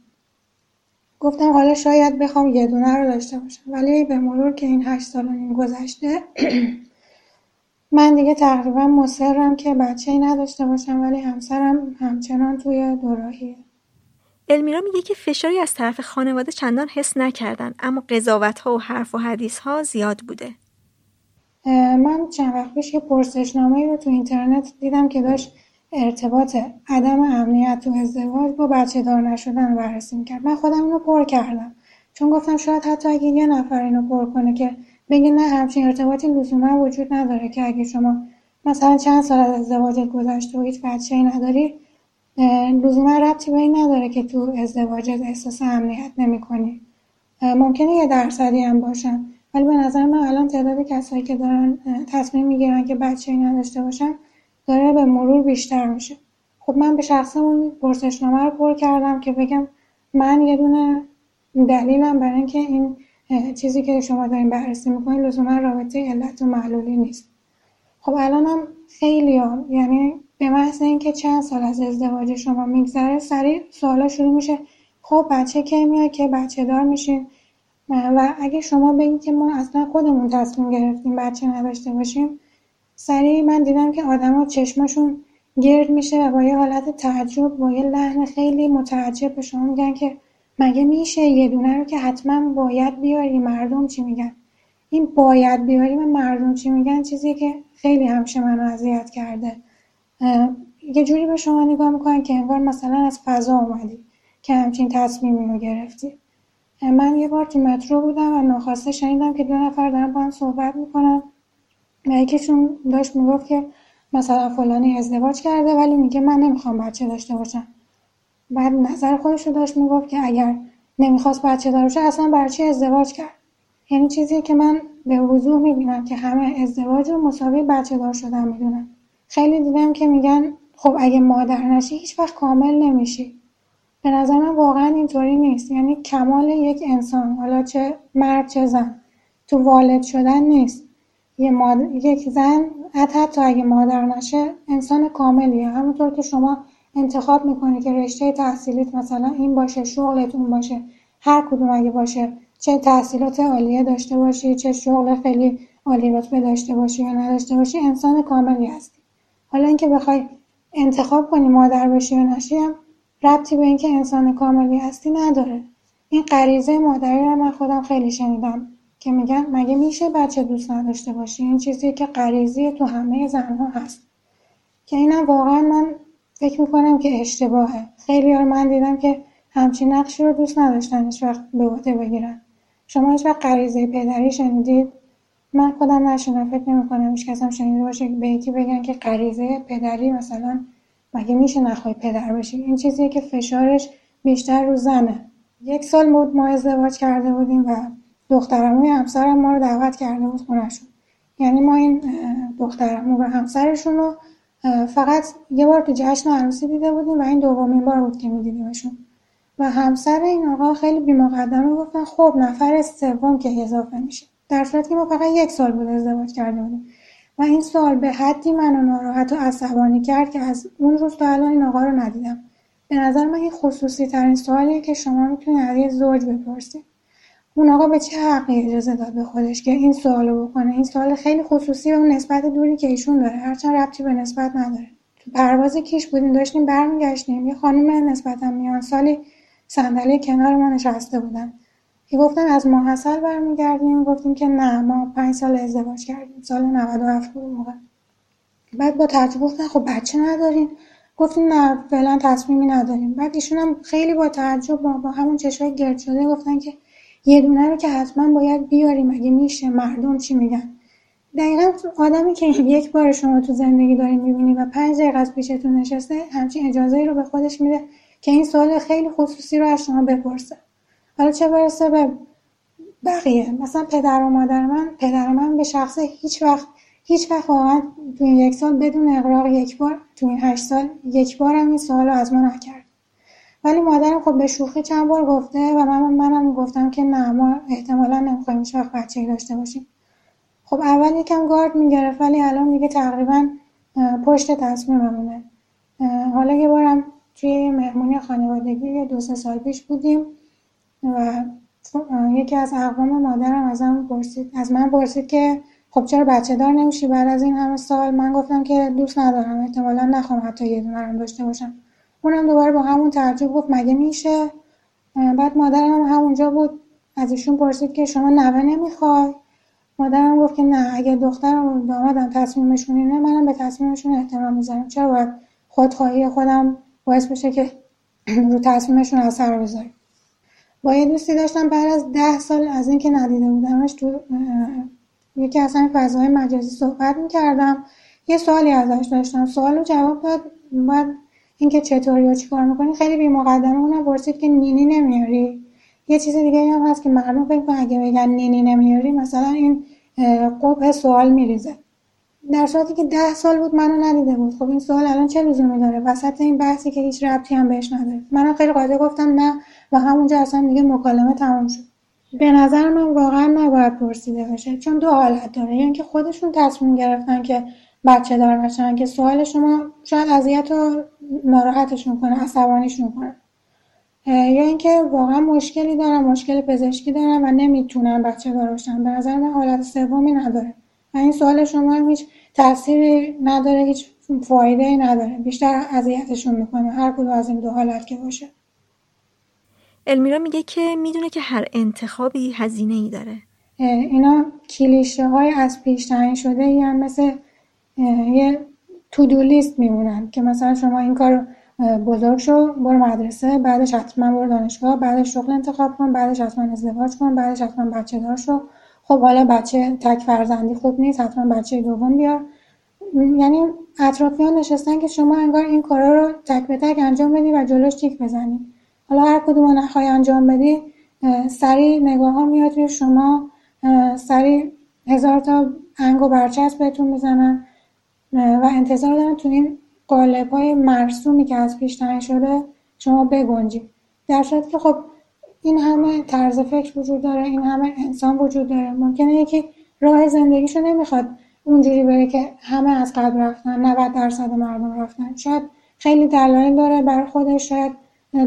گفتم حالا شاید بخوام یه دونه رو داشته باشم. ولی به مرور که این هشت سال نیم گذشته من دیگه تقریبا مصرم که بچه ای نداشته باشم ولی همسرم همچنان توی دوراهیه. المیرا میگه که فشاری از طرف خانواده چندان حس نکردن اما قضاوت ها و حرف و حدیث ها زیاد بوده. من چند وقت پیش یه پرسشنامه رو تو اینترنت دیدم که داشت ارتباط عدم امنیت تو ازدواج با بچه دار نشدن بررسی می‌کرد. من خودم اینو پر کردم. چون گفتم شاید حتی اگه یه نفر اینو پر کنه که بگه نه همچین ارتباطی لزوما وجود نداره که اگه شما مثلا چند سال از ازدواجت گذشته و هیچ بچه ای نداری لزوما ربطی به این نداره که تو ازدواجت احساس امنیت نمی‌کنی. ممکنه یه درصدی هم باشن. ولی به نظر من الان تعداد کسایی که دارن تصمیم می‌گیرن که بچه نداشته باشن داره به مرور بیشتر میشه. خب من به شخص اون پرسشنامه رو پر کردم که بگم من یه دونه دلیلم برای اینکه این چیزی که شما دارین بررسی می‌کنین لزوما رابطه علت و معلولی نیست. خب الانم خیلی یعنی به محض اینکه چند سال از ازدواج شما میگذره سریع سوالا شروع میشه خب بچه کی میاد؟ که بچه دار میشیم و اگه شما بگید که ما اصلا خودمون تصمیم گرفتیم بچه نداشته باشیم سریع من دیدم که آدما چشماشون گرد میشه و با یه حالت تعجب با یه لحن خیلی متعجب به شما میگن که مگه میشه یه دونه رو که حتما باید بیاری؟ مردم چی میگن؟ این باید بیاریم مردم چی میگن؟ چیزی که خیلی همیشه منو اذیت کرده. یه جوری به شما نگاه می‌کنن که انگار مثلا از فضا اومدی که همچین تصمیمی رو گرفتی من یه بار تو مترو بودم و ناخواسته شنیدم که دو نفر دارن با هم صحبت می‌کنن و یکیشون داشت می‌گفت که مثلا فلانی ازدواج کرده ولی میگه من نمی‌خوام بچه داشته باشم. بعد نظر خودش رو داشت می‌گفت که اگر نمی‌خواست بچه دار باشه اصلا برچی ازدواج کرد؟ یعنی چیزی که من به وضوح می‌بینم که همه ازدواج رو مساوی بچه دار شدن می‌دونن. خیلی دیدم که میگن خب اگه مادر نشی هیچ وقت کامل نمیشی. به نظر من واقعا اینطوری نیست. یعنی کمال یک انسان حالا چه مرد چه زن تو والد شدن نیست. یه مادر، یک زن حتی اگه مادر نشه انسان کاملیه. همونطور که شما انتخاب می‌کنی که رشته تحصیلیت مثلا این باشه شغلت اون باشه هر کدوم اگه باشه چه تحصیلات عالیه داشته باشی چه شغل خیلی عالی رتبه داشته باشی یا نداشته باشی انسان کاملی هستی حالا اینکه بخوای انتخاب کنی مادر بشی یا نشی هم ربطی به اینکه انسان کاملی هستی نداره. این غریزه مادری رو من خودم خیلی شنیدم که میگن مگه میشه بچه دوست نداشته باشی؟ این چیزی که غریزی تو همه زنها هست. که اینم واقعا من فکر می‌کنم که اشتباهه. خیلی ها من دیدم که همچین نقشی رو دوست نداشتن هیچ وقت به عهده بگیرن. شما هیچ وقت غریزه پدری شنیدید؟ من خودم نشنم فکر نمی‌کنم هیچ کسم شنیده باشه. به یکی بگن که غریزه پدری مثلا مگه میشه نخوای پدر بشی این چیزیه که فشارش بیشتر رو زنه. یک سال بود ما ازدواج کرده بودیم و دخترموی همسرم ما رو دعوت کرده بود خونشون یعنی ما این دخترمو و همسرشون رو فقط یه بار تو جشن عروسی دیده بودیم و این دومین بار بود که میدیدیمشون. و همسر این آقا خیلی بیمقدمه گفتن خب نفر سوم که اضافه میشه. در صورتی که ما فقط یک سال بود ازدواج کرده بودیم. و این سوال به حدی منو ناراحت و عصبانی کرد که از اون روز تا الان این آقا رو ندیدم. به نظر من این خصوصی ترین سوالیه که شما می‌تونید از یه زوج بپرسید. اون آقا به چه حقی اجازه داد به خودش که این سوالو بکنه؟ این سوال خیلی خصوصی و اون نسبت دوری که ایشون داره هرچند ربطی به نسبت نداره. تو پرواز کیش بودیم داشتیم برمیگشتیم. یه خانم نسبتا میان سالی صندلی کنار ما نشسته بودن. که گفتن از ماحصل برمیگردیم. گفتیم که نه ما پنج سال ازدواج کردیم. سال 97 بود موقع. بعد با تعجب گفتن خب بچه ندارین گفتیم نه فعلا تصمیمی نداریم. بعد ایشون هم خیلی با تعجب با, با همون چشای گرد شده گفتن که یه دونه رو که حتما باید بیاریم. اگه میشه مردم چی میگن؟ دقیقا آدمی که یک بار شما تو زندگی داری می‌بینی و پنج دقیقه از پیشتون نشسته همچین اجازه رو به خودش میده که این سوال خیلی خصوصی رو از شما بپرسه. حالا چه برسه به بقیه. مثلا پدر و مادر من پدر من به شخصه هیچ وقت هیچ وقت واقعا تو این یک سال بدون اقراق یک بار تو این هشت سال یک بار هم این سوال از ما نکرد. ولی مادرم خب به شوخی چند بار گفته و من منم گفتم که نه ما احتمالا نمی‌خوایم هیچ وقت بچه داشته باشیم. خب اول یکم گارد می‌گرفت ولی الان دیگه تقریبا پشت تصمیممونه حالا یه بارم توی مهمونی خانوادگی دو سه سال پیش بودیم. و یکی از اقوام مادرم از من پرسید. از من پرسید که خب چرا بچه دار نمیشی؟ بعد از این همه سال من گفتم که دوست ندارم احتمالا نخوام حتی یه دونه داشته باشم. اونم دوباره با همون تعجب گفت مگه میشه؟ بعد مادرم هم همونجا بود. از ایشون پرسید که شما نوه نمی‌خوای؟ مادرم گفت که نه اگه دختر و دامادم تصمیمشون اینه منم به تصمیمشون احترام می‌ذارم. چرا باید خودخواهی خودم باعث بشه که رو تصمیمشون اثر بذاریم؟ با یه دوستی داشتم بعد از ده سال از اینکه ندیده بودمش تو یکی از این فضای مجازی صحبت می‌کردم. یه سوالی ازش داشتم. سوال رو جواب داد بعد اینکه چطوری و چیکار می‌کنی خیلی بی مقدمه اونم پرسید که نینی نمیاری. یه چیز دیگه هم هست که مردم فکر کنن اگه بگن نینی نمیاری مثلا این قبه سوال میریزه. در صورتی که ده سال بود منو ندیده بود. خب این سوال الان چه لزومی داره؟ وسط این بحثی که هیچ ربطی هم بهش نداره. منم خیلی قاطع گفتم نه و همونجا اصلا دیگه مکالمه تمام شد. به نظر من واقعا نباید پرسیده بشه چون دو حالت داره. یعنی که خودشون تصمیم گرفتن که بچه دار بشن که سوال شما شاید اذیت و ناراحتشون کنه عصبانیشون کنه. یا اینکه واقعا مشکلی دارن مشکل پزشکی دارن و نمی‌تونن بچه دار باشن به نظر من حالت سومی نداره. و این سوال شما هیچ تأثیری نداره هیچ فایده ای نداره. بیشتر اذیتشون می‌کنه هر کدوم از این دو حالت که باشه. المیرا میگه که می‌دونه که هر انتخابی هزینه ای داره اینا کلیشه های از پیش تعیین شده یعنی مثل یه تودو لیست میمونن که مثلا شما این کار بزرگ شو برو مدرسه بعدش حتما برو دانشگاه بعدش شغل انتخاب کن بعدش حتما ازدواج کن بعدش حتما بچه دار شو. خب حالا بچه تک فرزندی خوب نیست حتما بچه دوم بیار. یعنی اطرافیان نشستن که شما انگار این کارا رو تک به تک انجام بدی و جلوش تیک بزنی. حالا هر کدوم نخوای انجام بدی سریع نگاه ها میاد روی شما سریع هزار تا انگ و برچسب بهتون می‌زنن و انتظار دارن تو این قالب های مرسومی که از پیش شده شما بگنجی. در صورتی که خب این همه طرز فکر وجود داره این همه انسان وجود داره. ممکنه یکی راه زندگیشو نمی‌خواد اونجوری بره که همه از قبل رفتن 90 درصد مردم رفتن. شاید خیلی دلایل داره برای خودش شاید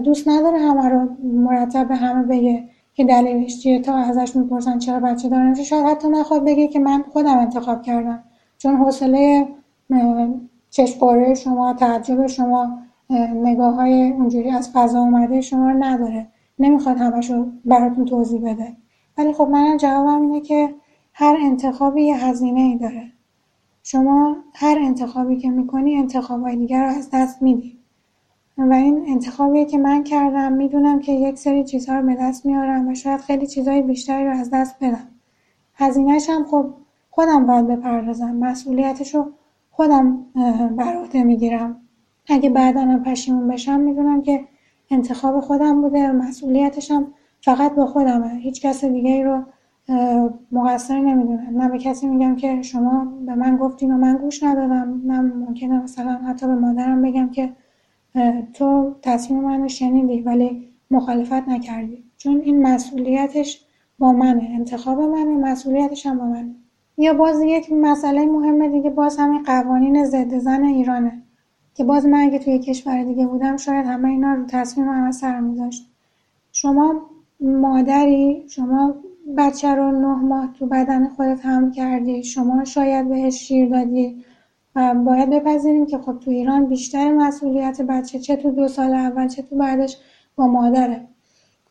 دوست نداره همه رو مرتب به همه بگه که دلیلش چیه تا ازش می‌پرسن چرا بچه دار نمیشه شاید حتی نخواد بگه که من خودم انتخاب کردم. چون حوصله چشم شما تعجب شما نگاه های اونجوری از فضا اومده شما رو نداره. نمی‌خواد همشو براتون توضیح بده. ولی خب منم جوابم اینه که هر انتخابی یه هزینه ای داره. شما هر انتخابی که می‌کنی انتخابای دیگر رو از دست میدی. و این انتخابیه که من کردم می‌دونم که یک سری چیزها رو به دست میارم و شاید خیلی چیزهای بیشتری رو از دست بدم. هزینهش هم خب خودم باید بپردازم. مسئولیتش رو خودم بر عهده می‌گیرم. اگه بعدا پشیمون بشم می‌دونم که انتخاب خودم بوده مسئولیتش هم فقط با خودمه. هیچ کس دیگه رو مقصر نمی‌دونم نه به کسی میگم که شما به من گفتین و من گوش ندادم. نه ممکنه مثلا حتی به مادرم بگم که تو تصمیم منو شنیدی ولی مخالفت نکردی. چون این مسئولیتش با منه. انتخاب منه مسئولیتش هم با منه. یا باز یک مسئله مهمه دیگه باز همین قوانین ضد زن ایرانه. که باز من اگه توی کشور دیگه بودم شاید همه اینا رو تصمیم همه سر میذاشت. شما مادری شما بچه رو نه ماه تو بدن خودت هم کردی شما شاید بهش شیر دادی و باید بپذیریم که خب تو ایران بیشتر مسئولیت بچه چه تو دو سال اول چه تو بعدش با مادره.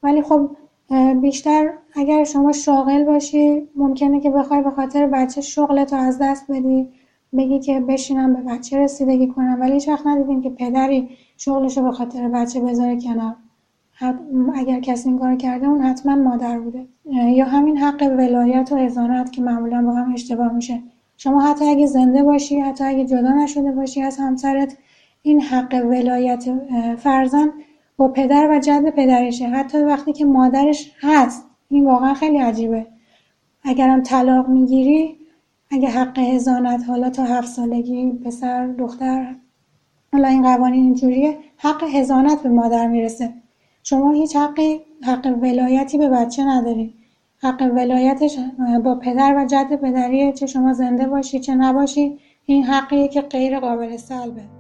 ولی خب بیشتر اگر شما شاغل باشی ممکنه که بخوای به خاطر بچه شغلتو از دست بدی. بگی که بشینم به بچه رسیدگی کنم. ولی هیچ وقت ندیدیم که پدری شغلشو به خاطر بچه بذاره کنار. اگر کسی این کار کرده اون حتما مادر بوده. یا همین حق ولایت و ازانت که معمولا با هم اشتباه میشه. شما حتی اگه زنده باشی حتی اگه جدا نشده باشی از همسرت این حق ولایت فرزن با پدر و جد پدرشه حتی وقتی که مادرش هست. این واقعا خیلی عجیبه. اگرم طلاق می‌گیری اگه حق هزانت حالا تا هفت سالگی پسر دختر حالا این قوانین اینجوریه حق هزانت به مادر می‌رسه. شما هیچ حقی حق ولایتی به بچه نداری. حق ولایتش با پدر و جد پدریه چه شما زنده باشی چه نباشی. این حقیه که غیر قابل سلبه.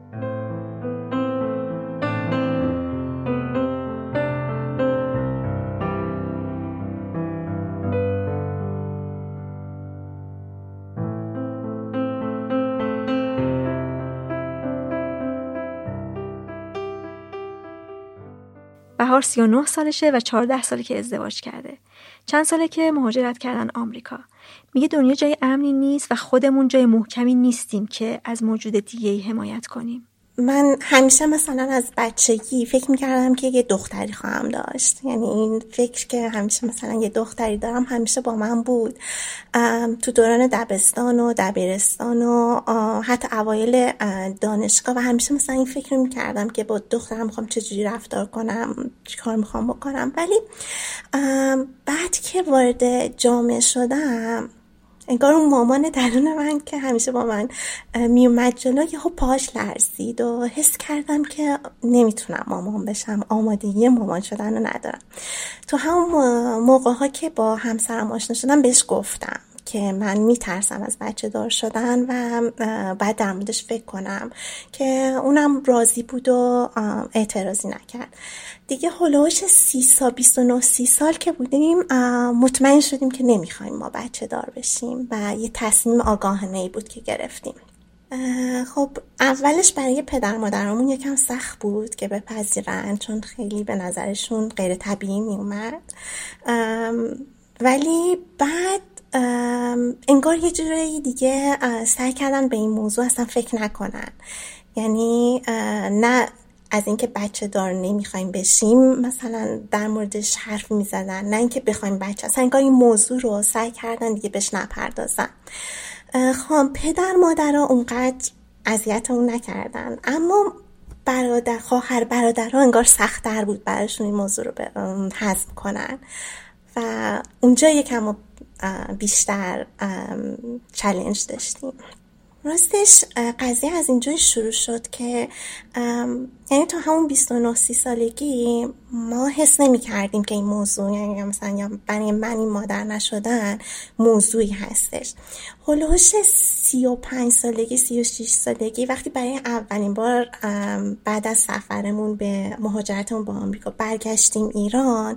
بهار 39 سالشه و 14 ساله که ازدواج کرده. چند ساله که مهاجرت کردن آمریکا. میگه دنیا جای امنی نیست و خودمون جای محکمی نیستیم که از موجود دیگه حمایت کنیم. من همیشه مثلا از بچگی فکر می‌کردم که یه دختری خواهم داشت. یعنی این فکر که همیشه مثلا یه دختری دارم همیشه با من بود. تو دوران دبستان و دبیرستان و حتی اوایل دانشگاه و همیشه مثلا این فکر می‌کردم که با دخترم می‌خوام چجوری رفتار کنم کار می‌خوام بکنم. ولی بعد که وارد جامعه شدم انگار اون مامان درون من که همیشه با من میومد جلو یهو پاش لرزید و حس کردم که نمی‌تونم مامان بشم آمادگی مامان شدن رو ندارم. تو همون موقع ها که با همسرم آشنا شدم بهش گفتم. که من میترسم از بچه دار شدن و بعد در موردش فکر کنم که اونم راضی بود و اعتراضی نکرد. دیگه هلوش سی سال 29 سی سال که بودیم مطمئن شدیم که نمی‌خوایم ما بچه دار بشیم و یه تصمیم آگاهانه ای بود که گرفتیم. خب اولش برای پدر مادرمون یکم سخت بود که بپذیرن چون خیلی به نظرشون غیر طبیعی می اومد ولی بعد انگار یه جوری دیگه سعی کردن به این موضوع اصلا فکر نکنن. یعنی نه از اینکه بچه دار نمی‌خوایم بشیم مثلا در موردش حرف می‌زدن نه اینکه بخوایم بچه اصلا انگار این موضوع رو سعی کردن دیگه بهش نپردازن. خب پدر مادرها اونقدر اذیت اون نکردن. اما برادر خواهر برادرها انگار سختتر بود براشون این موضوع رو حزم کنن. و اونجا یکم بیشتر چلنج داشتیم. راستش قضیه از اینجای شروع شد که یعنی تا همون 29 سی سالگی ما حس نمی کردیم که این موضوع یعنی مثلا یا برای من این مادر نشدن موضوعی هستش. هلوش 35 سالگی 36 سالگی وقتی برای اولین بار بعد از سفرمون به مهاجرتمون با آمریکا برگشتیم ایران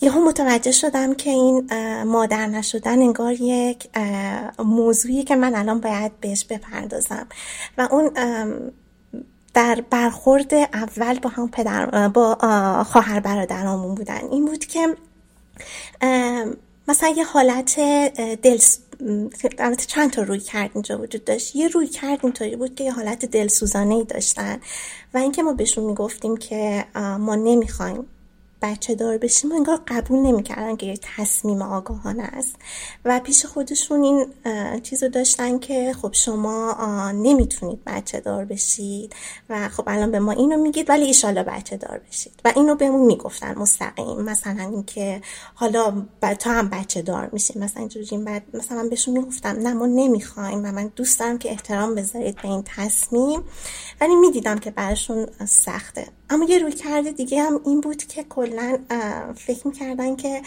یهو متوجه شدم که این مادر نشدن انگار یک موضوعی که من الان باید بهش بپردازم. و اون در برخورد اول با هم پدر با خواهر برادرامون بودن. این بود که مثلا یه حالت دل البته چند تا روی کرد اینجا وجود داشت. یه روی کرد اینطوری بود که یه حالت دلسوزانه ای داشتن. و اینکه ما بهشون می‌گفتیم که ما نمی‌خوایم بچه دار بشیم انگار قبول نمی‌کردن که یک تصمیم آگاهانه است. و پیش خودشون این چیز رو داشتن که خب شما نمی‌تونید بچه دار بشید و خب الان به ما اینو میگید ولی ایشالا بچه دار بشید. و اینو بهمون می‌گفتن مستقیم. مثلا اینکه حالا تا هم بچه دار میشیم. مثلا اینجوری بعد مثلا بهشون می‌گفتم نه ما نمی‌خوایم و من دوست دارم که احترام بذارید به این تصمیم. ولی می‌دیدم که براشون سخته. اما یه روی کرده دیگه هم این بود که کلا فکر می‌کردن که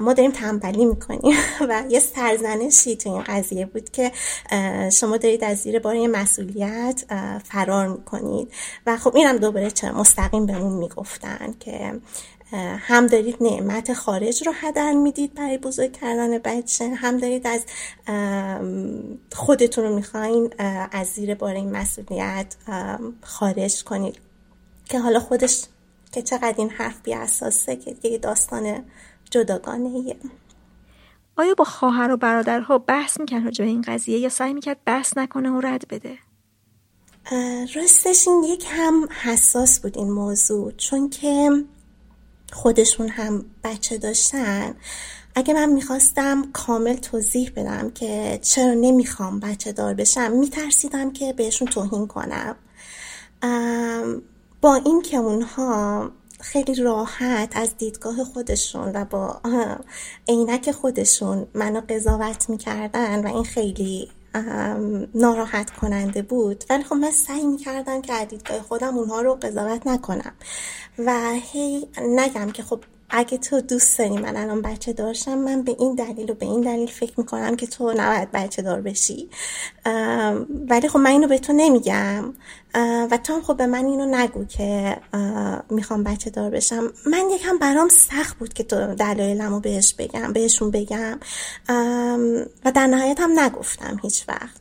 ما داریم تنبلی می‌کنیم و یه سرزنشی تو این قضیه بود که شما دارید از زیر بار مسئولیت فرار می‌کنید. و خب اینم دوباره چرا مستقیم بهمون می‌گفتن که هم دارید نعمت خارج رو هدر می‌دید برای بزرگ کردن بچه هم دارید از خودتون رو می‌خواین از زیر بار این مسئولیت خارج کنید. که حالا خودش که چقدر این حرف بی اساسه که یه داستان جداگانه ایه. آیا با خواهر و برادرها بحث می‌کرد راجع به این قضیه یا سعی می‌کرد بحث نکنه و رد بده؟ راستش این یک هم حساس بود این موضوع چون که خودشون هم بچه داشتن. اگه من می‌خواستم کامل توضیح بدم که چرا نمی‌خوام بچه دار بشم میترسیدم که بهشون توهین کنم. با این که اونها خیلی راحت از دیدگاه خودشون و با عینک خودشون منو قضاوت می‌کردن و این خیلی ناراحت کننده بود. ولی خب من سعی می‌کردم که از دیدگاه خودم اونها رو قضاوت نکنم. و هی نگم که خب اگه تو دوست داری من الان بچه داشتم من به این دلیل و به این دلیل فکر می‌کنم که تو نباید بچه دار بشی. ولی خب من اینو به تو نمیگم. و تو هم خب به من اینو نگو که می‌خوام بچه دار بشم. من یکم برام سخت بود که تو دلایلم رو بهش بگم بهشون بگم. و در نهایت هم نگفتم هیچ وقت.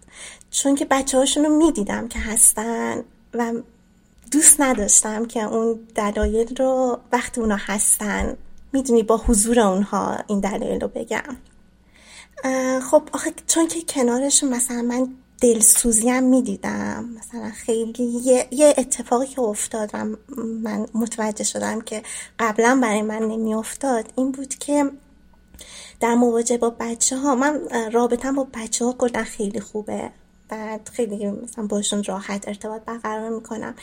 چون که بچه هاشون رو می‌دیدم که هستن و دوست نداشتم که اون دلایل رو وقتی اونا هستن می‌دونی با حضور اونها این دلایل رو بگم. خب آخه چون که کنارشون مثلا من دلسوزی هم می‌دیدم مثلا خیلی یه, یه اتفاقی که افتاد و من متوجه شدم که قبلا برای من نمیافتاد این بود که در مواجه با بچه ها من رابطم با بچه ها خیلی خوبه. بعد خیلی مثلا باشون راحت ارتباط برقرار می‌کنم.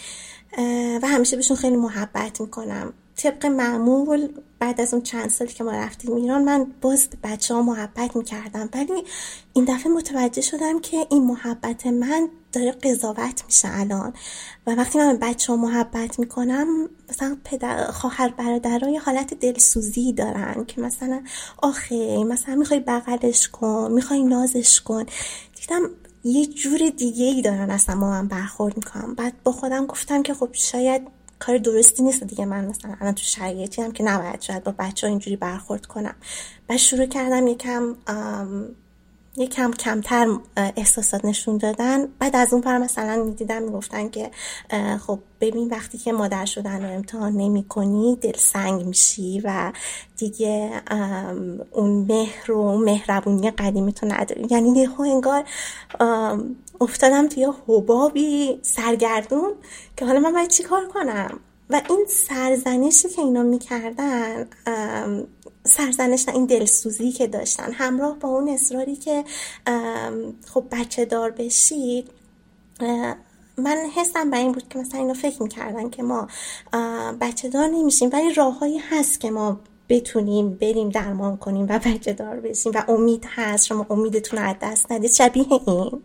و همیشه بهشون خیلی محبت می‌کنم. طبق معمول بعد از اون چند سالی که ما رفتیم ایران من باز بچه ها محبت می‌کردم. ولی این دفعه متوجه شدم که این محبت من داره قضاوت میشه الان. و وقتی من بچه ها محبت می‌کنم مثلا پدر خواهر برادرها حالت دلسوزی دارن که مثلا آخه مثلا می‌خوای بغلش کن می‌خوای نازش کن. دیدم یه جور دیگه ای دارن اصلا با من برخورد می‌کنم بعد با خودم گفتم که خب شاید کار درستی نیست دیگه من مثلا الان تو شرایطی هم که نباید شاید با بچه ها اینجوری برخورد کنم. بعد شروع کردم یکم کم کمتر احساسات نشون دادن. بعد از اون پر مثلا می‌دیدن می‌گفتن که خب ببین وقتی که مادر شدن رو امتحان نمی کنی دل سنگ میشی و دیگه اون مهر و مهربونی قدیمی تو نداری. یعنی یهو انگار افتادم توی حبابی سرگردون که حالا من باید چی کار کنم؟ و این سرزنشی که اینا می‌کردن سرزنش این دلسوزی که داشتن. همراه با اون اصراری که خب بچه دار بشید من حسم بر این بود که مثلا اینا فکر می‌کردن که ما بچه دار نمیشیم ولی راههایی هست که ما بتونیم بریم درمان کنیم و بچه دار بشیم و امید هست. شما امیدتون رو از دست ندید. شبیه این.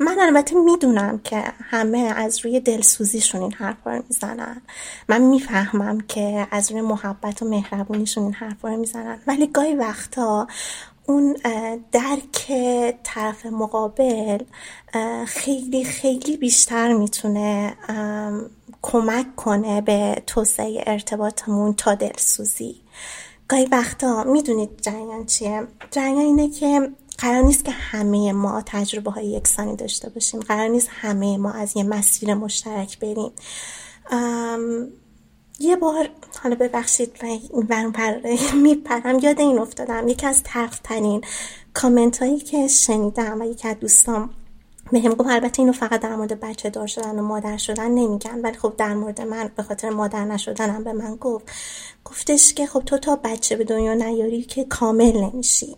من البته می‌دونم که همه از روی دلسوزیشون این حرفا رو می‌زنن. من می‌فهمم که از روی محبت و مهربونیشون این حرفا رو می‌زنن. ولی گاهی وقتا اون درک طرف مقابل خیلی خیلی بیشتر می‌تونه کمک کنه به توسعه ارتباطمون تا دلسوزی. گاهی وقتا می‌دونید جریان چیه. جریان اینه که قرار نیست که همه ما تجربه های یکسانی داشته باشیم. قرار نیست همه ما از یه مسیر مشترک بریم. یه بار حالا ببخشید من پر میپرم یاد این افتادم. یکی از ترین کامنت هایی که شنیدم و یکی از دوستان به هم گفت البته اینو فقط در مورد بچه دار شدن و مادر شدن نمیگن ولی خب در مورد من به خاطر مادر نشدنم به من گفت. گفتش که خب تو تا بچه به دنیا نیاری که کامل نمیشی.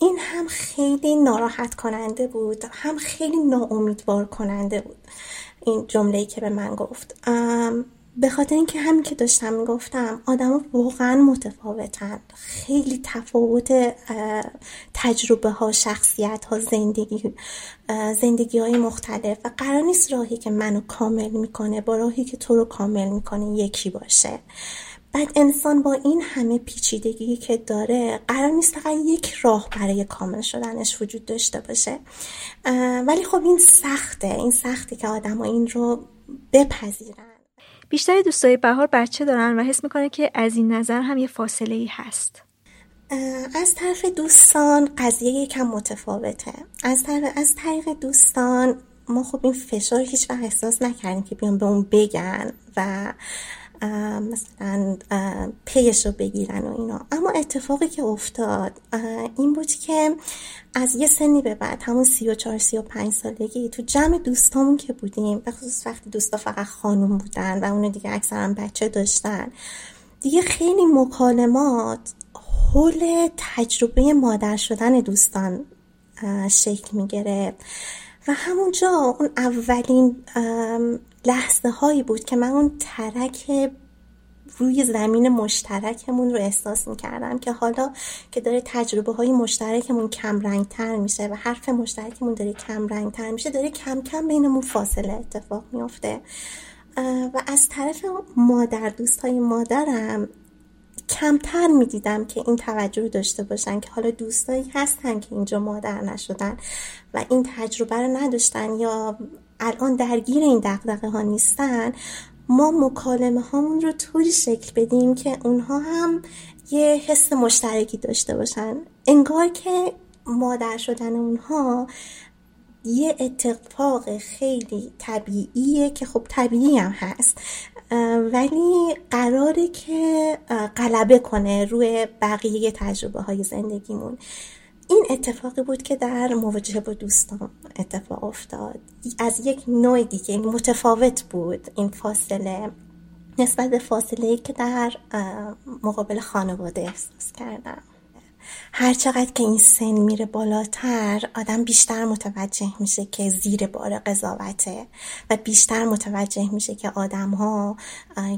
این هم خیلی ناراحت کننده بود هم خیلی ناامیدوار کننده بود. این جمله‌ای که به من گفت. به خاطر اینکه همین که داشتم می‌گفتم آدم واقعا متفاوتن. خیلی تفاوت تجربه ها شخصیت ها زندگی زندگی های مختلف. و قرار نیست راهی که منو کامل می‌کنه با راهی که تو رو کامل می‌کنه یکی باشه. بعد انسان با این همه پیچیدگی که داره قرار نیست فقط یک راه برای کامل شدنش وجود داشته باشه. ولی خب این سخته این سخته که آدم این رو بپذیرن. بیشتر دوستای بهار بچه دارن و حس می‌کنه که از این نظر هم یه فاصله ای هست از طرف دوستان قضیه یکم متفاوته. از طرف از طریق دوستان ما خب این فشار هیچ وقت احساس نکردیم که بیان به اون بگن و مثلا پیش رو بگیرن و اینا. اما اتفاقی که افتاد این بود که از یه سنی به بعد همون سی و چار سی و پنج سالگی تو جمع دوستامون که بودیم به خصوص وقتی دوستا فقط خانوم بودن و اون دیگه اکثرا بچه داشتن دیگه خیلی مکالمات حول تجربه مادر شدن دوستان شکل می‌گرفت. و همونجا اون اولین لحظه هایی بود که من اون ترک روی زمین مشترکمون رو احساس می‌کردم که حالا که داره تجربه های مشترکمون کم رنگ تر میشه و حرف مشترکمون داره کم رنگ تر میشه داره کم کم بینمون فاصله اتفاق میافته. و از طرف مادر دوست های مادرم کمتر می‌دیدم که این توجه داشته باشن که حالا دوستایی هستن که اینجا مادر نشدن و این تجربه رو نداشتن یا الان درگیر این دقدقه ها نیستن ما مکالمه هامون رو طوری شکل بدیم که اونها هم یه حس مشترکی داشته باشن. انگار که مادر شدن اونها یه اتفاق خیلی طبیعیه که خب طبیعی هم هست ولی قراره که غلبه کنه روی بقیه تجربه های زندگیمون. این اتفاقی بود که در مواجهه با دوستان اتفاق افتاد. از یک نوع دیگه متفاوت بود این فاصله نسبت به فاصله که در مقابل خانواده احساس کردم. هر چقدر که این سن میره بالاتر آدم بیشتر متوجه میشه که زیر بار قضاوته و بیشتر متوجه میشه که آدم ها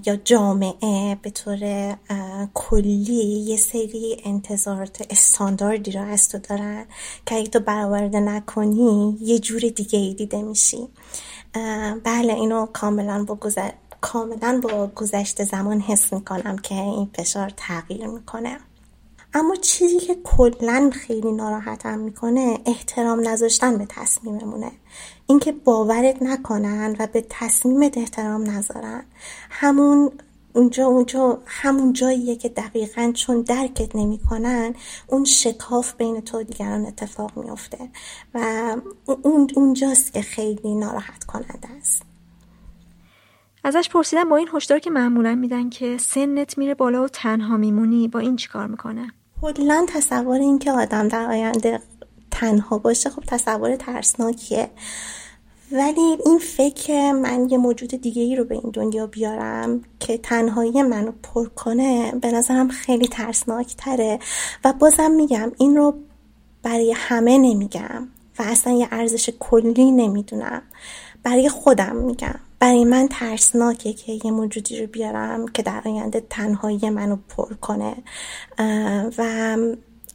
یا جامعه به طور کلی یه سری انتظارات استانداردی را از تو دارن که اگه تو برآورده نکنی یه جور دیگه ای دیده میشی. بله اینو کاملا با گذر... کاملا با گذشت زمان حس می‌کنم که این فشار تغییر می‌کنه. اما چیزی که کلا خیلی ناراحتم می‌کنه احترام نذاشتن به تصمیممونه. اینکه باورت نکنن و به تصمیمت احترام نذارن. همون اونجا اونجا همون جاییه که دقیقا چون درکت نمی‌کنن اون شکاف بین تو و دیگران اتفاق میفته و اون اونجاست که خیلی ناراحت کننده است. ازش پرسیدم با این هشدار که معمولا میدن که سنت میره بالا و تنها میمونی با این چیکار می‌کنه؟ کلا تصور این که آدم در آینده تنها باشه خب تصور ترسناکیه. ولی این فکر من یه موجود دیگه ای رو به این دنیا بیارم که تنهایی منو پر کنه به نظرم خیلی ترسناک تره و بازم میگم این رو برای همه نمیگم و اصلا یه ارزش کلی نمی‌دونم. برای خودم میگم. برای من ترسناکه که یه موجودی رو بیارم که در آینده تنهایی منو پر کنه. و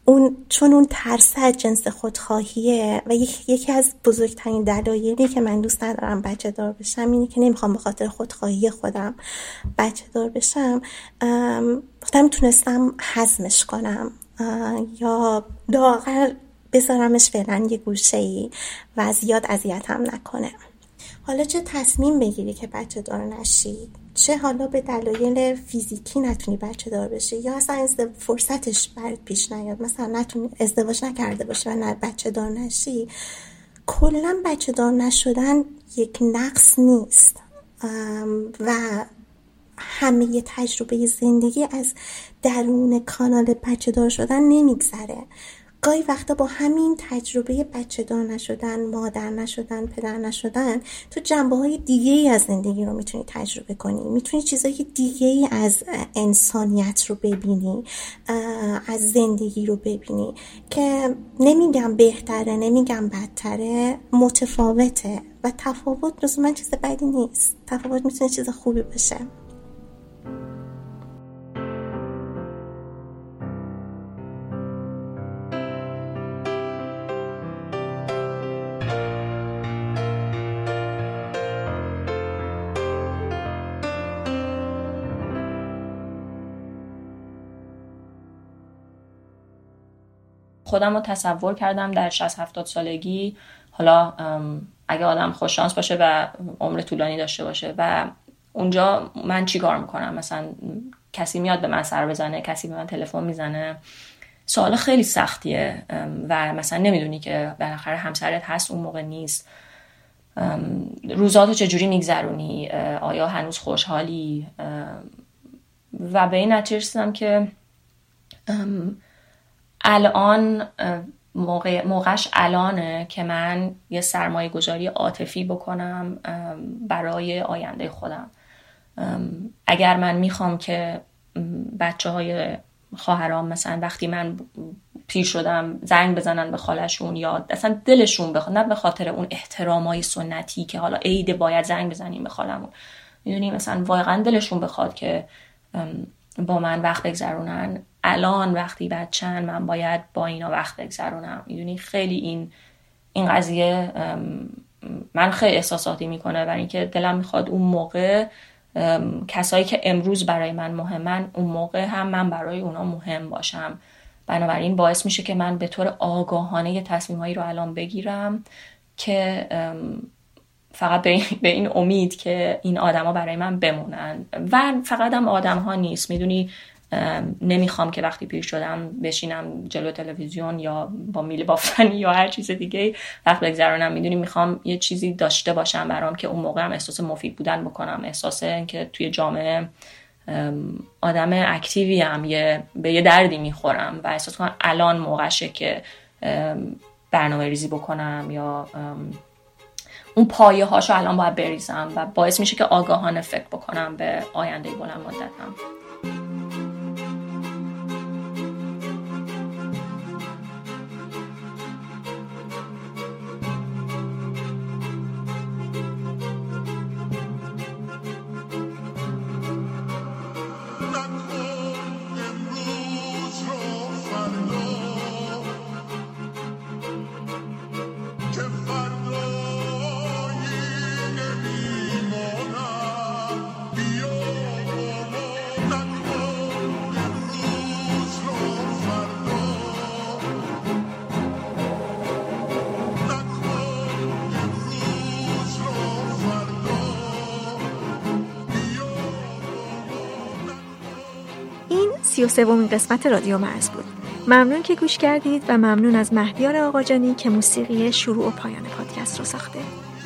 اون چون اون ترس از جنس خودخواهیه و یکی از بزرگترین دلایلی که من دوست ندارم بچه دار بشم اینه که نمی‌خوام به خاطر خودخواهی خودم بچه دار بشم خودم تونستم حزمش کنم. یا لاغر بذارمش فعلا یه گوشه ای و زیاد اذیتم نکنه. حالا چه تصمیم بگیری که بچه دار نشی؟ چه حالا به دلایل فیزیکی نتونی بچه دار بشی؟ یا اصلا فرصتش برات پیش نیاد؟ مثلا نتونی ازدواج نکرده باشی و نه بچه دار نشی؟ کلا بچه دار نشدن یک نقص نیست. و همه تجربه زندگی از درون کانال بچه دار شدن نمیگذره. گاهی وقتا با همین تجربه بچه دار نشدن مادر نشدن پدر نشدن تو جنبه های دیگه ای از زندگی رو می‌تونی تجربه کنی. می‌تونی چیزهای دیگه ای از انسانیت رو ببینی از زندگی رو ببینی که نمیگم بهتره نمیگم بدتره متفاوته و تفاوت من چیز بدی نیست. تفاوت می‌تونه چیز خوبی باشه. خودم رو تصور کردم در 60 70 سالگی. حالا اگه آدم خوششانس باشه و عمر طولانی داشته باشه و اونجا من چی کار می‌کنم؟ مثلا کسی میاد به من سر بزنه کسی به من تلفن می‌زنه. سوال خیلی سختیه و مثلا نمی‌دونی که بالاخره همسرت هست اون موقع نیست. روزاتو چجوری میگذرونی؟ آیا هنوز خوشحالی؟ و به این نتیجه که الان موقع موقعش الانه که من یه سرمایه گذاری عاطفی بکنم برای آینده خودم. اگر من می‌خوام که بچه های خواهرام مثلا وقتی من پیر شدم زنگ بزنن به خالشون یا اصلا دلشون بخواد نه به خاطر اون احترامای سنتی که حالا عید باید زنگ بزنیم به خالمون می‌دونی مثلا واقعا دلشون بخواد که با من وقت بگذرونن. الان وقتی بچن من باید با اینا وقت بگذرونم. می‌دونی؟ خیلی این این قضیه من خیلی احساساتی می‌کنه برای اینکه دلم می‌خواد اون موقع کسایی که امروز برای من مهمن اون موقع هم من برای اونا مهم باشم. بنابراین باعث میشه که من به طور آگاهانه یه تصمیمایی رو الان بگیرم که فقط به این امید که این آدما برای من بمونن. و فقط هم آدم ها نیست. می‌دونی؟ نمی‌خوام که وقتی پیر شدم بشینم جلو تلویزیون یا با میل بافتن یا هر چیز دیگه وقت بگذرانم می‌دونی می‌خوام یه چیزی داشته باشم برام که اون موقع هم احساس مفید بودن بکنم. احساس که توی جامعه آدم اکتیوی هم یه به یه دردی می‌خورم و احساس کنم الان موقعشه که برنامه ریزی بکنم یا اون پایه هاشو الان باید بریزم و باعث میشه که آگاهانه فکر بکنم به آینده بلند مدتم. سی و سومین قسمت رادیو مرز بود. ممنون که گوش کردید و ممنون از مهیار آقاجانی که موسیقی شروع و پایان پادکست رو ساخته.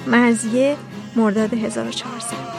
مرزیه مرداد 1400